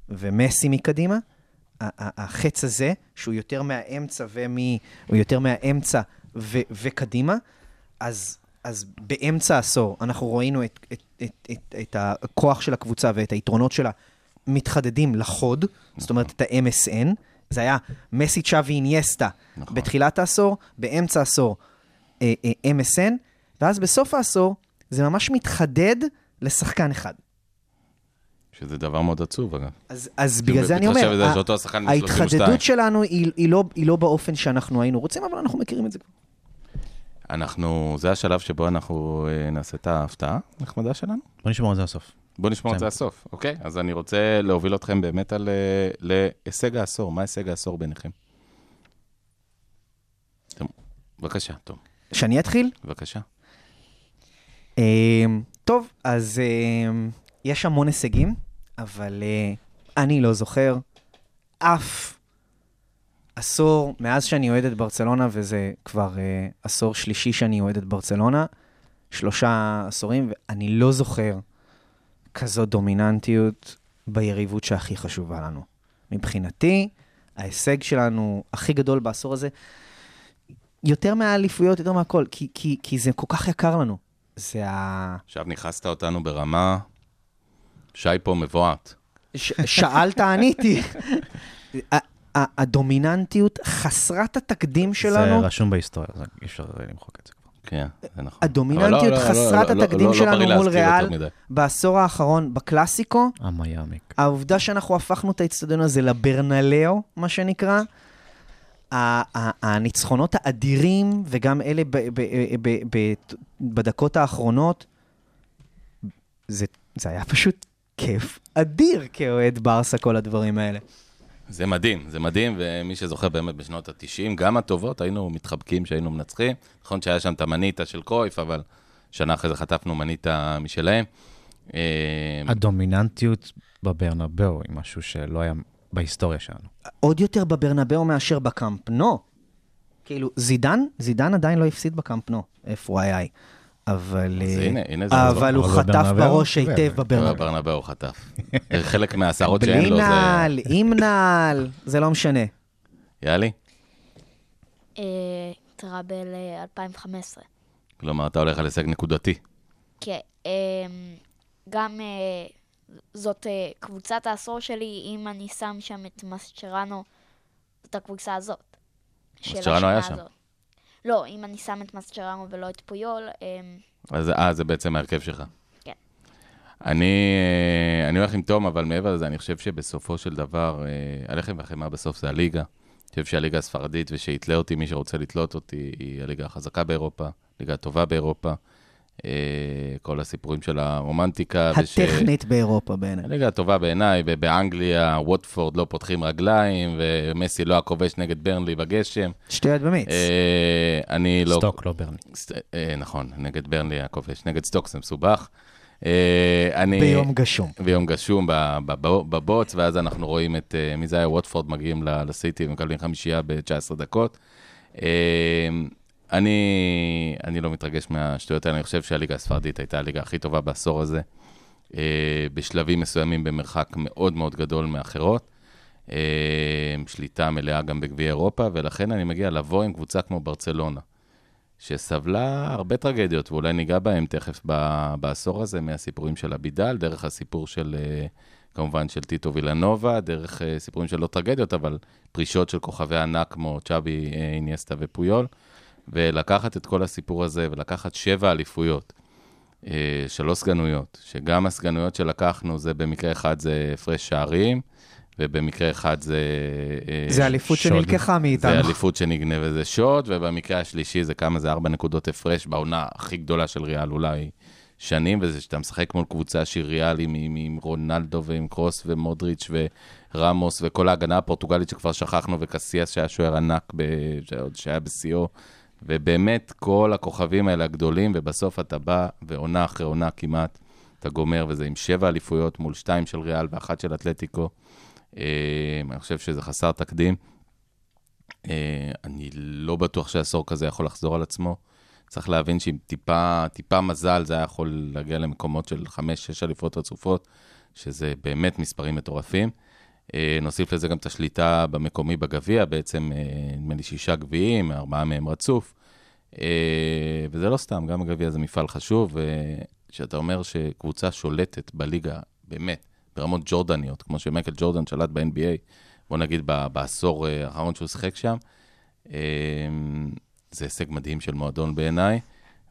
ומסי מקדימה. החץ הזה, שהוא יותר מהאמצע ומי... הוא יותר מהאמצע ו- וקדימה, אז, אז באמצע העשור אנחנו ראינו את, את, את, את, את הכוח של הקבוצה ואת היתרונות שלה מתחדדים לחוד, זאת אומרת את ה-MSN, זה היה מסי צ'אבי אינייסטה נכון. בתחילת העשור, באמצע העשור אה, אה, MSN, ואז בסוף העשור זה ממש מתחדד לשחקן אחד. שזה דבר מאוד עצוב, אגב. אז, אז בגלל זה אני אומר, ה- שאותו השחקן בן 32. ההתחדדות שלנו היא, היא, לא, היא לא באופן שאנחנו היינו רוצים, אבל אנחנו מכירים את זה כבר. אנחנו, זה השלב שבו אנחנו אה, נעשה את ההפתעה הנחמדה שלנו. בוא נשמור על זה הסוף. בוא נשמור את זה. לסוף, אוקיי? אז אני רוצה להוביל אתכם באמת על, אה, להישג העשור. מה הישג העשור ביניכם? בבקשה, תום, שאני אתחיל? בבקשה. אמ, טוב, אז אמ, יש המון הישגים, אבל אה, אני לא זוכר אף עשור מאז שאני אוהד את ברצלונה, וזה כבר אה, עשור שלישי שאני אוהד את ברצלונה, שלושה עשורים, ואני לא זוכר כזאת דומיננטיות ביריבות שהכי חשובה לנו. מבחינתי, ההישג שלנו הכי גדול בעשור הזה, יותר מהאליפויות, יותר מהכל, כי, כי, כי זה כל כך יקר לנו. זה ה... עכשיו נכנסת אותנו ברמה... שי פה מבועת. ש... שאלת, עניתי. הדומיננטיות חסרת התקדים שלנו, זה רשום בהיסטוריה, אז אי אפשר למחוק את זה כבר. כן, זה נכון. הדומיננטיות לא, לא, חסרת לא, לא, התקדים שלנו מול ריאל. בעשור האחרון בקלאסיקו, המיאמיק. העובדה שאנחנו הפכנו את האצטדיון הזה לברנלאו, מה שנקרא, הניצחונות האדירים, וגם אלה ב- בדקות האחרונות, זה זה היה פשוט כיף אדיר כאוהד ברסה, כל הדברים האלה. זה מדהים, זה מדהים, ומי שזוכר באמת בשנות ה-90, גם הטובות, היינו מתחבקים שהיינו מנצחים. נכון שהיה שם את המניטה של קרויף, אבל שנה אחרי זה חטפנו מניטה משלהם. אה, הדומיננטיות בברנבאו היא משהו שלא היה בהיסטוריה שלנו. עוד יותר בברנבאו מאשר בקאמפ נו. כאילו, זידן, זידן עדיין לא הפסיד בקאמפ נו, FYI. אבל, אה, הנה, הנה זה אבל הוא חטף בברנבאו, בראש יודע, היטב בברנבאו. ברנבאו חטף. חלק מהשערות שאין בלי לו זה... נעל, עם נעל, זה לא משנה. יאלי? אה, טראבל אה, 2015. כלומר, אתה הולך על הישג נקודתי. כן, אמ, גם אה, זאת אה, קבוצת העשור שלי, אם אני שם שם את מסצ'רנו, זאת הקבוצה הזאת. מסצ'רנו היה שם. הזאת. לא, אם אני שם את מסצ'רנו ולא את פויול, אמ, אז אה, זה בעצם ההרכב שלך. כן. אני, אה, אני הולך עם תום, אבל מעבר לזה, אני חושב שבסופו של דבר, אה, הלחם והחמאה בסוף זה הליגה. אני חושב שהליגה הספרדית, ושיתלה אותי מי שרוצה לתלות אותי, היא הליגה החזקה באירופה, ליגה הטובה באירופה. אה, כל הסיפורים של הרומנטיקה. וש- הטכנית באירופה בעיניי. הליגה הטובה בעיניי, ובאנגליה, ווטפורד לא פותחים רגליים, ומסי לא הכובש נגד ברנלי בגשם. שטויות במיץ. אה, אני לא... סטוק, לא ברני. סט- אה, נכון, נגד ברנלי הכובש, נגד סטוק זה מסובך. אה, אני... ביום גשום. ביום גשום בב- בב- בבוץ, ואז אנחנו רואים את, אה, מי זה היה? ווטפורד מגיעים לסיטי ומקבלים חמישייה ב-19 דקות. אה, אני, אני לא מתרגש מהשטויות האלה, אני חושב שהליגה הספרדית הייתה הליגה הכי טובה בעשור הזה, אה, בשלבים מסוימים במרחק מאוד מאוד גדול מאחרות. אה, שליטה מלאה גם בגביע אירופה, ולכן אני מגיע לבוא עם קבוצה כמו ברצלונה, שסבלה הרבה טרגדיות, ואולי ניגע בהם תכף ב- בעשור הזה, מהסיפורים של אבידל, דרך הסיפור של, אה, כמובן, של טיטו וילנובה, דרך אה, סיפורים של לא טרגדיות, אבל פרישות של כוכבי ענק כמו צ'אבי, אה, איניאסטה ופויול, ולקחת את כל הסיפור הזה ולקחת שבע אליפויות. אה, שלוש סגנויות, שגם הסגנויות שלקחנו, זה במקרה אחד זה הפרש שערים, ובמקרה אחד זה... אה, זה אליפות שוד. שנלקחה זה מאיתנו. אליפות שנגנב וזה שוד, ובמקרה השלישי זה כמה זה ארבע נקודות הפרש בעונה הכי גדולה של ריאל אולי שנים, וזה שאתה משחק מול קבוצה שהיא ריאל עם, עם, רונלדו ועם קרוס ומודריץ' ורמוס וכל ההגנה הפורטוגלית שכבר שכחנו, וקסיאס שהיה שוער ענק ב, שהיה בשיאו, ובאמת כל הכוכבים האלה הגדולים, ובסוף אתה בא ועונה אחרי עונה כמעט, אתה גומר, וזה עם שבע אליפויות מול שתיים של ריאל ואחת של אתלטיקו. אה, אני חושב שזה חסר תקדים. אה, אני לא בטוח שעשור כזה יכול לחזור על עצמו. צריך להבין שעם טיפה, טיפה מזל זה היה יכול להגיע למקומות של חמש, שש אליפות רצופות, שזה באמת מספרים מטורפים. אה, נוסיף לזה גם את השליטה במקומי בגביע, בעצם אה, נדמה לי שישה גביעים, ארבעה מהם רצוף. אה, וזה לא סתם, גם הגביע זה מפעל חשוב, וכשאתה אומר שקבוצה שולטת בליגה, באמת, ברמות ג'ורדניות, כמו שמייקל ג'ורדן שלט ב-NBA, בוא נגיד בעשור האחרון שהוא שיחק שם, זה הישג מדהים של מועדון בעיניי,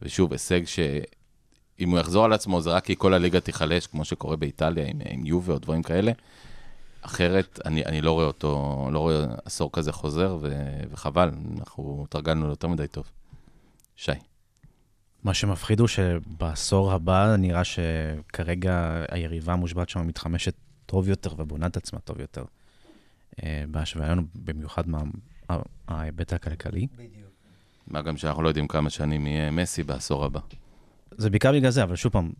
ושוב, הישג שאם הוא יחזור על עצמו, זה רק כי כל הליגה תיחלש, כמו שקורה באיטליה עם, עם יובה או דברים כאלה. אחרת, אני, אני לא רואה אותו, לא רואה עשור כזה חוזר, ו, וחבל, אנחנו התרגלנו ליותר מדי טוב. שי. מה שמפחיד הוא שבעשור הבא נראה שכרגע היריבה המושבעת שם מתחמשת טוב יותר ובונה את עצמה טוב יותר. אה, בהשוואה לנו, במיוחד מההיבט הכלכלי. מה גם שאנחנו לא יודעים כמה שנים יהיה מסי בעשור הבא. זה בעיקר בגלל זה, אבל שוב פעם,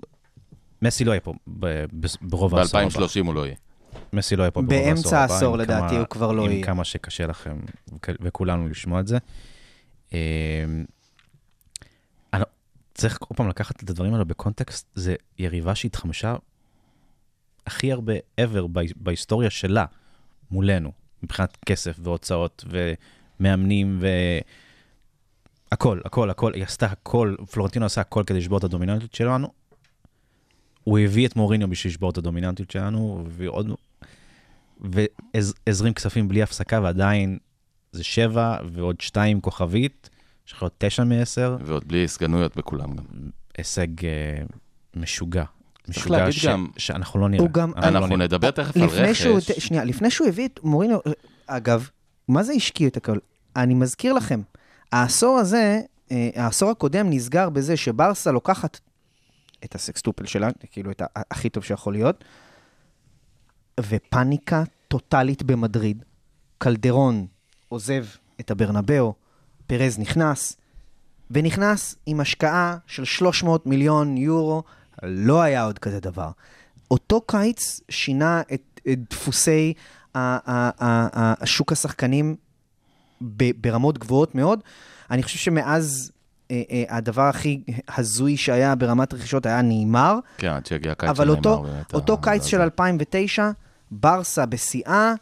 מסי לא יהיה פה ברוב העשור הבא. ב-2030 הוא לא יהיה. מסי לא יהיה פה ברוב העשור הבא. באמצע העשור, עם לדעתי, כמה- הוא כבר לא עם יהיה. כמה שקשה לכם, וכ- וכולנו לשמוע את זה. אה, אני- צריך כל פעם לקחת את הדברים האלה בקונטקסט, זה יריבה שהתחמשה הכי הרבה ever בהי- בהיסטוריה שלה מולנו, מבחינת כסף והוצאות ומאמנים ו... הכל, הכל, הכל, היא עשתה הכל, פלורנטינו עשה הכל כדי לשבור את הדומיננטיות שלנו. הוא הביא את מוריניו בשביל לשבור את הדומיננטיות שלנו, הוא הביא עוד... והזרים כספים בלי הפסקה, ועדיין זה שבע ועוד שתיים כוכבית, יש לך עוד תשע מעשר, ועוד בלי סגנויות בכולם גם. הישג אה, משוגע. צריך משוגע להגיד ש... גם- שאנחנו לא נראה. גם- אנחנו לא. נדבר תכף על לפני שהוא, רכש. שנייה, לפני שהוא הביא את מוריניו, אגב, מה זה השקיע את הכל? אני מזכיר לכם, העשור הזה, אה, העשור הקודם נסגר בזה שברסה לוקחת את הסקסטופל שלה, כאילו את הכי טוב שיכול להיות, ופאניקה טוטאלית במדריד. קלדרון עוזב את הברנבאו, פרז נכנס, ונכנס עם השקעה של 300 מיליון יורו, לא היה עוד כזה דבר. אותו קיץ שינה את, את דפוסי השוק השחקנים ברמות גבוהות מאוד. אני חושב שמאז הדבר הכי הזוי שהיה ברמת רכישות היה נאמר, כן, עד שהגיע הקיץ אבל של אותו, נאמר, באמת, אותו ה- קיץ של 2009, ברסה בשיאה,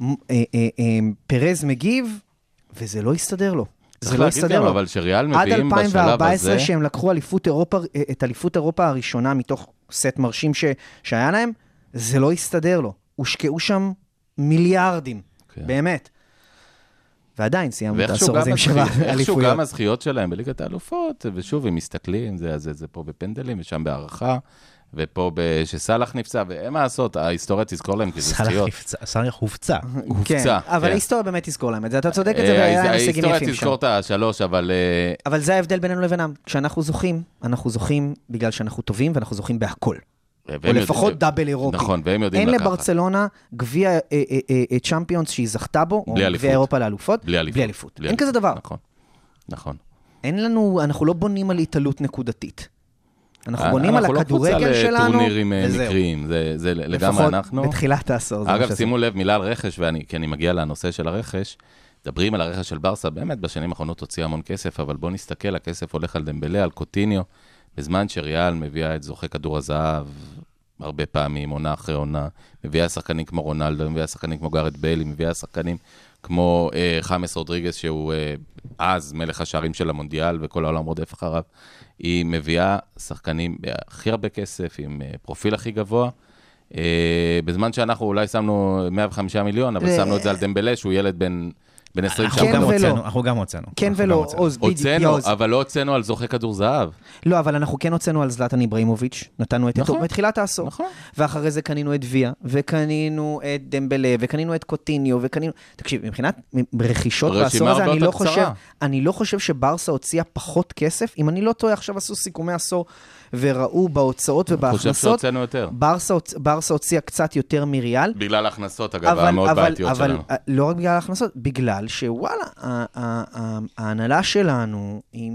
מ- אה, אה, אה, פרז מגיב, וזה לא הסתדר לו. זה לא הסתדר לו. אבל שריאל עד מביאים בשלב 2014, הזה, שהם לקחו אליפות אירופה, אה, את אליפות אירופה הראשונה מתוך סט מרשים ש, שהיה להם, זה לא הסתדר לו. הושקעו שם מיליארדים, כן. באמת. ועדיין סיימנו את ואיכשהו העשור הזה עם שבע איכשהו אליפויות. גם הזכיות שלהם בליגת האלופות, ושוב, הם מסתכלים, זה, זה, זה פה בפנדלים ושם בהערכה, ופה שסאלח נפצע, ואין מה לעשות, ההיסטוריה תזכור להם כי זה זכיות. סאלח הופצע. הופצע, כן, אבל כן. ההיסטוריה באמת תזכור להם את זה, אתה צודק את זה, אה, והיה הישגים ההיסטוריה יפים שם. תזכור את השלוש, אבל אה, אבל זה ההבדל בינינו לבינם. כשאנחנו זוכים, אנחנו זוכים בגלל שאנחנו טובים, ואנחנו זוכים בהכל. או לפחות דאבל אירופי. נכון, והם יודעים אין לקחת. לברצלונה גביע אה, אה, אה, צ'מפיונס שהיא זכתה בו, או בלי אליפות. גביע אירופה לאלופות, בלי אליפות. בלי אליפות. בלי אין כזה דבר. נכון, נכון. אין לנו, אנחנו לא בונים על התעלות נקודתית. אנחנו בונים על אנחנו לא הכדורגל קבוצה שלנו, לטורנירים אה, וזהו. מקריים, זה, זה לגמרי לפחות אנחנו. בתחילת העשור. אגב. שימו לב, מילה על רכש, ואני, כי אני מגיע לנושא של הרכש. מדברים על הרכש של ברסה, באמת בשנים האחרונות הוציא המון כסף, אבל בואו נסתכל, הכסף הולך על דמבלה, על קוטיניו, בזמן שריאל מביאה את זוכה כדור הזהב הרבה פעמים, עונה אחרי עונה, מביאה שחקנים כמו רונלדו, מביאה שחקנים כמו גארת' בייל, מביאה שחקנים כמו אה, חמאס רודריגס, שהוא אה, אז מלך השערים של המונדיאל, וכל העולם רודף אחריו. היא מביאה שחקנים הכי הרבה כסף, עם אה, פרופיל הכי גבוה. אה, בזמן שאנחנו אולי שמנו 105 מיליון, אבל אה, שמנו את זה על דמבלה, שהוא ילד בן, בן 20 אנחנו כן גם ולא. הוצאנו, אנחנו גם הוצאנו. כן ולא. עוז, בדיוק, הוצאנו. אבל לא הוצאנו על זוכה כדור זהב. לא, אבל אנחנו כן הוצאנו על זלטן איבראימוביץ', נתנו את נכון. אתו בתחילת העשור. נכון. ואחרי זה קנינו את ויה, וקנינו את דמבלה, וקנינו את קוטיניו, וקנינו... תקשיב, מבחינת רכישות בעשור הזה, אני לא חושב. אני לא חושב שברסה הוציאה פחות כסף. אם אני לא טועה, עכשיו עשו סיכומי עשור, וראו בהוצאות אני חושב ובהכנסות, שהוצאנו יותר. ברסה, ברסה הוציאה קצת יותר מריאל. בגלל ההכנסות, אגב, המאוד בעייתיות אבל, שלנו. אה, לא רק בגלל ההכנסות, בגלל שוואלה, ההנהלה שלנו היא,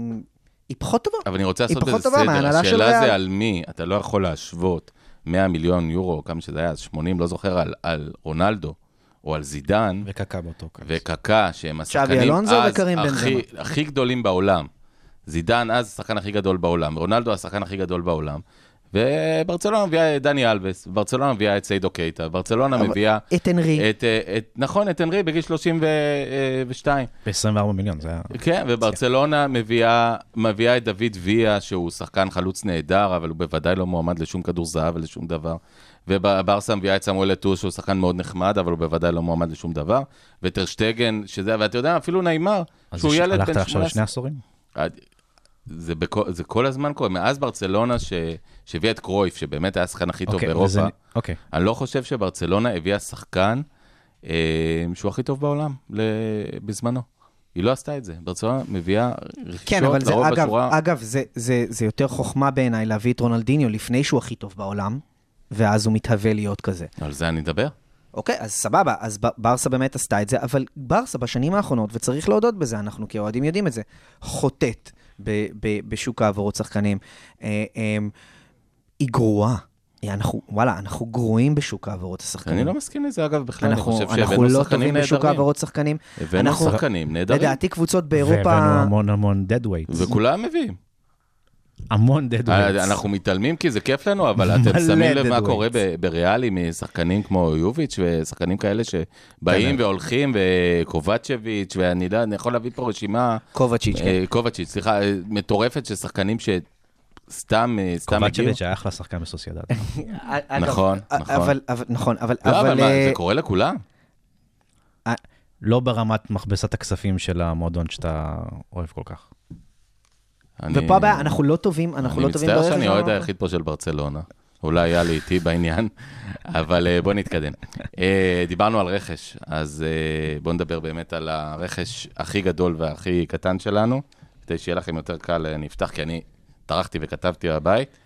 היא פחות טובה. אבל אני רוצה לעשות איזה סדר. השאלה ריאל. זה על מי, אתה לא יכול להשוות 100 מיליון יורו, כמה שזה היה, אז 80, לא זוכר, על, על רונלדו, או על זידן, וקקה באותו קיץ. וקקה, שהם השחקנים אז הכי. הכי גדולים בעולם. זידן אז השחקן הכי גדול בעולם, רונלדו השחקן הכי גדול בעולם. וברצלונה מביאה את דני אלבס, ברצלונה מביאה את סיידו קייטה, ברצלונה מביאה את אנרי. את, אה, את, נכון, את אנרי בגיל 32. ב-24 מיליון, זה היה... כן, וברצלונה מביאה, מביאה את דוד ויה, שהוא שחקן חלוץ נהדר, אבל הוא בוודאי לא מועמד לשום כדור זהב ולשום דבר. וברסה מביאה את סמואל אטו, שהוא שחקן מאוד נחמד, אבל הוא בוודאי לא מועמד לשום דבר. וטרשטגן, שזה, ואתה יודע, אפילו נעימר, אז שהוא ילד הלכת בן עכשיו 18. לשני עשורים? זה, בכל, זה כל הזמן קורה. מאז ברצלונה, ש, שהביאה את קרויף, שבאמת היה השחקן הכי טוב אוקיי, באירופה, וזה- אוקיי. אני לא חושב שברצלונה הביאה שחקן אה, שהוא הכי טוב בעולם ל... בזמנו. היא לא עשתה את זה. ברצלונה מביאה רכישות כן, אבל זה, לרוב אגב, בשורה... אגב זה, זה, זה יותר חוכמה בעיניי להביא את רונלדיניו לפני שהוא הכי טוב בעולם, ואז הוא מתהווה להיות כזה. על זה אני אדבר. אוקיי, אז סבבה, אז ברסה באמת עשתה את זה, אבל ברסה בשנים האחרונות, וצריך להודות בזה, אנחנו כאוהדים יודעים את זה, חוטאת ב- ב- בשוק העברות שחקנים. אה, אה, היא גרועה. אנחנו, וואלה, אנחנו גרועים בשוק העברות השחקנים. אני לא מסכים לזה, אגב, בכלל. אני אנחנו, חושב אנחנו שהבאנו לא שחקנים טובים בשוק נהדרים. העברות שחקנים. הבאנו אנחנו- שחקנים נהדרים. לדעתי קבוצות באירופה... והבאנו המון המון dead weights. וכולם מביאים. המון dead weights. אה, אנחנו מתעלמים כי זה כיף לנו, אבל אתם שמים לב מה קורה בריאלי משחקנים כמו יוביץ' ושחקנים כאלה שבאים כן. והולכים, וקובצ'ביץ', ואני יודע, אני יכול להביא פה רשימה, קובצ'יץ', כן. אה, קובצ'יץ', סליחה, אה, מטורפת של שחקנים שסתם אה, סתם הגיעו. קובצ'ביץ' היה אחלה שחקן בסוסיידד. נכון, נכון. אבל, נכון, אבל... לא, אבל מה, זה קורה לכולם. לא ברמת מכבסת הכספים של המועדון שאתה אוהב כל כך. אני- ופה הבעיה, אנחנו לא טובים, אנחנו לא טובים אני מצטער שאני. האוהד היחיד פה של ברצלונה. אולי היה לי איתי בעניין, אבל אה, בוא נתקדם. אה, דיברנו על רכש, אז אה, בואו נדבר באמת על הרכש הכי גדול והכי קטן שלנו, כדי שיהיה לכם יותר קל, אפתח, כי אני טרחתי וכתבתי בבית.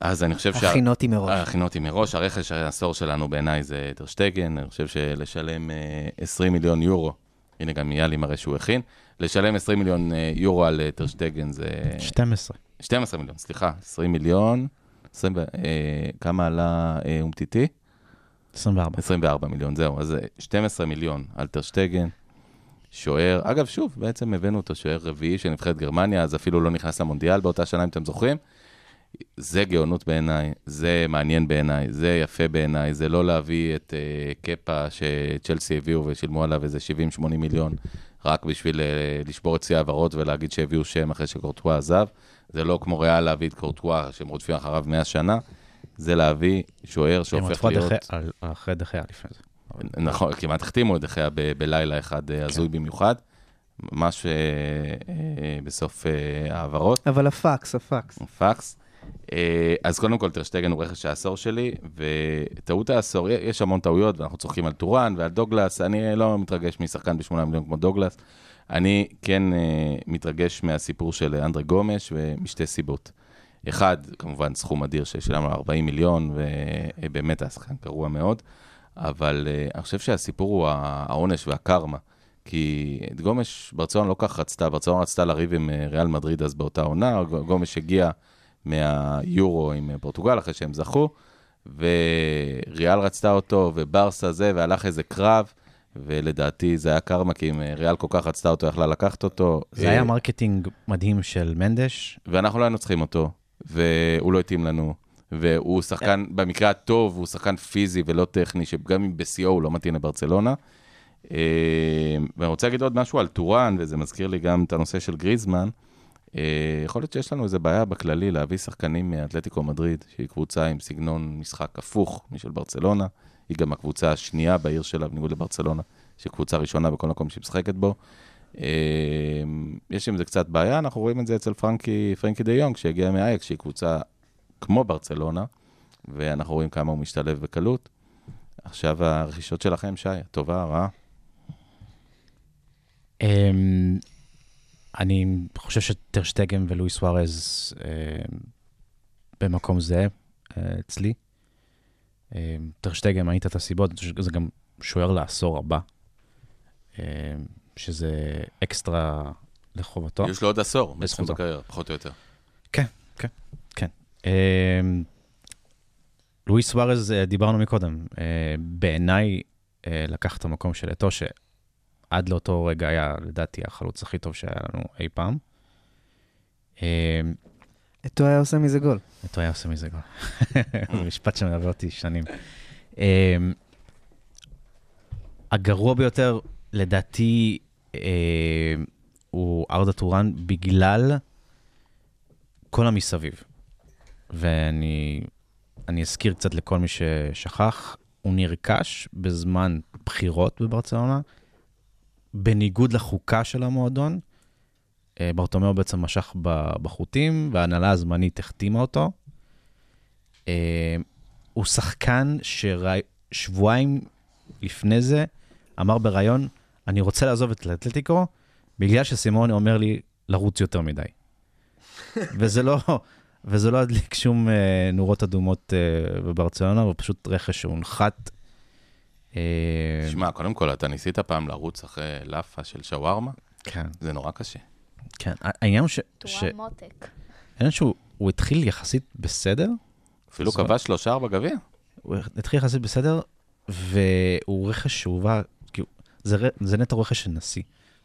אז אני חושב שה... הכינותי מראש. הכינותי מראש, הרכש העשור שלנו בעיניי זה טרשטגן, אני חושב שלשלם אה, 20 מיליון יורו, הנה גם יאלי מראה שהוא הכין, לשלם 20 מיליון אה, יורו על אה, טרשטגן זה... 12. 12 מיליון, סליחה, 20 מיליון, 20, ו- אה, כמה עלה אה, אומטיטי? 24. 24 מיליון, זהו, אז אה, 12 מיליון על טרשטגן, שוער, אגב, שוב, בעצם הבאנו אותו שוער רביעי של נבחרת גרמניה, אז אפילו לא נכנס למונדיאל באותה שנה, אם אתם זוכרים. זה גאונות בעיניי, זה מעניין בעיניי, זה יפה בעיניי, זה לא להביא את אה, קפה שצ'לסי הביאו ושילמו עליו איזה 70-80 מיליון, רק בשביל אה, לשבור את שיא ההעברות ולהגיד שהביאו שם אחרי שקורטואה עזב. זה לא כמו ריאל להביא את קורטואה, שהם רודפים אחריו 100 שנה, זה להביא שוער הם שהופך להיות... אחרי- על- אחרי דה חאה לפני זה. נכון, כמעט החתימו את דה חאה ב- בלילה אחד אה, הזוי במיוחד, ממש אה, בסוף אה, העברות. אבל הפקס, הפקס. פקס. אה, אז קודם כל, טרשטגן הוא רכש העשור שלי, וטעות העשור, יש המון טעויות, ואנחנו צוחקים על טורן ועל דוגלס, אני לא מתרגש משחקן ב-8 מיליון כמו דוגלס, אני כן אה, מתרגש מהסיפור של אנדרי גומש, ומשתי סיבות. אחד, כמובן, סכום אדיר ששילמנו לו 40 מיליון, ובאמת היה שחקן גרוע מאוד, אבל אה, אני חושב שהסיפור הוא העונש והקרמה. כי את גומש ברצלונה לא כך רצתה, ברצלונה רצתה לריב עם ריאל מדריד אז באותה עונה, גומש הגיע מהיורו עם אה, פורטוגל אחרי שהם זכו, וריאל רצתה אותו, וברסה זה, והלך איזה קרב, ולדעתי זה היה קרמה, כי אם אה, ריאל כל כך רצתה אותו, יכלה לקחת אותו. זה אה, היה marketing מדהים של מנדש. ואנחנו לא היינו צריכים אותו, והוא לא התאים לנו. והוא שחקן, במקרה הטוב, הוא שחקן פיזי ולא טכני, שגם אם בשיאו הוא לא מתאים לברצלונה. אה, ואני רוצה להגיד עוד משהו על טורן, וזה מזכיר לי גם את הנושא של גריזמן. אה, יכול להיות שיש לנו איזה בעיה בכללי להביא שחקנים מאתלטיקו מדריד, שהיא קבוצה עם סגנון משחק הפוך משל ברצלונה. היא גם הקבוצה השנייה בעיר שלה, בניגוד לברצלונה, שהיא קבוצה ראשונה בכל מקום שהיא משחקת בו. אה, יש עם זה קצת בעיה, אנחנו רואים את זה אצל פרנקי, פרנקי דה יונג, שהגיע מאייקס, שהיא קבוצה כמו ברצלונה, ואנחנו רואים כמה הוא משתלב בקלות. עכשיו הרכישות שלכם, שי, הטובה, הרעה? אני חושב שטרשטגן ולואיס סוארז אמ, במקום זהה אה, אצלי. אמ, טרשטגן, מנית את הסיבות, זה גם שוער לעשור הבא, אמ, שזה אקסטרה לחובתו. יש לו עוד עשור בעצם לזכותו. בקריירה, פחות או יותר. כן, כן, כן. אמ, לואיס סוארז, אה, דיברנו מקודם, אה, בעיניי אה, לקח את המקום של אתו, שעד לאותו רגע היה, לדעתי, החלוץ הכי טוב שהיה לנו אי פעם. אמ, אתו היה עושה מזה גול. אתו היה עושה מזה גול. זה משפט שמלווה אותי שנים. אמ, הגרוע ביותר, לדעתי, אמ, הוא ארדה טורן בגלל כל המסביב. ואני אני אזכיר קצת לכל מי ששכח, הוא נרכש בזמן בחירות בברצלונה, בניגוד לחוקה של המועדון. אה, ברטומיאו בעצם משך בחוטים, וההנהלה הזמנית החתימה אותו. אה, הוא שחקן ששבועיים לפני זה אמר בריאיון, אני רוצה לעזוב את האתלטיקו, בגלל שסימוני אומר לי לרוץ יותר מדי. וזה לא, וזה לא הדליק שום אה, נורות אדומות בברצלונה, הוא פשוט רכש שהונחת. אה, תשמע, קודם כל, אתה ניסית פעם לרוץ אחרי לאפה של שווארמה? כן, זה נורא קשה. כן. העניין הוא ש... ש... טורן מותק. העניין שהוא הוא התחיל יחסית בסדר, אפילו כבש שלושה ארבע גביע. הוא התחיל יחסית בסדר, והוא רכש שהובא, כאילו, זה, ר- זה נטו רכש של נשיא,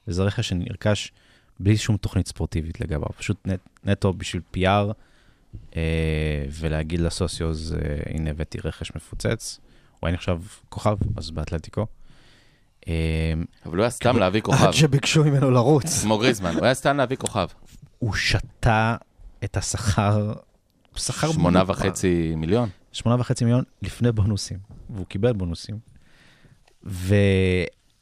וזה רכש שנרכש בלי שום תוכנית ספורטיבית לגביו, פשוט נט, נטו בשביל PR, אה, ולהגיד לסוציוז, אה, הנה הבאתי רכש מפוצץ, הוא היה נחשב כוכב, אז באתלטיקו. אה, אבל הוא היה סתם להביא כוכב. עד שביקשו ממנו לרוץ. כמו גריזמן, הוא היה סתם להביא כוכב. הוא שתה את השכר, שכר... שמונה. וחצי מיליון. שמונה וחצי מיליון לפני בונוסים, והוא קיבל בונוסים.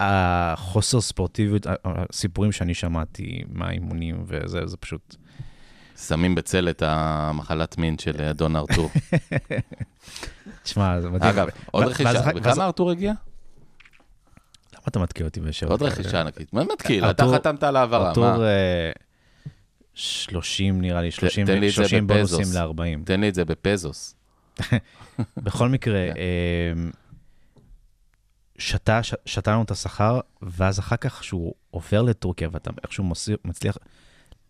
והחוסר ספורטיביות, הסיפורים שאני שמעתי מהאימונים וזה, זה פשוט... שמים בצל את המחלת מין של אדון ארתור. תשמע, זה מדהים. אגב, עוד רכישה, וכמה ארתור הגיע? למה אתה מתקיע אותי בשאלות? עוד? רכישה ענקית. מה מתקיל? אתה ארתור- חתמת על העברה, ארתור, מה? אה, 30 נראה לי, 30 תן לי את זה 30 בפזוס. בונוסים ל-40. תן לי את זה בפזוס. בכל מקרה, כן. אה, שתה, לנו את השכר, ואז אחר כך שהוא עובר לטורקיה, ואתה איכשהו מצליח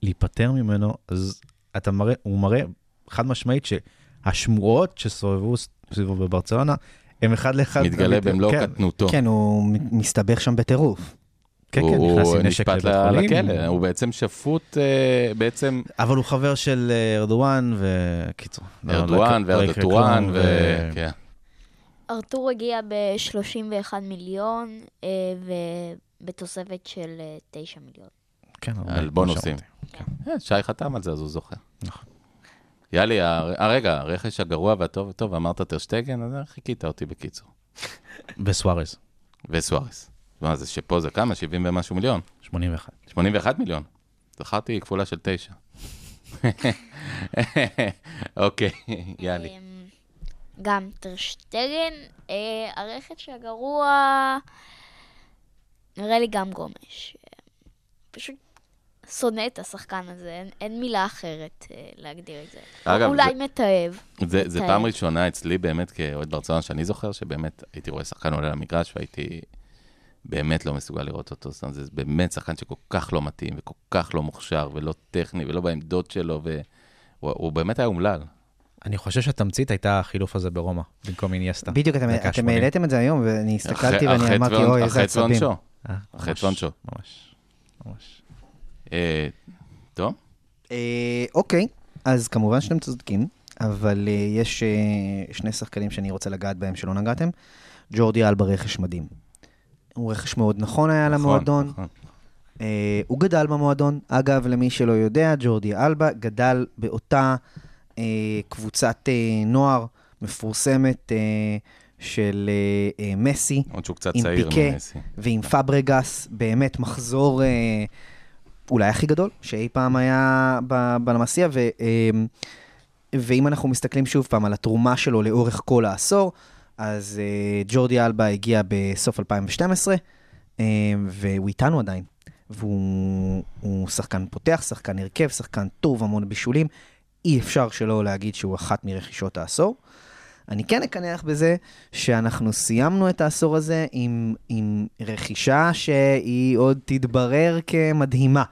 להיפטר ממנו, אז אתה מראה, הוא מראה חד משמעית שהשמועות שסובבו סביבו בברצלונה, הם אחד לאחד. מתגלה במלוא כן, קטנותו. כן, הוא מסתבר שם בטירוף. כן, כן, הוא נכנס עם נשק נשפט לבית חולים. לכלא, הוא בעצם שפוט, אה, בעצם אבל הוא חבר של אה, ארדואן, וקיצור. לא- ארדואן לא וארדטורן, ו... כן. ארתור הגיע ב-31 מיליון, אה, ובתוספת של אה, 9 מיליון. כן, על בונוסים. שאמרתי. אה, שי חתם על זה, אז הוא זוכר. נכון. יאללה, הר- אה, רגע, הרכש הגרוע והטוב, טוב, אמרת טרשטגן, אז חיכית אותי בקיצור. וסוארז. וסוארס. מה זה, שפה זה כמה? 70 ומשהו מיליון? 81. 81 מיליון. זכרתי כפולה של תשע. אוקיי, יאללה. אמ, גם טרשטגן, אה, הרכש הגרוע, נראה לי גם גומש. פשוט שונא את השחקן הזה, אין, אין מילה אחרת אה, להגדיר את זה. אגב, אולי זה- מתעב. זה, זה מתעב. פעם ראשונה אצלי באמת כאוהד ברצלונה שאני זוכר שבאמת הייתי רואה שחקן עולה למגרש והייתי באמת לא מסוגל לראות אותו. זאת אומרת, זה באמת שחקן שכל כך לא מתאים וכל כך לא מוכשר ולא טכני ולא בעמדות שלו, והוא הוא באמת היה אומלל. אני חושב שהתמצית הייתה החילוף הזה ברומא, במקום איניאסטה. בדיוק, אתם- דקה אתם 80. העליתם את זה היום, ואני הסתכלתי החטא ואני אמרתי, אוי, איזה החטא עצבים. ועונשו. אה, החטא ממש, ועונשו. ממש, ממש. אה, טוב, אה, אוקיי, אז כמובן שאתם צודקים, אבל אה, יש שני שחקנים שאני רוצה לגעת בהם שלא נגעתם. ג'ורדי אלבה רכש מדהים. הוא רכש מאוד נכון היה נכון, למועדון. נכון. אה, הוא גדל במועדון. אגב, למי שלא יודע, ג'ורדי אלבה גדל באותה אה, קבוצת אה, נוער מפורסמת אה, של אה, אה, מסי. עוד שהוא קצת עם צעיר פיקה. ממסי. ועם פאברגס, באמת מחזור אה, אולי הכי גדול שאי פעם היה בלמסיה, ו, אה, ואם אנחנו מסתכלים שוב פעם על התרומה שלו לאורך כל העשור, אז אה, ג'ורדי אלבה הגיע בסוף 2012, אה, והוא איתנו עדיין. והוא הוא שחקן פותח, שחקן הרכב, שחקן טוב, המון בישולים. אי אפשר שלא להגיד שהוא אחת מרכישות העשור. אני כן אקנח בזה שאנחנו סיימנו את העשור הזה עם, עם רכישה שהיא עוד תתברר כמדהימה.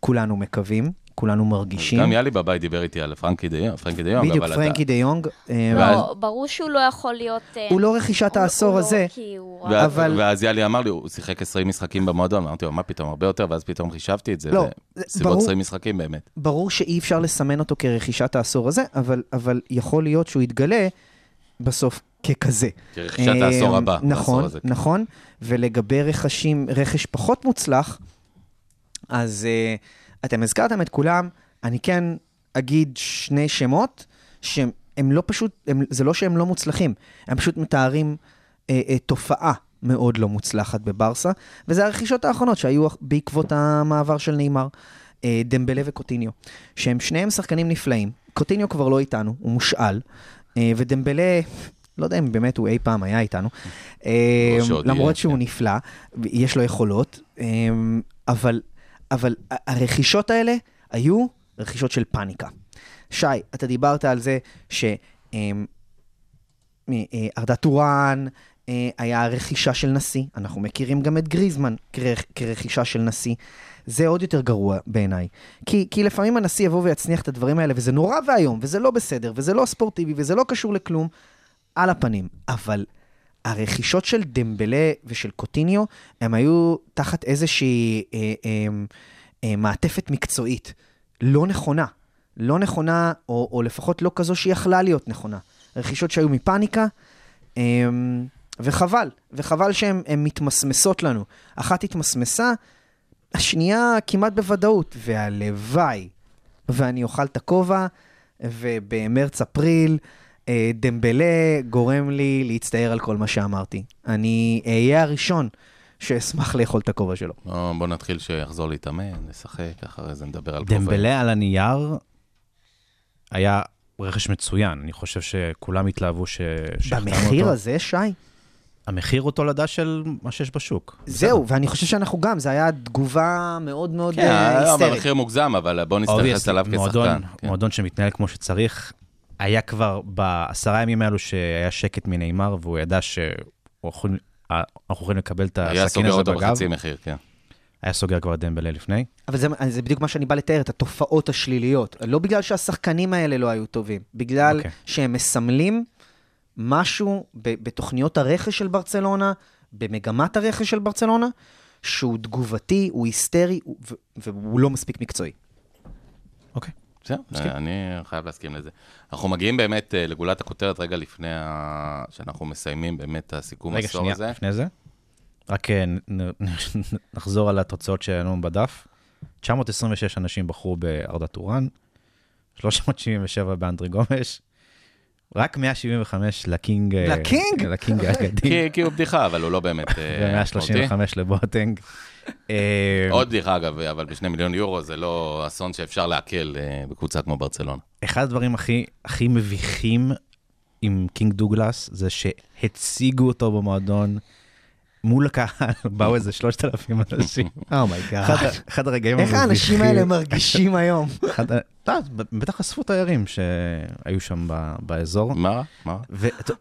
כולנו מקווים, כולנו מרגישים. גם יאלי בבית דיבר איתי על פרנקי דיונג, פרנקי דיונג, בדיוק, אבל פרנקי דה יונג. אה, לא, ברור שהוא לא יכול להיות... אה, הוא לא רכישת הוא- העשור לא, הזה. אבל- ואז יאלי אמר לי, הוא שיחק 20 משחקים במועדון, אמרתי לו, מה פתאום, הרבה יותר, ואז פתאום חישבתי את זה. לא, סביבות ברור. 20 משחקים באמת. ברור שאי אפשר לסמן אותו כרכישת העשור הזה, אבל, אבל יכול להיות שהוא יתגלה בסוף ככזה. כרכישת העשור אה, הבא. נכון, הזה. נכון. ולגבי רכשים, רכש פחות מוצלח, אז uh, אתם הזכרתם את כולם, אני כן אגיד שני שמות, שהם הם לא פשוט, הם, זה לא שהם לא מוצלחים, הם פשוט מתארים uh, uh, תופעה מאוד לא מוצלחת בברסה, וזה הרכישות האחרונות שהיו בעקבות המעבר של נאמר. אה, דמבלה וקוטיניו, שהם שניהם שחקנים נפלאים. קוטיניו כבר לא איתנו, הוא מושאל, אה, ודמבלה, לא יודע אם באמת הוא אי פעם היה איתנו, אה, לא שעוד למרות יהיה, שהוא כן. נפלא, יש לו יכולות, אה, אבל, אבל הרכישות האלה היו רכישות של פאניקה. שי, אתה דיברת על זה ש... אה, אה, ארדה טורן, אה, היה רכישה של נשיא, אנחנו מכירים גם את גריזמן כרכ- כרכישה של נשיא. זה עוד יותר גרוע בעיניי. כי, כי לפעמים הנשיא יבוא ויצניח את הדברים האלה, וזה נורא ואיום, וזה לא בסדר, וזה לא ספורטיבי, וזה לא קשור לכלום, על הפנים. אבל הרכישות של דמבלה ושל קוטיניו, הם היו תחת איזושהי אה, אה, אה, מעטפת מקצועית לא נכונה. לא נכונה, או, או לפחות לא כזו שיכלה להיות נכונה. רכישות שהיו מפאניקה, אה, וחבל, וחבל שהן הן מתמסמסות לנו. אחת התמסמסה, השנייה כמעט בוודאות, והלוואי, ואני אוכל את הכובע, ובמרץ-אפריל, אה, דמבלה גורם לי להצטער על כל מה שאמרתי. אני אהיה הראשון שאשמח לאכול את הכובע שלו. בוא בוא נתחיל שיחזור להתאמן, נשחק, אחרי זה נדבר על כובעים. דמבלה על הנייר היה רכש מצוין. אני חושב שכולם התלהבו ש... במחיר אותו. הזה, שי? המחיר הוא תולדה של מה שיש בשוק. זהו, ואני חושב שאנחנו גם, זו הייתה תגובה מאוד מאוד כן, אה, אבל היסטרית. המחיר מוגזם, אבל בוא בסדר. נסתכל עליו מועדון, כשחקן. כן. מועדון שמתנהל כמו שצריך. היה כבר בעשרה ימים האלו שהיה שקט מנאמר, והוא ידע שאנחנו יכולים- לקבל את היה הסכין סוגר הזה אותו בגב. בחצי מחיר, כן. היה סוגר כבר דמבלה לפני. אבל זה, זה בדיוק מה שאני בא לתאר, את התופעות השליליות. לא בגלל שהשחקנים האלה לא היו טובים, בגלל אוקיי. שהם מסמלים משהו ב- בתוכניות הרכש של ברצלונה, במגמת הרכש של ברצלונה, שהוא תגובתי, הוא היסטרי, הוא- ו- והוא לא מספיק מקצועי. אוקיי. בסדר, מסכים. אני חייב להסכים לזה. אנחנו מגיעים באמת אה, לגולת הכותרת רגע לפני ה- שאנחנו מסיימים באמת את הסיכום רגע, העשור שנייה, הזה. לפני זה. רק אה, נחזור על התוצאות שהיו לנו בדף. 926 אנשים בחרו בארדה טורן, 377 באנדרי גומש, רק 175 ל king... אה, ל king? ל king האגדי. כי- כי הוא בדיחה, אבל הוא לא באמת אה, משמעותי. ו-135 לבוטנג. אה, עוד בדיחה, אגב, אבל בשני מיליון יורו זה לא אסון שאפשר לעכל בקבוצה כמו ברצלונה. אחד הדברים הכי, הכי מביכים עם קינג דוגלס, זה שהציגו אותו במועדון מול הקהל, באו איזה 3,000 אנשים. oh my god. אחד, הרגעים איך האנשים האלה מרגישים היום? לא, בטח אספו תיירים שהיו שם באזור. מה? מה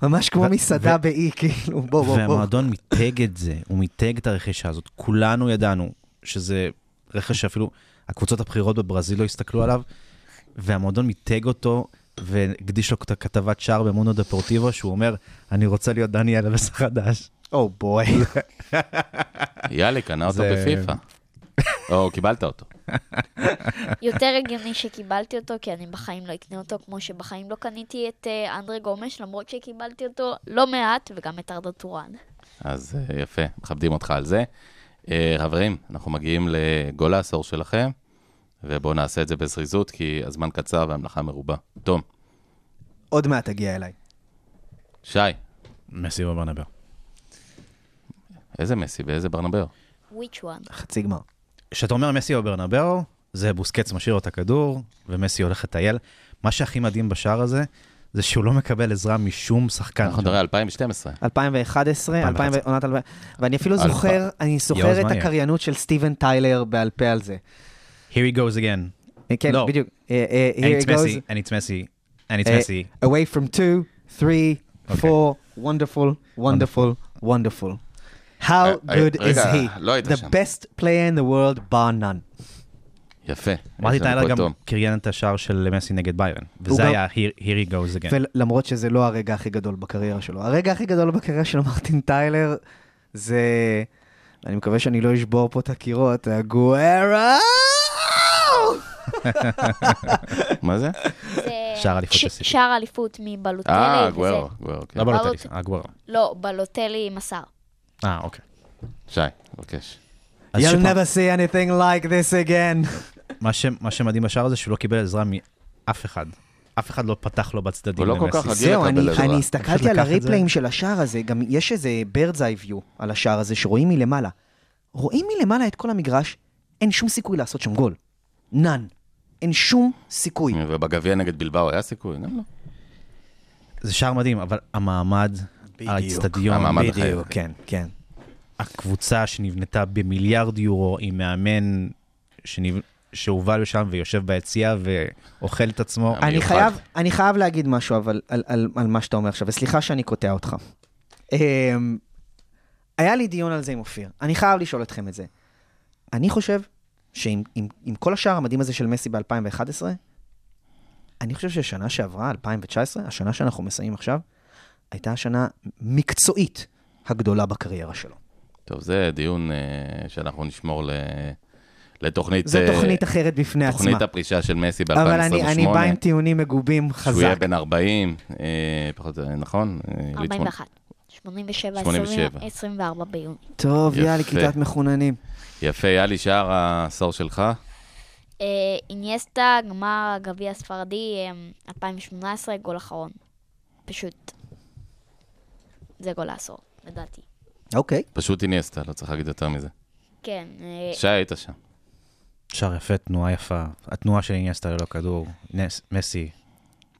ממש כמו מסעדה באי, כאילו, בוא, בוא, בוא. והמועדון מיתג את זה, הוא מיתג את הרכישה הזאת. כולנו ידענו שזה רכש שאפילו הקבוצות הבכירות בברזיל לא הסתכלו עליו, והמועדון מיתג אותו והקדיש לו את הכתבת שער במונו דפורטיבו, שהוא אומר, אני רוצה להיות דני אלבס החדש. או בוי. יאללה, קנה אותו זה- בפיפא. או, קיבלת אותו. יותר הגיוני שקיבלתי אותו, כי אני בחיים לא אקנה אותו, כמו שבחיים לא קניתי את אה, אנדרי גומש, למרות שקיבלתי אותו לא מעט, וגם את ארדה טורן. אז אה, יפה, מכבדים אותך על זה. אה, חברים, אנחנו מגיעים לגול העשור שלכם, ובואו נעשה את זה בזריזות, כי הזמן קצר והמלאכה מרובה. תום, עוד מעט תגיע אליי. שי, מסי בברנבר. איזה מסי ואיזה ברנבר? which one? חצי גמר. כשאתה אומר מסי או ברנבאו, זה בוסקץ משאיר לו את הכדור, ומסי הולך לטייל. מה שהכי מדהים בשער הזה, זה שהוא לא מקבל עזרה משום שחקן. אנחנו נראה 2012. 2011, 2000 עונת 2000, ואני אפילו. זוכר, אני זוכר את. הקריינות של סטיבן טיילר בעל פה על זה. Here he goes again. כן, לא. בדיוק. אה, אה, And it's goes. And it's Messi, and it's אה, Messi. Away from two, three, אוקיי. four, wonderful, wonderful, wonderful. How אה, good is רגע, he? לא היית The שם. best player in the world, bar none. יפה. מרטי לנו טיילר פה גם. קריין את השער של מסי נגד ביירן, וזה היה Here here he goes again. ולמרות שזה לא הרגע הכי גדול בקריירה שלו. הרגע הכי גדול בקריירה של מרטין טיילר זה... אני מקווה שאני לא אשבור פה את הקירות, הגוארה! מה זה? שער אליפות. שער אליפות מבלוטלי. אה, גוורו, כן. לא בלוטלי, בלוט- אגוור. לא, בלוטלי מסר. אה, אוקיי. שי, מבקש. אז You'll never see anything like this again. מה ש- מה שמדהים בשער הזה, שהוא לא קיבל עזרה מאף אחד. אף אחד לא פתח לו בצדדים הוא לא כל. כך רגיל זהו, אני, לקבל עזרה. אני פשוט הסתכלתי על. הריפלאים של השער הזה, גם יש איזה bird's eye view על השער הזה, שרואים מלמעלה. רואים מלמעלה את כל המגרש, אין שום סיכוי לעשות שם גול. none. אין שום סיכוי. ובגביע נגד בלבאו היה סיכוי? גם לא. זה שער מדהים, אבל המעמד, האצטדיון, בדיוק. כן, כן. הקבוצה שנבנתה במיליארד יורו עם מאמן שנב... שהובל לשם ויושב ביציע ואוכל את עצמו. אני-. חייב, אני חייב להגיד משהו אבל על, על, על מה שאתה אומר עכשיו, וסליחה שאני קוטע אותך. אמ, היה לי דיון על זה עם אופיר, אני חייב לשאול אתכם את זה. אני חושב שעם עם, עם כל השער המדהים הזה של מסי ב-2011, אני חושב ששנה שעברה, 2019, השנה שאנחנו מסיימים עכשיו, הייתה השנה מקצועית הגדולה בקריירה שלו. טוב, זה דיון אה, שאנחנו נשמור ל... לתוכנית... זו אה, תוכנית אחרת בפני עצמה. תוכנית הפרישה של מסי ב-2028. אבל אני, אני בא עם טיעונים מגובים חזק. שהוא יהיה בן 40, אה, פחות, נכון? אה, ליצמן. 41. 87, 87. 24 ביוני. טוב, יפה. יאללה, כיתת מחוננים. יפה, יאלי, שער העשור שלך. אה, אינייסטה, גמר הגביע הספרדי, אה, 2018, גול אחרון. פשוט. זה גול העשור, לדעתי. אוקיי. פשוט איניאסטה, לא צריך להגיד יותר מזה. כן, אה, שי, היית שם. שער יפה, תנועה יפה. התנועה של איניאסטה ללא כדור, נס, מסי.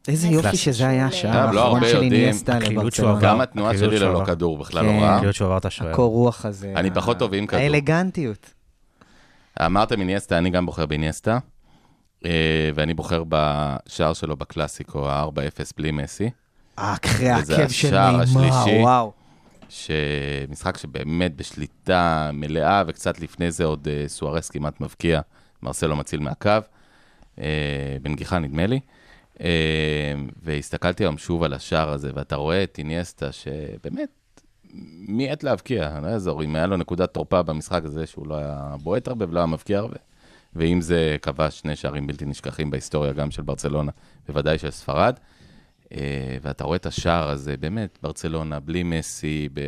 איזה יופי שזה היה של- השער לא האחרון הרבה של יודעים. איניאסטה לברצלונה. גם התנועה שלי ללא. כדור בכלל כן. לא רעה. להיות שהוא עבר את השוער. הקור רוח הזה. אני ה- פחות טוב עם כדור. האלגנטיות. אמרתם איניאסטה, אני גם בוחר באיניאסטה, אה, ואני בוחר בשער שלו בקלאסיקו, ה-4-0 בלי מסי, אחרי העקב של השלישי. וואו. שמשחק שבאמת בשליטה מלאה, וקצת לפני זה עוד אה, סוארס כמעט מבקיע, מרסלו מציל מהקו, אה, בנגיחה נדמה לי. אה, והסתכלתי היום שוב על השער הזה, ואתה רואה את איניאסטה, שבאמת מיעט להבקיע, לא יעזור, אם היה לו נקודת תורפה במשחק הזה, שהוא לא היה בועט הרבה ולא היה מבקיע הרבה, ואם זה כבש שני שערים בלתי נשכחים בהיסטוריה, גם של ברצלונה, בוודאי של ספרד. אה, ואתה רואה את השער הזה, באמת, ברצלונה, בלי מסי, ב...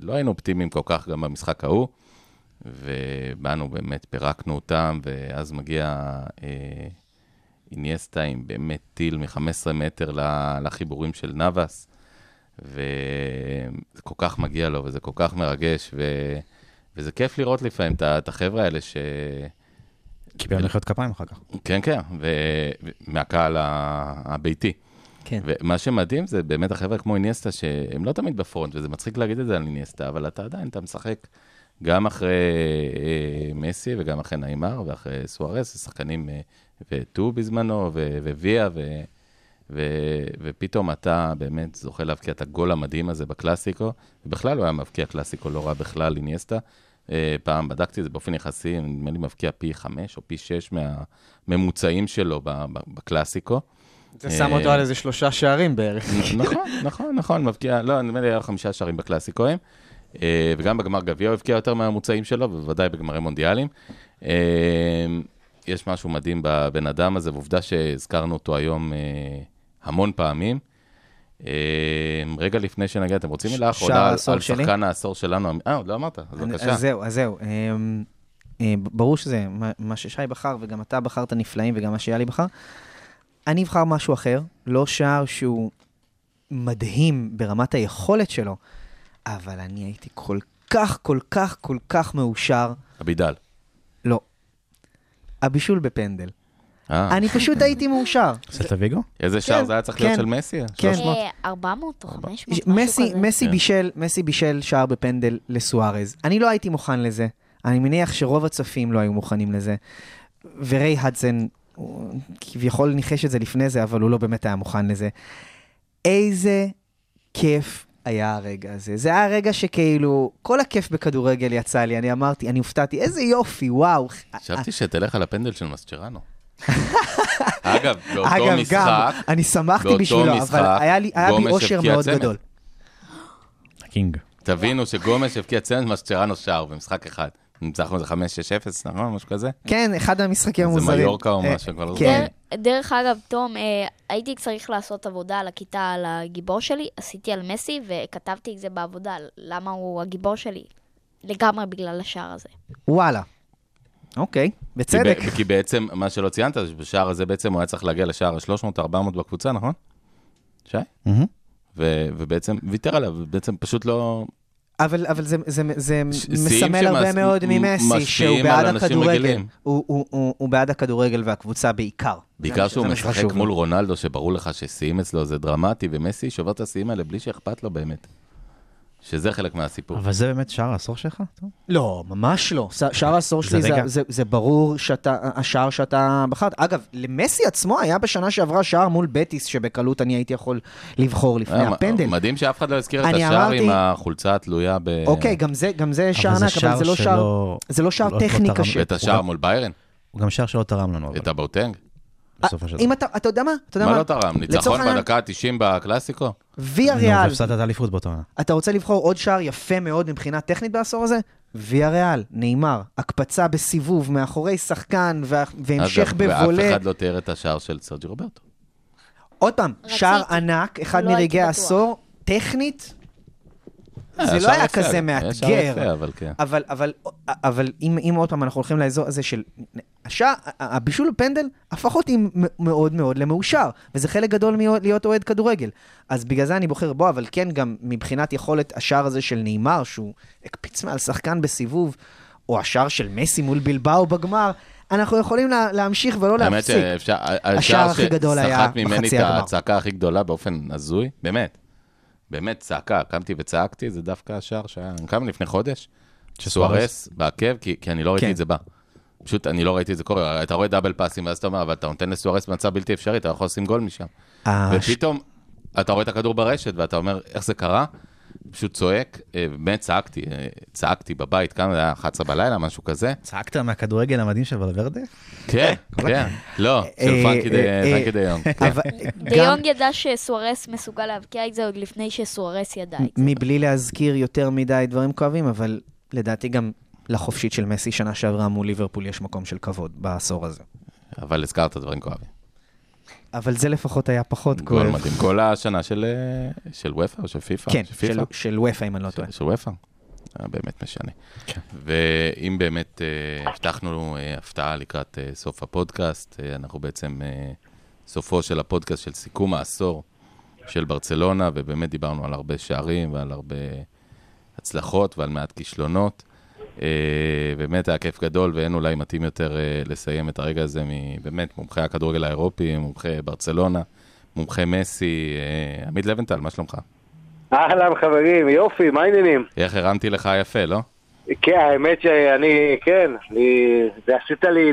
לא היינו אופטימיים כל כך גם במשחק ההוא, ובאנו, באמת, פירקנו אותם, ואז מגיע אה, איניאסטה עם באמת טיל מ-15 מטר לחיבורים של נאבס, וזה כל כך מגיע לו, וזה כל כך מרגש, ו... וזה כיף לראות לפעמים את החבר'ה האלה ש... קיבל מחיאות כפיים אחר כך. כן, כן, ומהקהל הביתי. כן. ומה שמדהים זה באמת החבר'ה כמו איניאסטה, שהם לא תמיד בפרונט, וזה מצחיק להגיד את זה על איניאסטה, אבל אתה עדיין, אתה משחק גם אחרי אה, מסי וגם אחרי נעימר ואחרי סוארס, שחקנים, אה, וטו בזמנו, וויה, ו- ו- ופתאום אתה באמת זוכה להבקיע את הגול המדהים הזה בקלאסיקו, ובכלל הוא היה מבקיע קלאסיקו לא רע בכלל, איניאסטה. אה, פעם בדקתי את זה באופן יחסי, נדמה לי מבקיע פי חמש או פי שש מהממוצעים שלו בקלאסיקו. זה שם אותו על איזה שלושה שערים בערך. נכון, נכון, נכון, מבקיע, לא, נדמה לי היה חמישה שערים בקלאסיקואים, אה, וגם בגמר גביע הוא הבקיע יותר מהממוצעים שלו, ובוודאי בגמרי מונדיאלים. אה, יש משהו מדהים בבן אדם הזה, ועובדה שהזכרנו אותו היום אה, המון פעמים. רגע לפני שנגיע, אתם רוצים מילה אחרונה על? שחקן העשור שלנו? אה, עוד לא אמרת, אז בבקשה. אז זהו, אז זהו. ברור שזה מה ששי בחר, וגם אתה בחרת נפלאים, וגם מה שיאלי בחר. אני אבחר משהו אחר, לא שער שהוא מדהים ברמת היכולת שלו, אבל אני הייתי כל כך, כל כך, כל כך מאושר. אבידל. לא. הבישול בפנדל. אה, אני פשוט הייתי מאושר. סלטה ויגו? איזה שער כן, זה היה צריך להיות כן, של מסי? כן. 300? אה, 400 או 500, משהו כזה. מסי כן. בישל, מסי בישל שער בפנדל לסוארז. אני לא הייתי מוכן לזה. אני מניח שרוב הצופים לא היו מוכנים לזה. וריי הדסון, הוא כביכול ניחש את זה לפני זה, אבל הוא לא באמת היה מוכן לזה. איזה כיף היה הרגע הזה. זה היה רגע שכאילו, כל הכיף בכדורגל יצא לי, אני אמרתי, אני הופתעתי, איזה יופי, וואו. חשבתי שתלך על הפנדל של מסצ'רנו. אגב, באותו אגב, גם, משחק, אני שמחתי באותו בשבילו, משחק, אבל היה לי, היה בי גומש אושר מאוד צמד. גדול. הקינג. תבינו שגומש הבקיע צמד מסצ'רנו שער במשחק אחד. ניצחנו איזה 5-6-0, נכון? משהו כזה? כן, אחד המשחקים זה המוזרים. מיורקה או אה, משהו, כבר לא כן. דר- דרך אגב, תום, אה, הייתי צריך לעשות עבודה על הכיתה על הגיבור שלי, עשיתי על מסי וכתבתי את זה בעבודה, למה הוא הגיבור שלי. לגמרי בגלל השער הזה. וואלה. אוקיי, בצדק. כי, בעצם, מה שלא ציינת, זה שבשער הזה בעצם הוא היה צריך להגיע לשער ה-300-400 בקבוצה, נכון? שי? ובעצם ויתר עליו, ובעצם פשוט לא... אבל, אבל זה, זה, זה מסמל הרבה שמס- מאוד ממסי, שהוא בעד הכדורגל. הוא, הוא, הוא, הוא בעד הכדורגל והקבוצה בעיקר. בעיקר שהוא משחק. מול רונלדו, שברור לך ששיאים אצלו זה דרמטי, ומסי שובר את השיאים האלה בלי שאכפת לו באמת. שזה חלק מהסיפור. אבל זה באמת שער העשור שלך? טוב. לא, ממש לא. שער העשור זה שלי זה. זה, זה ברור שאתה, השער שאתה בחרת. אגב, למסי עצמו היה בשנה שעברה שער מול בטיס, שבקלות אני הייתי יכול לבחור לפני אה, הפנדל. מדהים שאף אחד לא הזכיר את אני השער אמרתי- עם החולצה התלויה ב... אוקיי, גם זה, גם זה שער ענק, אבל זה לא שער, שלא- זה לא שער לא- לא טכני תרם- קשה. ואת השער מול ביירן, הוא גם שער שלא תרם לנו, אבל את הבוטנג. בסופו של אם דבר. אתה, אתה יודע מה? אתה יודע מה מה? לא תרם? ניצחון בדקה ה-90 בקלאסיקו? ויה נו, ריאל, והפסדת את האליפות באותו עונה. אתה רוצה לבחור עוד שער יפה מאוד מבחינה טכנית בעשור הזה? ויה ריאל, נאמר, הקפצה בסיבוב מאחורי שחקן וה- והמשך אגב, ואף. אחד לא תיאר את השער של סרג'י רוברטו. עוד פעם. שער ענק, אחד לא מרגעי. העשור, טכנית, זה היה לא היה כזה שער מאתגר. אבל כן. אבל, אבל, אבל אם, אם עוד פעם אנחנו הולכים לאזור הזה של... השע, הבישול בפנדל הפך אותי מאוד מאוד למאושר, וזה חלק גדול מלהיות להיות אוהד כדורגל. אז בגלל זה אני בוחר בו, אבל כן גם מבחינת יכולת השער הזה של נאמר, שהוא הקפיץ מעל שחקן בסיבוב, או השער של מסי מול בלבאו בגמר, אנחנו יכולים לה, להמשיך ולא האמת להפסיק. שאפשר, השער הכי גדול היה שסחט ממני בחצי את הגמר. הצעקה הכי גדולה באופן הזוי, באמת. באמת צעקה, קמתי וצעקתי, זה דווקא השער שהיה, כמה לפני חודש? שסוארס בעקב, כי, כי אני לא ראיתי כן. את זה בא. פשוט אני לא ראיתי את זה קורה, אתה רואה דאבל פאסים, ואז אתה אומר, אבל אתה נותן לסוארס במצב בלתי אפשרי, אתה יכול לשים גול משם. הש- ופתאום אתה רואה את הכדור ברשת, ואתה אומר, איך זה קרה? פשוט צועק, אה, באמת צעקתי, אה, צעקתי בבית, כמה זה היה 11 בלילה, משהו כזה. צעקת מהכדורגל המדהים של ולוורדה? כן, כן, לא, של אה, פרנקי דה- יונג. דה יונג ידע שסוארס מסוגל להבקיע את זה עוד לפני שסוארס ידע את זה. מבלי להזכיר יותר מדי דברים כואבים, אבל לדעתי גם לחופשית של מסי שנה שעברה מול ליברפול יש מקום של כבוד בעשור הזה. אבל הזכרת דברים כואבים. אבל זה לפחות היה פחות גול כואב. מדהים. כל השנה של, אה, של וופא או של פיפא? כן, של? של- של וופא אם אני לא טועה. של וופא. היה באמת משנה. כן. ואם באמת אה, הבטחנו אה, הפתעה לקראת אה, סוף הפודקאסט, אה, אנחנו בעצם אה, סופו של הפודקאסט של סיכום העשור של ברצלונה, ובאמת דיברנו על הרבה שערים ועל הרבה הצלחות ועל מעט כישלונות. אה, באמת היה כיף גדול, ואין אולי מתאים יותר אה, לסיים את הרגע הזה מבאמת מומחי הכדורגל האירופי, מומחי ברצלונה, מומחי מסי. אה, עמית לבנטל, מה שלומך? אהלן חברים, יופי, מה העניינים? איך הרמתי לך יפה, לא? כן, האמת שאני, כן, זה עשית לי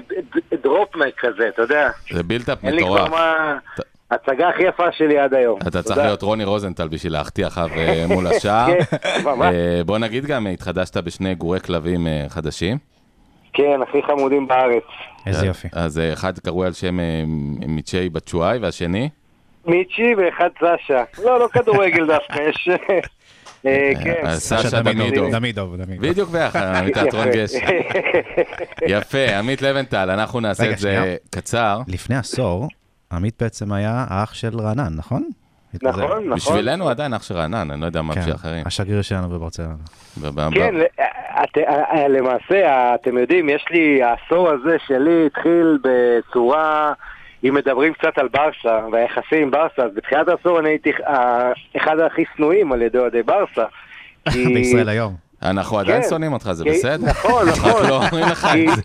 דרופמק כזה, אתה יודע. זה בילדאפ אין לי כבר מטורף. מה... הצגה הכי יפה שלי עד היום. אתה צריך. להיות רוני רוזנטל בשביל להחטיא אחריו אה, מול השער. כן. אה, בוא נגיד גם, התחדשת בשני גורי כלבים אה, חדשים. כן, הכי חמודים בארץ. איזה יופי. אז אחד קראו על שם מיצ'י בצ'ואי, והשני? מיצ'י ואחד סשה. לא, לא כדורגל דווקא, יש... כן. סשה דמידוב. דמידוב, דמידוב. בדיוק ביחד, מתיאטרון. גשם. יפה, עמית לבנטל, אנחנו נעשה את זה. קצר. לפני עשור, עמית בעצם היה האח של רענן, נכון? נכון, נכון. בשבילנו עדיין אח של רענן, אני לא יודע מה כן, בשביל אחרים. השגריר שלנו בברצלונה. כן, את, אה, למעשה, אתם יודעים, יש לי, העשור הזה שלי התחיל בצורה, אם מדברים קצת על ברסה והיחסים עם ברסה, אז בתחילת העשור אני הייתי אה, אחד הכי שנואים על ידי אוהדי ברסה. בישראל היום. אנחנו עדיין כן. שונאים אותך, זה בסדר? נכון, רק נכון. לא אומרים לך את זה.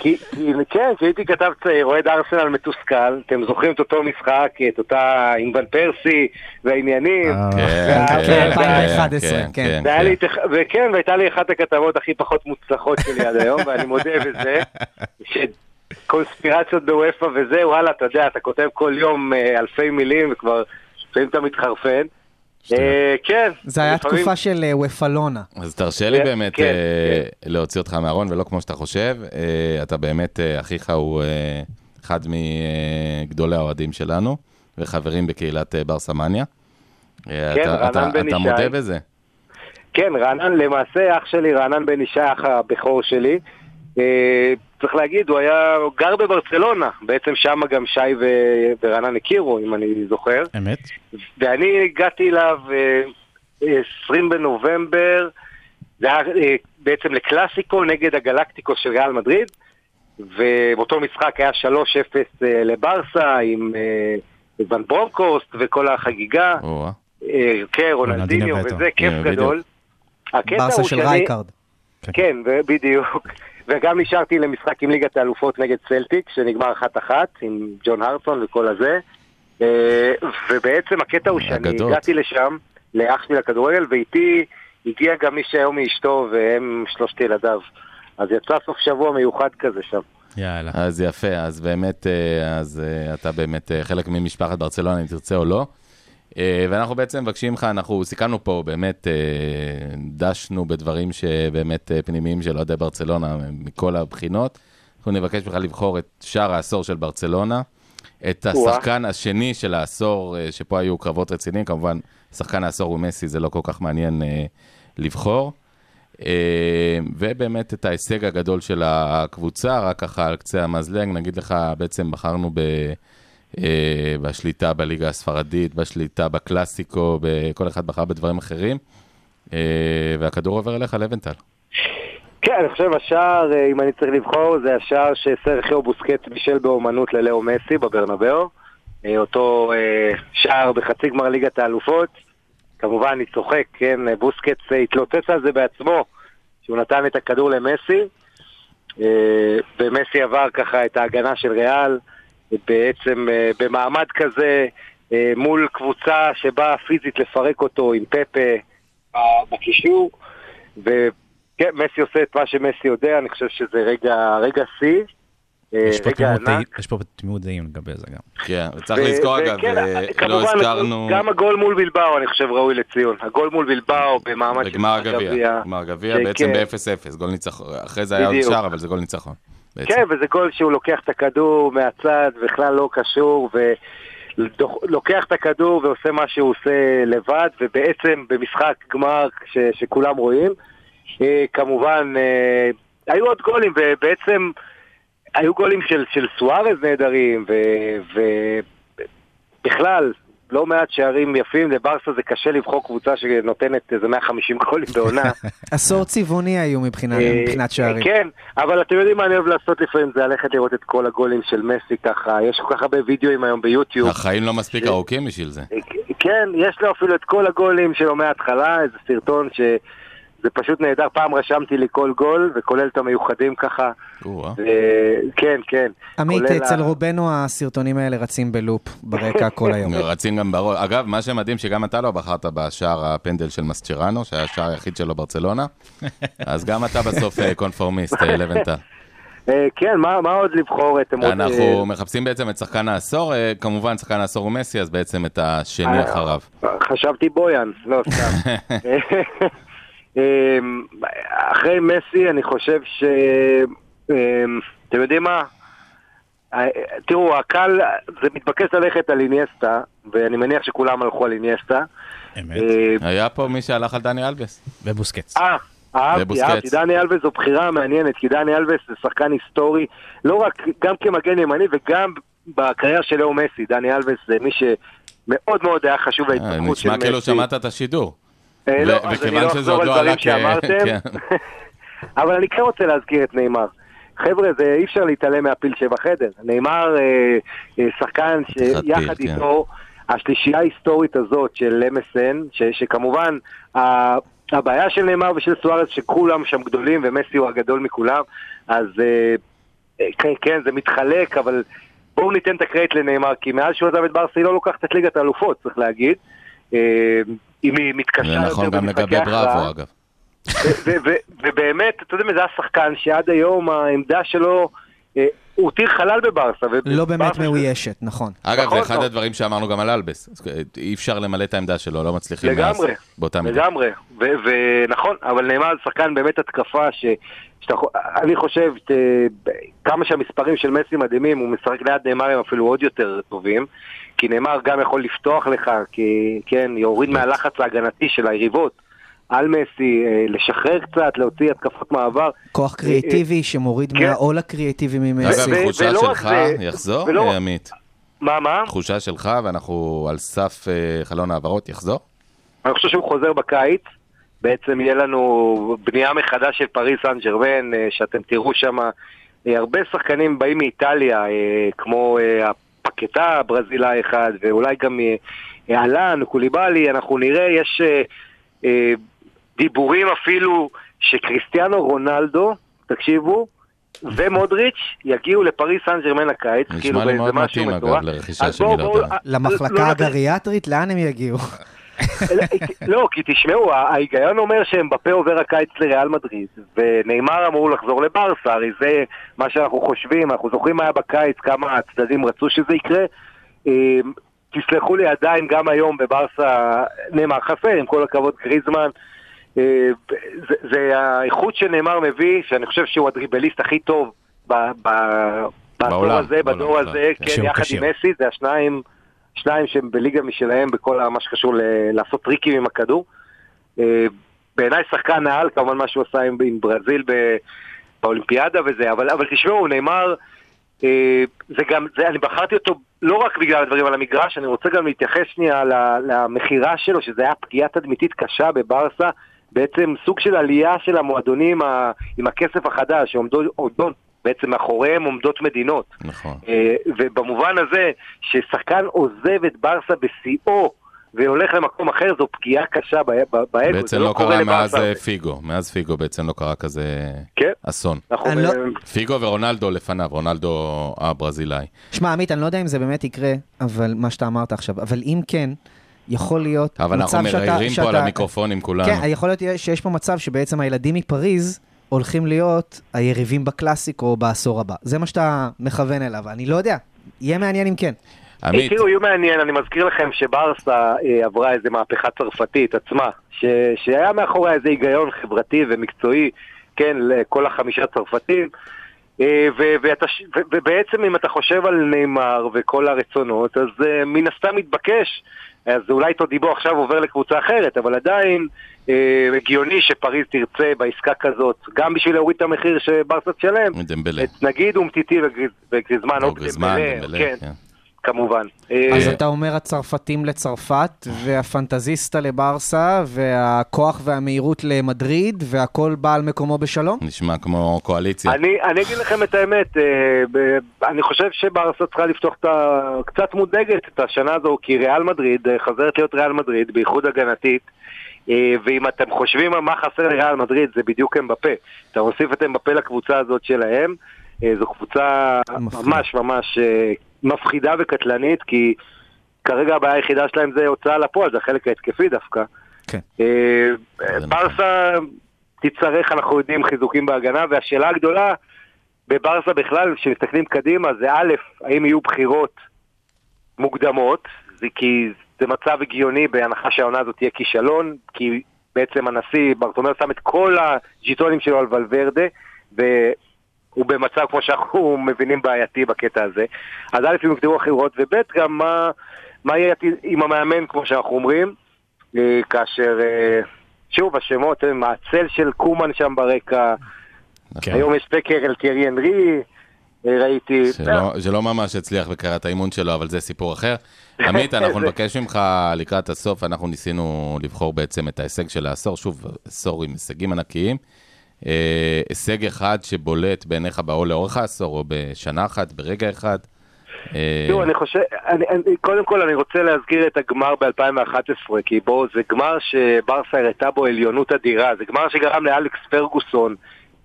כי, כי, כן, כשהייתי כתב צעיר, אוהד ארסנל מתוסכל, אתם זוכרים את אותו משחק, את אותה עם ון פרסי והעניינים. אה, כן, כן, כן, 2011, כן, כן. כן, כן. וכן, והייתה לי אחת הכתבות הכי פחות מוצלחות שלי עד היום, ואני מודה בזה, שקונספירציות בוופא וזה, וואלה, אתה יודע, אתה כותב כל יום אה, אלפי מילים, וכבר לפעמים אתה מתחרפן. אה, כן. זה היה תקופה של אה, וופלונה. אז תרשה לי כן, באמת כן, אה, להוציא אותך מהארון, ולא כמו שאתה חושב. אתה באמת, אחיך הוא אחד מגדולי האוהדים שלנו, וחברים בקהילת אה, ברסה מניה. אה, כן, אתה- רענן אתה- בן אתה ישי. מודה בזה? כן, רענן, למעשה אח שלי, רענן בן ישי, אח הבכור שלי. אה, צריך להגיד, הוא היה הוא גר בברצלונה, בעצם שם גם שי ו- ורענן הכירו, אם אני זוכר. אמת? ואני הגעתי אליו אה, אה, 20 בנובמבר, זה היה אה, בעצם לקלאסיקו נגד הגלקטיקו של ריאל מדריד, ובאותו משחק היה 3-0 אה, לברסה עם ון ברונקורסט וכל החגיגה. או-אה. אה, כן, רונלדיניו וזה, כיף. גדול. ברסה של רייקארד. כן, בדיוק. וגם נשארתי למשחק עם ליגת האלופות נגד צלטיק, שנגמר אחת-אחת, עם ג'ון הרטסון וכל הזה. אה, ובעצם הקטע הוא שאני אגדות. הגעתי לשם, לאח שלי לכדורגל, ואיתי הגיע גם מי שהיום מאשתו, והם שלושת ילדיו. אז יצא סוף שבוע מיוחד כזה שם. יאללה. אז יפה, אז באמת, אה, אז אה, אתה באמת חלק ממשפחת ברצלונה, אם תרצה או לא. אה, ואנחנו בעצם מבקשים לך, אנחנו סיכמנו פה, באמת אה, דשנו בדברים שבאמת אה, פנימיים של אוהדי ברצלונה מכל הבחינות. אנחנו נבקש ממך לבחור את שער העשור של ברצלונה, את. השחקן השני של העשור, שפה היו קרבות רציניים, כמובן, שחקן העשור הוא מסי, זה לא כל כך מעניין לבחור. ובאמת את ההישג הגדול של הקבוצה, רק ככה על קצה המזלג, נגיד לך, בעצם בחרנו ב, בשליטה בליגה הספרדית, בשליטה בקלאסיקו, כל אחד בחר בדברים אחרים, אה, והכדור עובר אליך, לבנטל. כן, אני חושב השער, אה, אם אני צריך לבחור, זה השער שסרחיו בוסקט בישל באומנות ללאו מסי בברנבאו. אה, אותו אה, שער בחצי גמר ליגת האלופות. כמובן, אני צוחק, כן, אה, בוסקט אה, התלוצץ על זה בעצמו, שהוא נתן את הכדור למסי. אה, ומסי עבר ככה את ההגנה של ריאל, בעצם אה, במעמד כזה, אה, מול קבוצה שבאה פיזית לפרק אותו עם פפה בקישור. וכן, מסי עושה את מה שמסי יודע, אני חושב שזה רגע, רגע שיא. אה, יש פה רגע תמימות דעים- ענק. יש פה תמימות דעים לגבי זה גם. כן, וצריך לזכור אגב, לא הזכרנו גם הגול מול בלבאו, אני חושב, ראוי לציון. הגול מול בלבאו במעמד הגביע, גמר הגביע כן, בעצם כן. ב-0-0, גול ניצחון, אחרי זה היה עוד. שער, אבל זה גול ניצחון. בעצם. כן, וזה גול שהוא לוקח את הכדור מהצד, בכלל לא קשור, ולוקח את הכדור ועושה מה שהוא עושה לבד, ובעצם במשחק גמר ש, שכולם רואים, אה, כמובן, אה, היו עוד גולים, ובעצם היו גולים של, של סוארז נהדרים, ובכלל, לא מעט שערים יפים, לברסה זה קשה לבחור קבוצה שנותנת איזה 150 גולים בעונה. עשור צבעוני היו מבחינת אה, מבחינת שערים. כן, אבל אתם יודעים מה אני אוהב לעשות לפעמים, זה ללכת לראות את כל הגולים של מסי ככה, יש כל כך הרבה וידאוים היום ביוטיוב. החיים לא מספיק ארוכים בשביל זה. כן, יש לו אפילו את כל הגולים שלו מההתחלה, איזה סרטון שזה פשוט נהדר. פעם רשמתי לי כל גול, וכולל את המיוחדים ככה. ו- כן, כן. עמית, אצל ה- רובנו הסרטונים האלה רצים בלופ ברקע כל היום. רצים גם בראש. אגב, מה שמדהים שגם אתה לא בחרת בשער הפנדל של מסצ'רנו, שהיה השער היחיד שלו ברצלונה, אז גם אתה בסוף אה, קונפורמיסט, אה, לבנטל. אה, כן, מה מה עוד לבחור? אתם עוד, אנחנו מחפשים בעצם את שחקן העשור, אה, כמובן שחקן העשור הוא מסי, אז בעצם את השני אה, אחריו. חשבתי בויאן, לא סתם. אמ, אחרי מסי, אני חושב ש... אמ, אתם יודעים מה? אה, תראו, הקל, זה מתבקש ללכת על איניאסטה, ואני מניח שכולם הלכו על איניאסטה. אמת. אה, היה פה מי שהלך על דני אלבס. ובוסקץ. אה, אהבתי. אהבתי. דני אלבס זו בחירה מעניינת, כי דני אלבס זה שחקן היסטורי, לא רק, גם כמגן ימני וגם בקריירה של לאו מסי. דני אלבס זה מי שמאוד מאוד היה חשוב אה, להתפתחות של נשמע מסי. כאילו שמעת את השידור. אה, לא, אז אני לא אחזור על לא דברים עלה כ- שאמרתם. כן. אבל אני כן רוצה להזכיר את נאמר. חבר'ה, זה אי אפשר להתעלם מהפיל שבחדר. נאמר אה, אה, שחקן שיחד פיל, כן. איתו, השלישייה ההיסטורית הזאת של MSN, ש, שכמובן הבעיה של נאמר ושל סוארץ שכולם שם גדולים ומסי הוא הגדול מכולם, אז כן, כן, זה מתחלק, אבל בואו ניתן את הקרדיט לנאמר, כי מאז שהוא עזב את ברסה היא לא לוקחת את ליגת האלופות, צריך להגיד. אם היא מתקשה זה יותר נכון גם במשחקי לגבי הכרעה. בראבו, אגב. ובאמת, אתה יודע, זה השחקן שעד היום העמדה שלו, אה, הוא הותיר חלל בברסה. לא באמת מאוישת, נכון. אגב, זה אחד. הדברים שאמרנו גם על אלבס. אי אפשר למלא את העמדה שלו, לא מצליחים לגמרי, מאז, באותה מידה. לגמרי, ו- ונכון, אבל נאמר זה שחקן באמת התקפה ש... שאתה, אני חושב, ת- כמה שהמספרים של מסי מדהימים, הוא משחק ליד נאמר הם אפילו עוד יותר טובים, כי נאמר גם יכול לפתוח לך, כי כן, יוריד מהלחץ ההגנתי של היריבות על מסי, אה, לשחרר קצת, להוציא התקפות מעבר. כוח קריאטיבי שמוריד כן. מהעול הקריאטיבי אגב, ממסי. ו- תחושה שלך, יחזור, אה, עמית? מה, מה? תחושה שלך, ואנחנו על סף אה, חלון העברות, יחזור? אני חושב שהוא חוזר בקיץ. בעצם יהיה לנו בנייה מחדש של פריס סן ג'רמן, אה, שאתם תראו שם אה, הרבה שחקנים באים מאיטליה, אה, כמו אה, הפקטה הברזילאי אחד, ואולי גם אה, אה, אהלן, קוליבאלי, אנחנו נראה, יש אה, אה, דיבורים אפילו שקריסטיאנו רונלדו, תקשיבו, ומודריץ' יגיעו לפריס סן ג'רמן הקיץ, נשמע כאילו מאוד משהו מתאים, מטורף. בואו- לא למחלקה נבין- הגריאטרית, לאן הם יגיעו? לא, כי תשמעו, ההיגיון אומר שאמבפה עובר הקיץ לריאל מדריד, ונאמר אמור לחזור לברסה, הרי זה מה שאנחנו חושבים, אנחנו זוכרים מה היה בקיץ, כמה הצדדים רצו שזה יקרה. אה, תסלחו לי, עדיין גם היום בברסה נאמר חסר, עם כל הכבוד גריזמן. אה, זה, זה האיכות שנאמר מביא, שאני חושב שהוא הדריבליסט הכי טוב ב, ב, בעשור הזה, בדור הזה, כן. יחד כשיר. עם מסי, זה השניים, שניים שהם בליגה משלהם בכל מה שקשור ל- לעשות טריקים עם הכדור. אה, בעיניי שחקן העל, כמובן מה שהוא עשה עם, עם ברזיל ב, באולימפיאדה וזה, אבל, אבל תשמעו, נאמר, אה, זה גם, זה, אני בחרתי אותו לא רק בגלל הדברים על המגרש, אני רוצה גם להתייחס שנייה למכירה שלו, שזה היה פגיעה תדמיתית קשה בברסה, בעצם סוג של עלייה של המועדונים ה- עם הכסף החדש, שעומדות עומדות- בעצם מאחוריהם עומדות מדינות. נכון. אה, ובמובן הזה, ששחקן עוזב את ברסה בשיאו והולך למקום אחר, זו פגיעה קשה באגו. בעצם זה לא קורה קרה מאז. אה, פיגו. מאז פיגו בעצם לא קרה כזה כן, אסון. אנחנו... לא- פיגו ורונלדו לפניו, רונלדו הברזילאי. שמע, עמית, אני לא יודע אם זה באמת יקרה, אבל מה שאתה אמרת עכשיו, אבל אם כן, יכול להיות אבל אנחנו מצב שאתה... מריירים פה על המיקרופונים כולנו. כן, יכול להיות שיש פה מצב שבעצם הילדים מפריז הולכים להיות היריבים בקלאסיק או בעשור הבא. זה מה שאתה מכוון אליו, אני לא יודע. יהיה מעניין אם כן. עמית, תראו, יהיו מעניין, אני מזכיר לכם שברסה אה, עברה איזה מהפכה צרפתית עצמה, ש, שהיה מאחוריה איזה היגיון חברתי ומקצועי, כן, לכל החמישה צרפתים, אה, ובעצם אם אתה חושב על נאמר וכל הרצונות, אז אה, מן הסתם מתבקש, אז אולי תודיבו עכשיו עובר לקבוצה אחרת, אבל עדיין אה, הגיוני שפריז תרצה בעסקה כזאת, גם בשביל להוריד את המחיר שברסה תשלם. את נגיד אומטיטי וגריז, וגריזמן, או גריזמן, דמבלה, כן. כמובן. אז אה, אתה אומר הצרפתים לצרפת, והפנטזיסטה לברסה, והכוח והמהירות למדריד, והכל בא על מקומו בשלום? נשמע כמו קואליציה. אני, אני אגיד לכם את האמת, אה, אני חושב שברסה צריכה לפתוח את ה... קצת מודאגת את השנה הזו, כי ריאל מדריד אה, חזרת להיות ריאל מדריד, בייחוד הגנתית, ואם אתם חושבים על מה חסר לריאל מדריד, זה בדיוק אמבפה. אתה מוסיף את אמבפה לקבוצה הזאת שלהם, זו קבוצה. ממש ממש מפחידה וקטלנית, כי כרגע הבעיה היחידה שלהם זה הוצאה לפועל, זה החלק ההתקפי דווקא. כן. אה, נכון. ברסה תצטרך, אנחנו יודעים, חיזוקים בהגנה, והשאלה הגדולה בברסה בכלל, כשמסתכלים קדימה, זה א', האם יהיו בחירות מוקדמות, זה כי זה מצב הגיוני בהנחה שהעונה הזאת תהיה כישלון, כי בעצם הנשיא ברטומר שם את כל הג'יטונים שלו על ולוורדה, והוא במצב, כמו שאנחנו מבינים, בעייתי בקטע הזה. אז א', אם יוגדרו אחרות, וב', גם מה, מה יהיה עם המאמן, כמו שאנחנו אומרים, אה, כאשר, אה, שוב, השמות, הם הצל של קומן שם ברקע, כן. היום יש ספקר אל טיירי אנרי, אה, ראיתי. שלא, שלא ממש הצליח בקריאת האימון שלו, אבל זה סיפור אחר. עמית, אנחנו זה- נבקש ממך לקראת הסוף, אנחנו ניסינו לבחור בעצם את ההישג של העשור, שוב, עשור עם הישגים ענקיים. אה, הישג אחד שבולט בעיניך באו לאורך העשור, או בשנה אחת, ברגע אחד. אה, תראו, אני חושב, קודם כל אני רוצה להזכיר את הגמר ב-2011, כי בו זה גמר שברסה הראתה בו עליונות אדירה, זה גמר שגרם לאלכס פרגוסון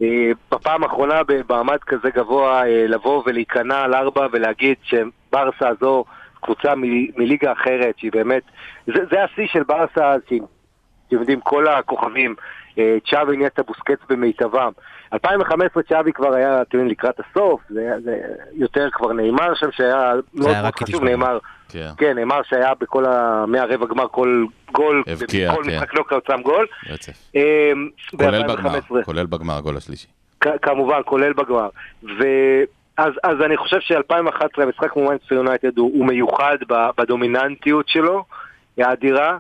אה, בפעם האחרונה במעמד כזה גבוה לבוא ולהיכנע על ארבע ולהגיד שברסה הזו קבוצה מליגה אחרת, שהיא באמת, זה, זה השיא של ברסה, שהיא, אתם יודעים, כל הכוכבים, צ'אבי ניאטה בוסקץ במיטבם. 2015 צ'אבי כבר היה, אתם יודעים, לקראת הסוף, זה, היה- זה יותר כבר נאמר שם, שהיה מאוד היה מאוד חשוב. נאמר, כן, כן, נאמר שהיה בכל ה... מהרבע גמר כל גול, הבקיע, כל כן. משחק נוקאוט שם גול. רצף. אה, כולל בגמר, ב-2015. כולל בגמר, הגול השלישי. כמובן, כולל בגמר. ואז אז אני חושב ש-2011 המשחק כמו מנצ'סטר יונייטד הוא, הוא מיוחד בדומיננטיות שלו, היא האדירה.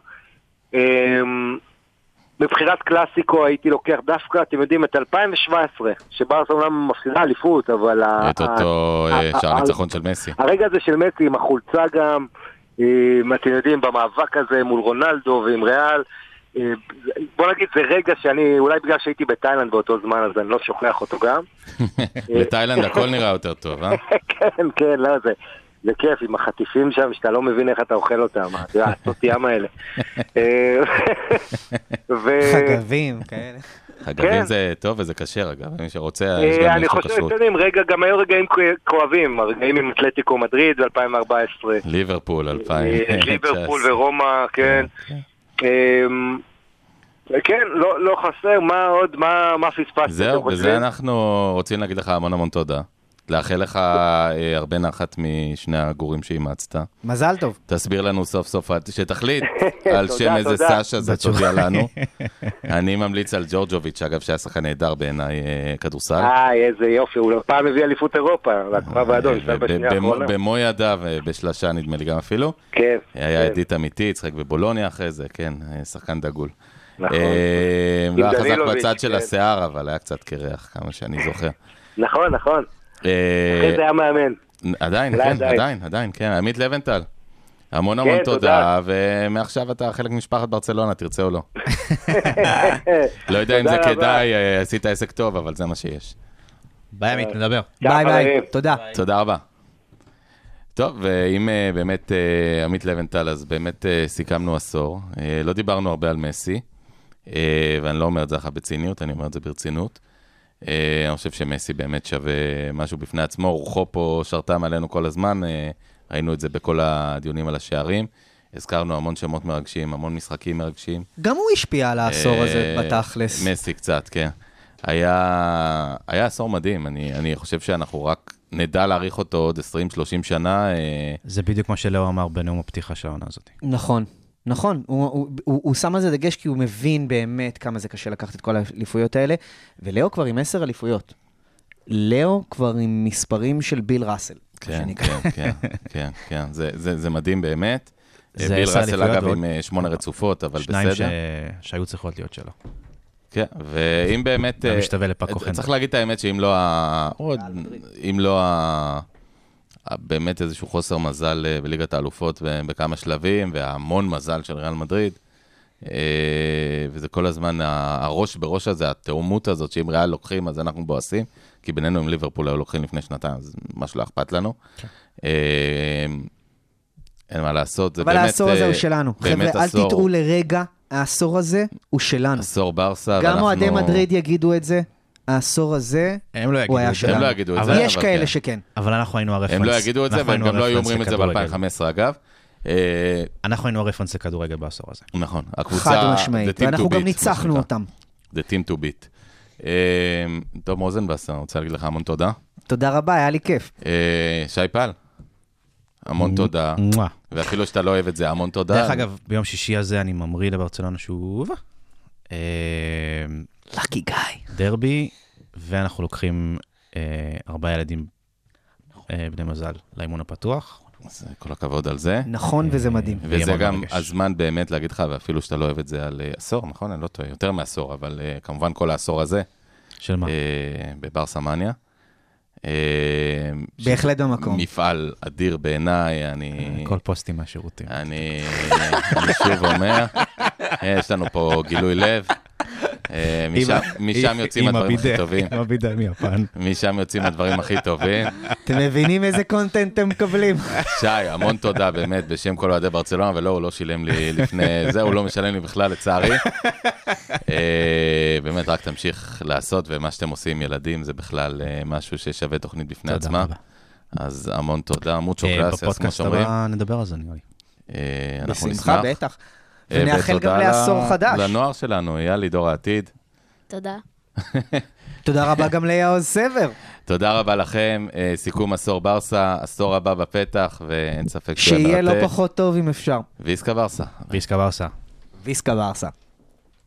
מבחינת קלאסיקו הייתי לוקח דווקא, אתם יודעים, את 2017, שברסה אומנם מפסידה אליפות, אבל... את אותו אה, שער ניצחון של מסי. הרגע הזה של מסי עם החולצה גם, אתם יודעים, במאבק הזה מול רונלדו ועם ריאל, אה, בוא נגיד, זה רגע שאני, אולי בגלל שהייתי בתאילנד באותו זמן, אז אני לא שוכח אותו גם. בתאילנד הכל נראה יותר טוב, אה? כן, כן, לא, זה, זה כיף עם החטיפים שם, שאתה לא מבין איך אתה אוכל אותם, אתה יודע, הצות ים האלה. אה, חגבים, כאלה. חגבים כן. זה טוב וזה כשר, אגב, מי שרוצה, אה, יש גם אני יש לו חושב, כשרות. אתם יודעים, רגע, גם היו רגעים כואבים, הרגעים עם אתלטיקו מדריד ב-2014. ליברפול 2019. ליברפול ורומא, כן. אמ, כן, לא, לא חסר, מה עוד, מה, מה פספסתי? זהו, בזה? אנחנו רוצים להגיד לך המון המון תודה. לאחל לך אה, הרבה נחת משני הגורים שאימצת. מזל טוב. תסביר לנו סוף סוף, שתחליט על שם איזה. סאשה זה תודיע לנו. אני ממליץ על ג'ורג'וביץ', אגב, שהיה שחקן נהדר בעיניי אה, כדורסל. איי, איזה יופי, הוא פעם הביא אליפות אירופה, והכוכב האדום, אה, האחרונה. במו ידיו, אה, בשלשה נדמה לי גם אפילו. כן, היה כן, עדית אמיתי, צחק בבולוניה אחרי זה, כן, אה, שחקן דגול. נכון. אה, לא היה חזק בצד של כן. השיער, אבל היה קצת קרח, כמה שאני זוכר. נכון, נכון, אה, אחרי זה היה מאמן. עדיין, כן, עדיין. עדיין, כן, עמית לבנטל. המון כן, המון תודה. תודה, ומעכשיו אתה חלק ממשפחת ברצלונה, תרצה או לא. לא יודע אם זה. כדאי, אה, עשית עסק טוב, אבל זה מה שיש. ביי עמית, נדבר. צ'או, ביי ביי. תודה. תודה רבה. טוב, ואם אה, באמת אה, עמית לבנטל, אז באמת אה, סיכמנו עשור. אה, לא דיברנו הרבה על מסי, אה, ואני לא אומר את זה ככה בציניות, אני אומר את זה ברצינות. אה, אני חושב שמסי באמת שווה משהו בפני עצמו, רוחו פה שרתה מעלינו כל הזמן, אה, ראינו את זה בכל הדיונים על השערים. הזכרנו המון שמות מרגשים, המון משחקים מרגשים. גם הוא השפיע על העשור הזה אה, בתכלס. מסי קצת, כן. היה, היה עשור מדהים, אני, אני חושב שאנחנו רק נדע להעריך אותו עוד 20-30 שנה. זה בדיוק מה שלאו אמר בנאום הפתיחה של העונה הזאת. נכון, נכון. הוא, הוא, הוא, הוא שם על זה דגש כי הוא מבין באמת כמה זה קשה לקחת את כל האליפויות האלה, ולאו כבר עם עשר אליפויות. לאו כבר עם מספרים של ביל ראסל. כן, שנקרא. כן, כן, כן, כן, זה, זה, זה מדהים באמת. זה ביל עשר ראסל אגב עם אה, שמונה רצופות, אבל שניים ש... בסדר. שהיו צריכות להיות שלו. כן, ואם באמת... אה, משתווה לפאקו חנדל. צריך להגיד את האמת שאם לא ה... עוד, אם לא ה... באמת איזשהו חוסר מזל אה, בליגת האלופות בכמה שלבים, והמון מזל של ריאל מדריד. אה, וזה כל הזמן, הראש בראש הזה, התאומות הזאת, שאם ריאל לוקחים, אז אנחנו בועסים, כי בינינו עם ליברפול היו לוקחים לפני שנתיים, אז ממש לא אכפת לנו. אה, אין מה לעשות, זה אבל באמת... העשור הזה הוא שלנו. חבר'ה, אל תטעו לרגע, העשור הזה הוא שלנו. עשור ברסה, גם ואנחנו- אוהדי מדריד יגידו את זה, העשור הזה, הם לא יגידו היה את זה. שלנו. הם לא יגידו את אבל- זה, יש אבל כאלה כן. שכן. אבל אנחנו היינו הרפרנס. הם לא יגידו את זה, אנחנו והם היינו גם לא היו הרפרנס אומרים את זה לכדורגל. ב-2015 אגב. אה, אנחנו היינו הרפרנס לכדורגל בעשור הזה. נכון, הקבוצה... חד משמעית. the team ואנחנו to גם beat, ניצחנו אותם. The team to beat. אה, טוב, רוזנבסר, אני רוצה להגיד לך המון תודה. תודה רבה, היה לי כיף. אה, שי פל, המון תודה. מואה. ואפילו שאתה לא אוהב את זה, המון תודה. דרך אגב, ביום שישי הזה אני ממריא לברצלונה שוב. אה, לקי גיא. דרבי, ואנחנו לוקחים אה, ארבעה ילדים אה, בני מזל לאימון הפתוח. אז כל הכבוד על זה. נכון, וזה מדהים. ויהיה וזה גם מרגש. הזמן באמת להגיד לך, ואפילו שאתה לא אוהב את זה על אה, עשור, נכון? אני לא טועה, יותר מעשור, אבל אה, כמובן כל העשור הזה, של מה? אה, בברסה מניה. אה, בהחלט במקום. מפעל אדיר בעיניי, אני... כל פוסטים מהשירותים. אני, אני שוב אומר, יש לנו פה גילוי לב. אה, משם, יוצאים הדברים הכי טובים. עם הבידה מיפן. משם יוצאים הדברים הכי טובים. אתם מבינים איזה קונטנט אתם מקבלים? שי, המון תודה באמת בשם כל אוהדי ברצלונה, ולא, הוא לא שילם לי לפני זה, הוא לא משלם לי בכלל לצערי. אה, באמת, רק תמשיך לעשות, ומה שאתם עושים, ילדים, זה בכלל אה, משהו ששווה תוכנית בפני עצמה. אז המון תודה, מוצ'ו אה, גראסיאס, כמו בפודקאסט שאומרים. הבא נדבר על זה, נראה לי. אה, אנחנו בשמחה, נשמח. בטח. ונאחל גם לעשור ל- חדש. לנוער שלנו, אייל, דור העתיד. תודה. תודה רבה גם ליעוז סבר, תודה רבה לכם, אה, סיכום עשור ברסה, עשור הבא בפתח, ואין ספק שהוא שיהיה לא מרתק. פחות טוב אם אפשר. ויסקה ברסה. ויסקה ברסה. ויסקה ברסה.